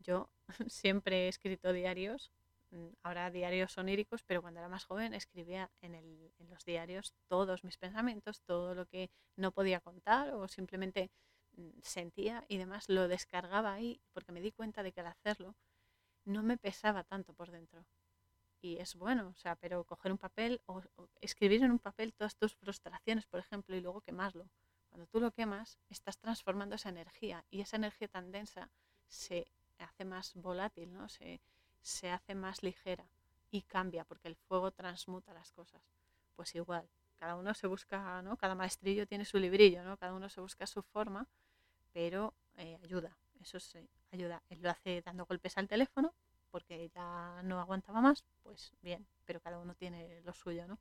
Yo siempre he escrito diarios, mm, ahora diarios oníricos, pero cuando era más joven escribía en, el, en, los diarios todos mis pensamientos, todo lo que no podía contar o simplemente sentía y demás, lo descargaba ahí porque me di cuenta de que al hacerlo no me pesaba tanto por dentro. Y es bueno, o sea, pero coger un papel o, o escribir en un papel todas tus frustraciones, por ejemplo, y luego quemarlo. Cuando tú lo quemas, estás transformando esa energía y esa energía tan densa se hace más volátil, ¿no? Se, se hace más ligera y cambia porque el fuego transmuta las cosas. Pues igual, cada uno se busca, ¿no? Cada maestrillo tiene su librillo, ¿no? Cada uno se busca su forma, pero eh, ayuda, eso sí, ayuda. Él lo hace dando golpes al teléfono porque ya no aguantaba más, pues bien, pero cada uno tiene lo suyo, ¿no?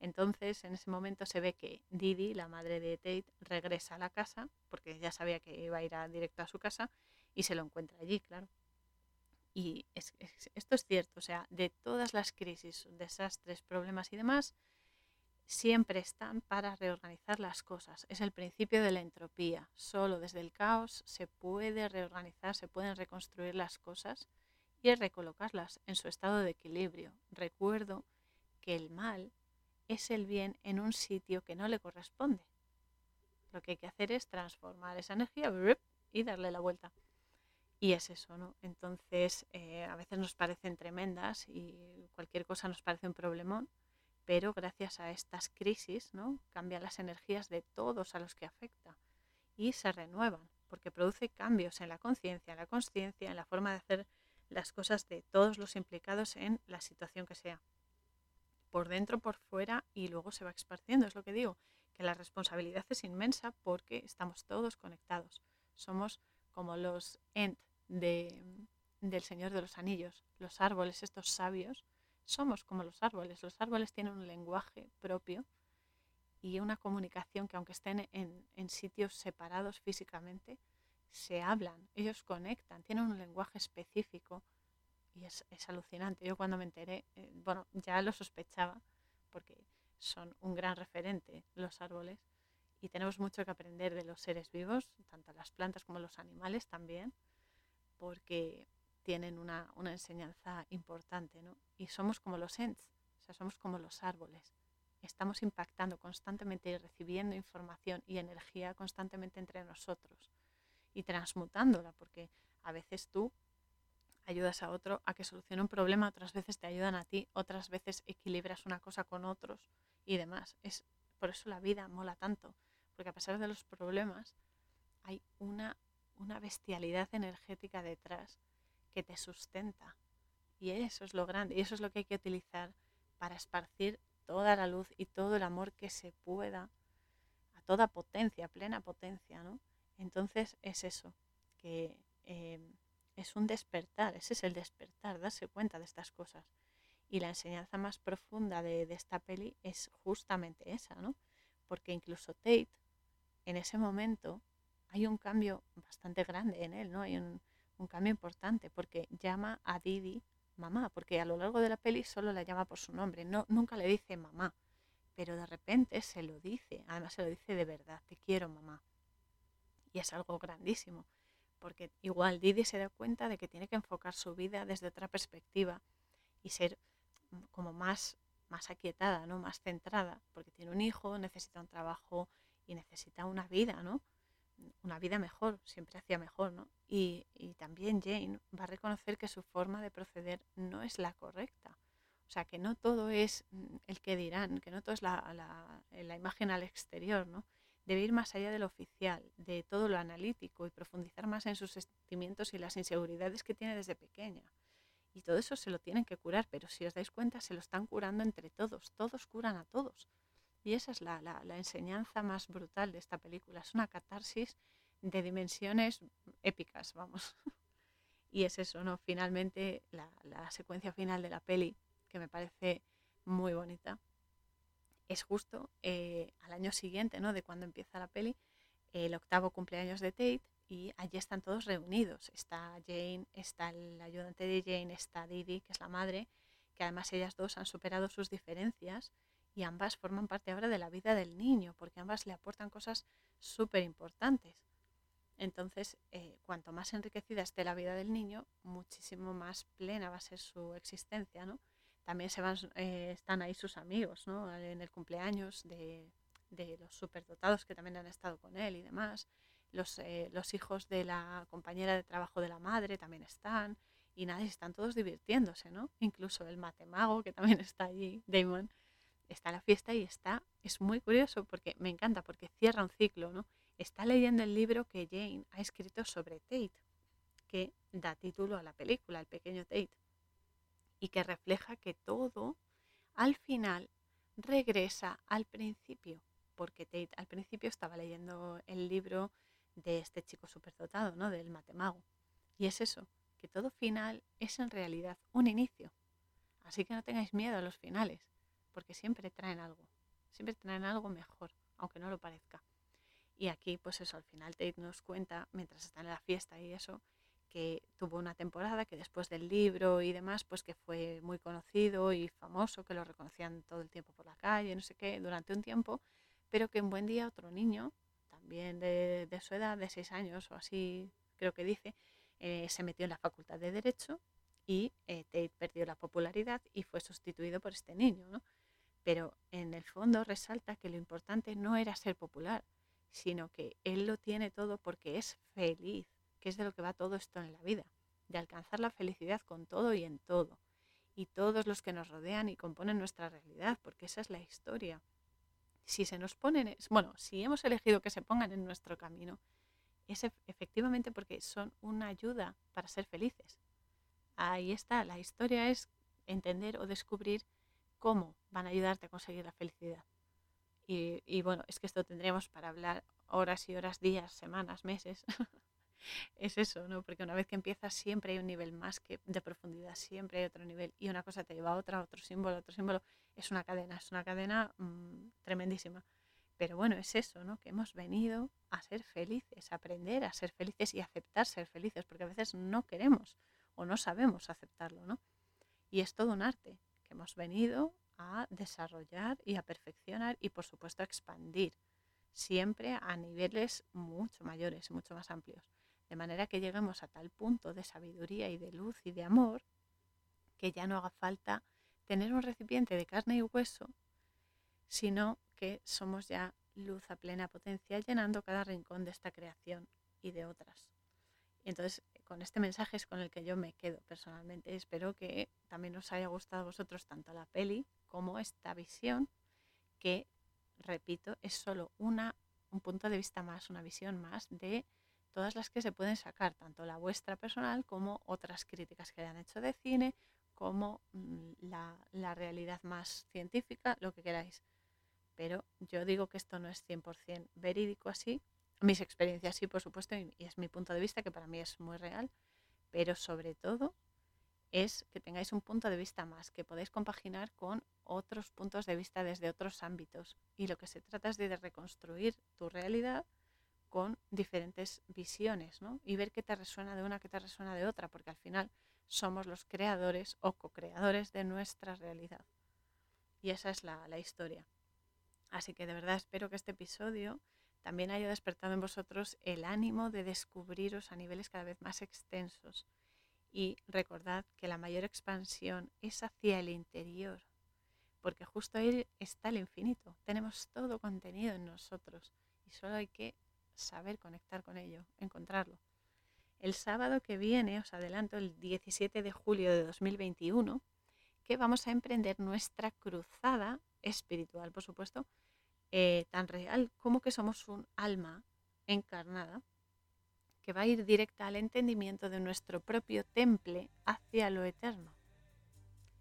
Entonces, en ese momento se ve que Didi, la madre de Tate, regresa a la casa, porque ya sabía que iba a ir a, directo a su casa, y se lo encuentra allí, claro. Y esto es cierto, o sea, de todas las crisis, desastres, problemas y demás, siempre están para reorganizar las cosas. Es el principio de la entropía. Solo desde el caos se puede reorganizar, se pueden reconstruir las cosas y recolocarlas en su estado de equilibrio. Recuerdo que el mal es el bien en un sitio que no le corresponde. Lo que hay que hacer es transformar esa energía y darle la vuelta. Y es eso, ¿no? Entonces, eh, a veces nos parecen tremendas y cualquier cosa nos parece un problemón, pero gracias a estas crisis, ¿no? Cambian las energías de todos a los que afecta y se renuevan, porque produce cambios en la conciencia, en la consciencia, en la forma de hacer las cosas de todos los implicados en la situación que sea por dentro, por fuera y luego se va esparciendo. Es lo que digo, que la responsabilidad es inmensa porque estamos todos conectados. Somos como los Ent de, del Señor de los Anillos, los árboles, estos sabios. Somos como los árboles. Los árboles tienen un lenguaje propio y una comunicación que aunque estén en, sitios separados físicamente, se hablan, ellos conectan, tienen un lenguaje específico y es, alucinante. Yo cuando me enteré, eh, bueno, ya lo sospechaba, porque son un gran referente los árboles y tenemos mucho que aprender de los seres vivos, tanto las plantas como los animales también, porque tienen una, una enseñanza importante, ¿no? Y somos como los ents, o sea, somos como los árboles. Estamos impactando constantemente y recibiendo información y energía constantemente entre nosotros y transmutándola, porque a veces tú ayudas a otro a que solucione un problema, otras veces te ayudan a ti, otras veces equilibras una cosa con otros y demás. Es por eso la vida mola tanto, porque a pesar de los problemas hay una, una bestialidad energética detrás que te sustenta. Y eso es lo grande, y eso es lo que hay que utilizar para esparcir toda la luz y todo el amor que se pueda a toda potencia, plena potencia, ¿no? Entonces es eso, que em, es un despertar, ese es el despertar, darse cuenta de estas cosas. Y la enseñanza más profunda de, esta peli es justamente esa, ¿no? Porque incluso Tate, en ese momento, hay un cambio bastante grande en él, ¿no? Hay un, cambio importante, porque llama a Didi mamá, porque a lo largo de la peli solo la llama por su nombre, no, nunca le dice mamá, pero de repente se lo dice, además se lo dice de verdad, te quiero mamá. Y es algo grandísimo porque igual Didi se da cuenta de que tiene que enfocar su vida desde otra perspectiva y ser como más, más aquietada, ¿no? más centrada, porque tiene un hijo, necesita un trabajo y necesita una vida, ¿no? Una vida mejor, siempre hacía mejor, ¿no? Y, también Jane va a reconocer que su forma de proceder no es la correcta. O sea, que no todo es mm, el que dirán, que no todo es la, la, la imagen al exterior, ¿no? debe ir más allá de lo oficial, de todo lo analítico y profundizar más en sus sentimientos y las inseguridades que tiene desde pequeña. Y todo eso se lo tienen que curar, pero si os dais cuenta, se lo están curando entre todos, todos curan a todos. Y esa es la, enseñanza más brutal de esta película, es una catarsis de dimensiones épicas, vamos. y es eso. Finalmente, la, la secuencia final de la peli, que me parece muy bonita, es justo eh, al año siguiente, ¿no? De cuando empieza la peli, el octavo cumpleaños de Tate y allí están todos reunidos. Está Jane, está el ayudante de Jane, está Didi, que es la madre, que además ellas dos han superado sus diferencias y ambas forman parte ahora de la vida del niño, porque ambas le aportan cosas súper importantes. Entonces, eh, cuanto más enriquecida esté la vida del niño, muchísimo más plena va a ser su existencia, ¿no? también se van, eh, están ahí sus amigos, ¿no? En el cumpleaños de, de, los superdotados que también han estado con él y demás. Los, eh, los hijos de la compañera de trabajo de la madre también están. Y nada, están todos divirtiéndose, ¿no? Incluso el matemago, que también está allí, Damon, está la fiesta y está, es muy curioso porque me encanta, porque cierra un ciclo, ¿no? Está leyendo el libro que Jane ha escrito sobre Tate, que da título a la película, El pequeño Tate y que refleja que todo al final regresa al principio, porque Tate al principio estaba leyendo el libro de este chico superdotado, ¿no? del matemago. Y es eso, que todo final es en realidad un inicio. Así que no tengáis miedo a los finales, porque siempre traen algo, siempre traen algo mejor, aunque no lo parezca. Y aquí, pues eso, al final Tate nos cuenta, mientras está en la fiesta y eso, que tuvo una temporada que después del libro y demás, pues que fue muy conocido y famoso, que lo reconocían todo el tiempo por la calle, no sé qué, durante un tiempo, pero que un buen día otro niño, también de, su edad, de seis años o así, creo que dice, eh, se metió en la facultad de Derecho y eh, Tate perdió la popularidad y fue sustituido por este niño, ¿no? Pero en el fondo resalta que lo importante no era ser popular, sino que él lo tiene todo porque es feliz, que es de lo que va todo esto en la vida, de alcanzar la felicidad con todo y en todo, y todos los que nos rodean y componen nuestra realidad, porque esa es la historia. Si se nos ponen, bueno, si hemos elegido que se pongan en nuestro camino, es efectivamente porque son una ayuda para ser felices. Ahí está, la historia es entender o descubrir cómo van a ayudarte a conseguir la felicidad. Y, bueno, es que esto tendríamos para hablar horas y horas, días, semanas, meses. es eso, ¿no? Porque una vez que empiezas siempre hay un nivel más que de profundidad, siempre hay otro nivel y una cosa te lleva a otra, otro símbolo, otro símbolo. Es una cadena, es una cadena mm, tremendísima. Pero bueno, es eso, ¿no? Que hemos venido a ser felices, a aprender a ser felices y aceptar ser felices, porque a veces no queremos o no sabemos aceptarlo, ¿no? Y es todo un arte que hemos venido a desarrollar y a perfeccionar y por supuesto a expandir, siempre a niveles mucho mayores, mucho más amplios, de manera que lleguemos a tal punto de sabiduría y de luz y de amor que ya no haga falta tener un recipiente de carne y hueso, sino que somos ya luz a plena potencia llenando cada rincón de esta creación y de otras. Entonces con este mensaje es con el que yo me quedo personalmente. Espero que también os haya gustado a vosotros tanto la peli como esta visión que, repito, es solo una, un punto de vista más, una visión más de todas las que se pueden sacar, tanto la vuestra personal como otras críticas que le han hecho de cine, como mm, la, la realidad más científica, lo que queráis. Pero yo digo que esto no es 100% verídico así, mis experiencias sí, por supuesto, y, es mi punto de vista, que para mí es muy real, pero sobre todo es que tengáis un punto de vista más, que podéis compaginar con otros puntos de vista desde otros ámbitos. Y lo que se trata es de reconstruir tu realidad con diferentes visiones, ¿no? Y ver qué te resuena de una, qué te resuena de otra, porque al final somos los creadores o co-creadores de nuestra realidad. Y esa es la, la historia. Así que de verdad espero que este episodio también haya despertado en vosotros el ánimo de descubriros a niveles cada vez más extensos. Y recordad que la mayor expansión es hacia el interior, porque justo ahí está el infinito. Tenemos todo contenido en nosotros y solo hay que saber conectar con ello, encontrarlo. El sábado que viene, os adelanto, el 17 de julio de 2021, que vamos a emprender nuestra cruzada espiritual, por supuesto, eh, tan real como que somos un alma encarnada que va a ir directa al entendimiento de nuestro propio temple hacia lo eterno.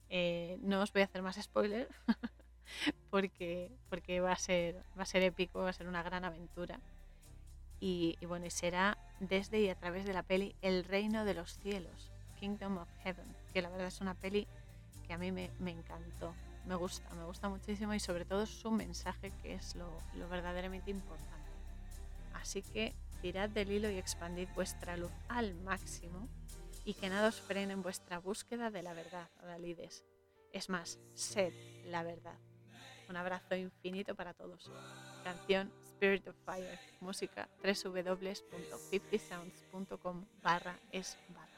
Eh, no os voy a hacer más spoiler porque, porque va, a ser, va a ser épico, va a ser una gran aventura. Y, bueno, y será desde y a través de la peli El Reino de los Cielos, Kingdom of Heaven, que la verdad es una peli que a mí me, me encantó me gusta, me gusta muchísimo y sobre todo su mensaje que es lo, verdaderamente importante. Así que tirad del hilo y expandid vuestra luz al máximo y que nada os frene en vuestra búsqueda de la verdad, Adalides. Es más, sed la verdad. Un abrazo infinito para todos. Canción Spirit of Fire. Música www.50sounds.com barra es barra.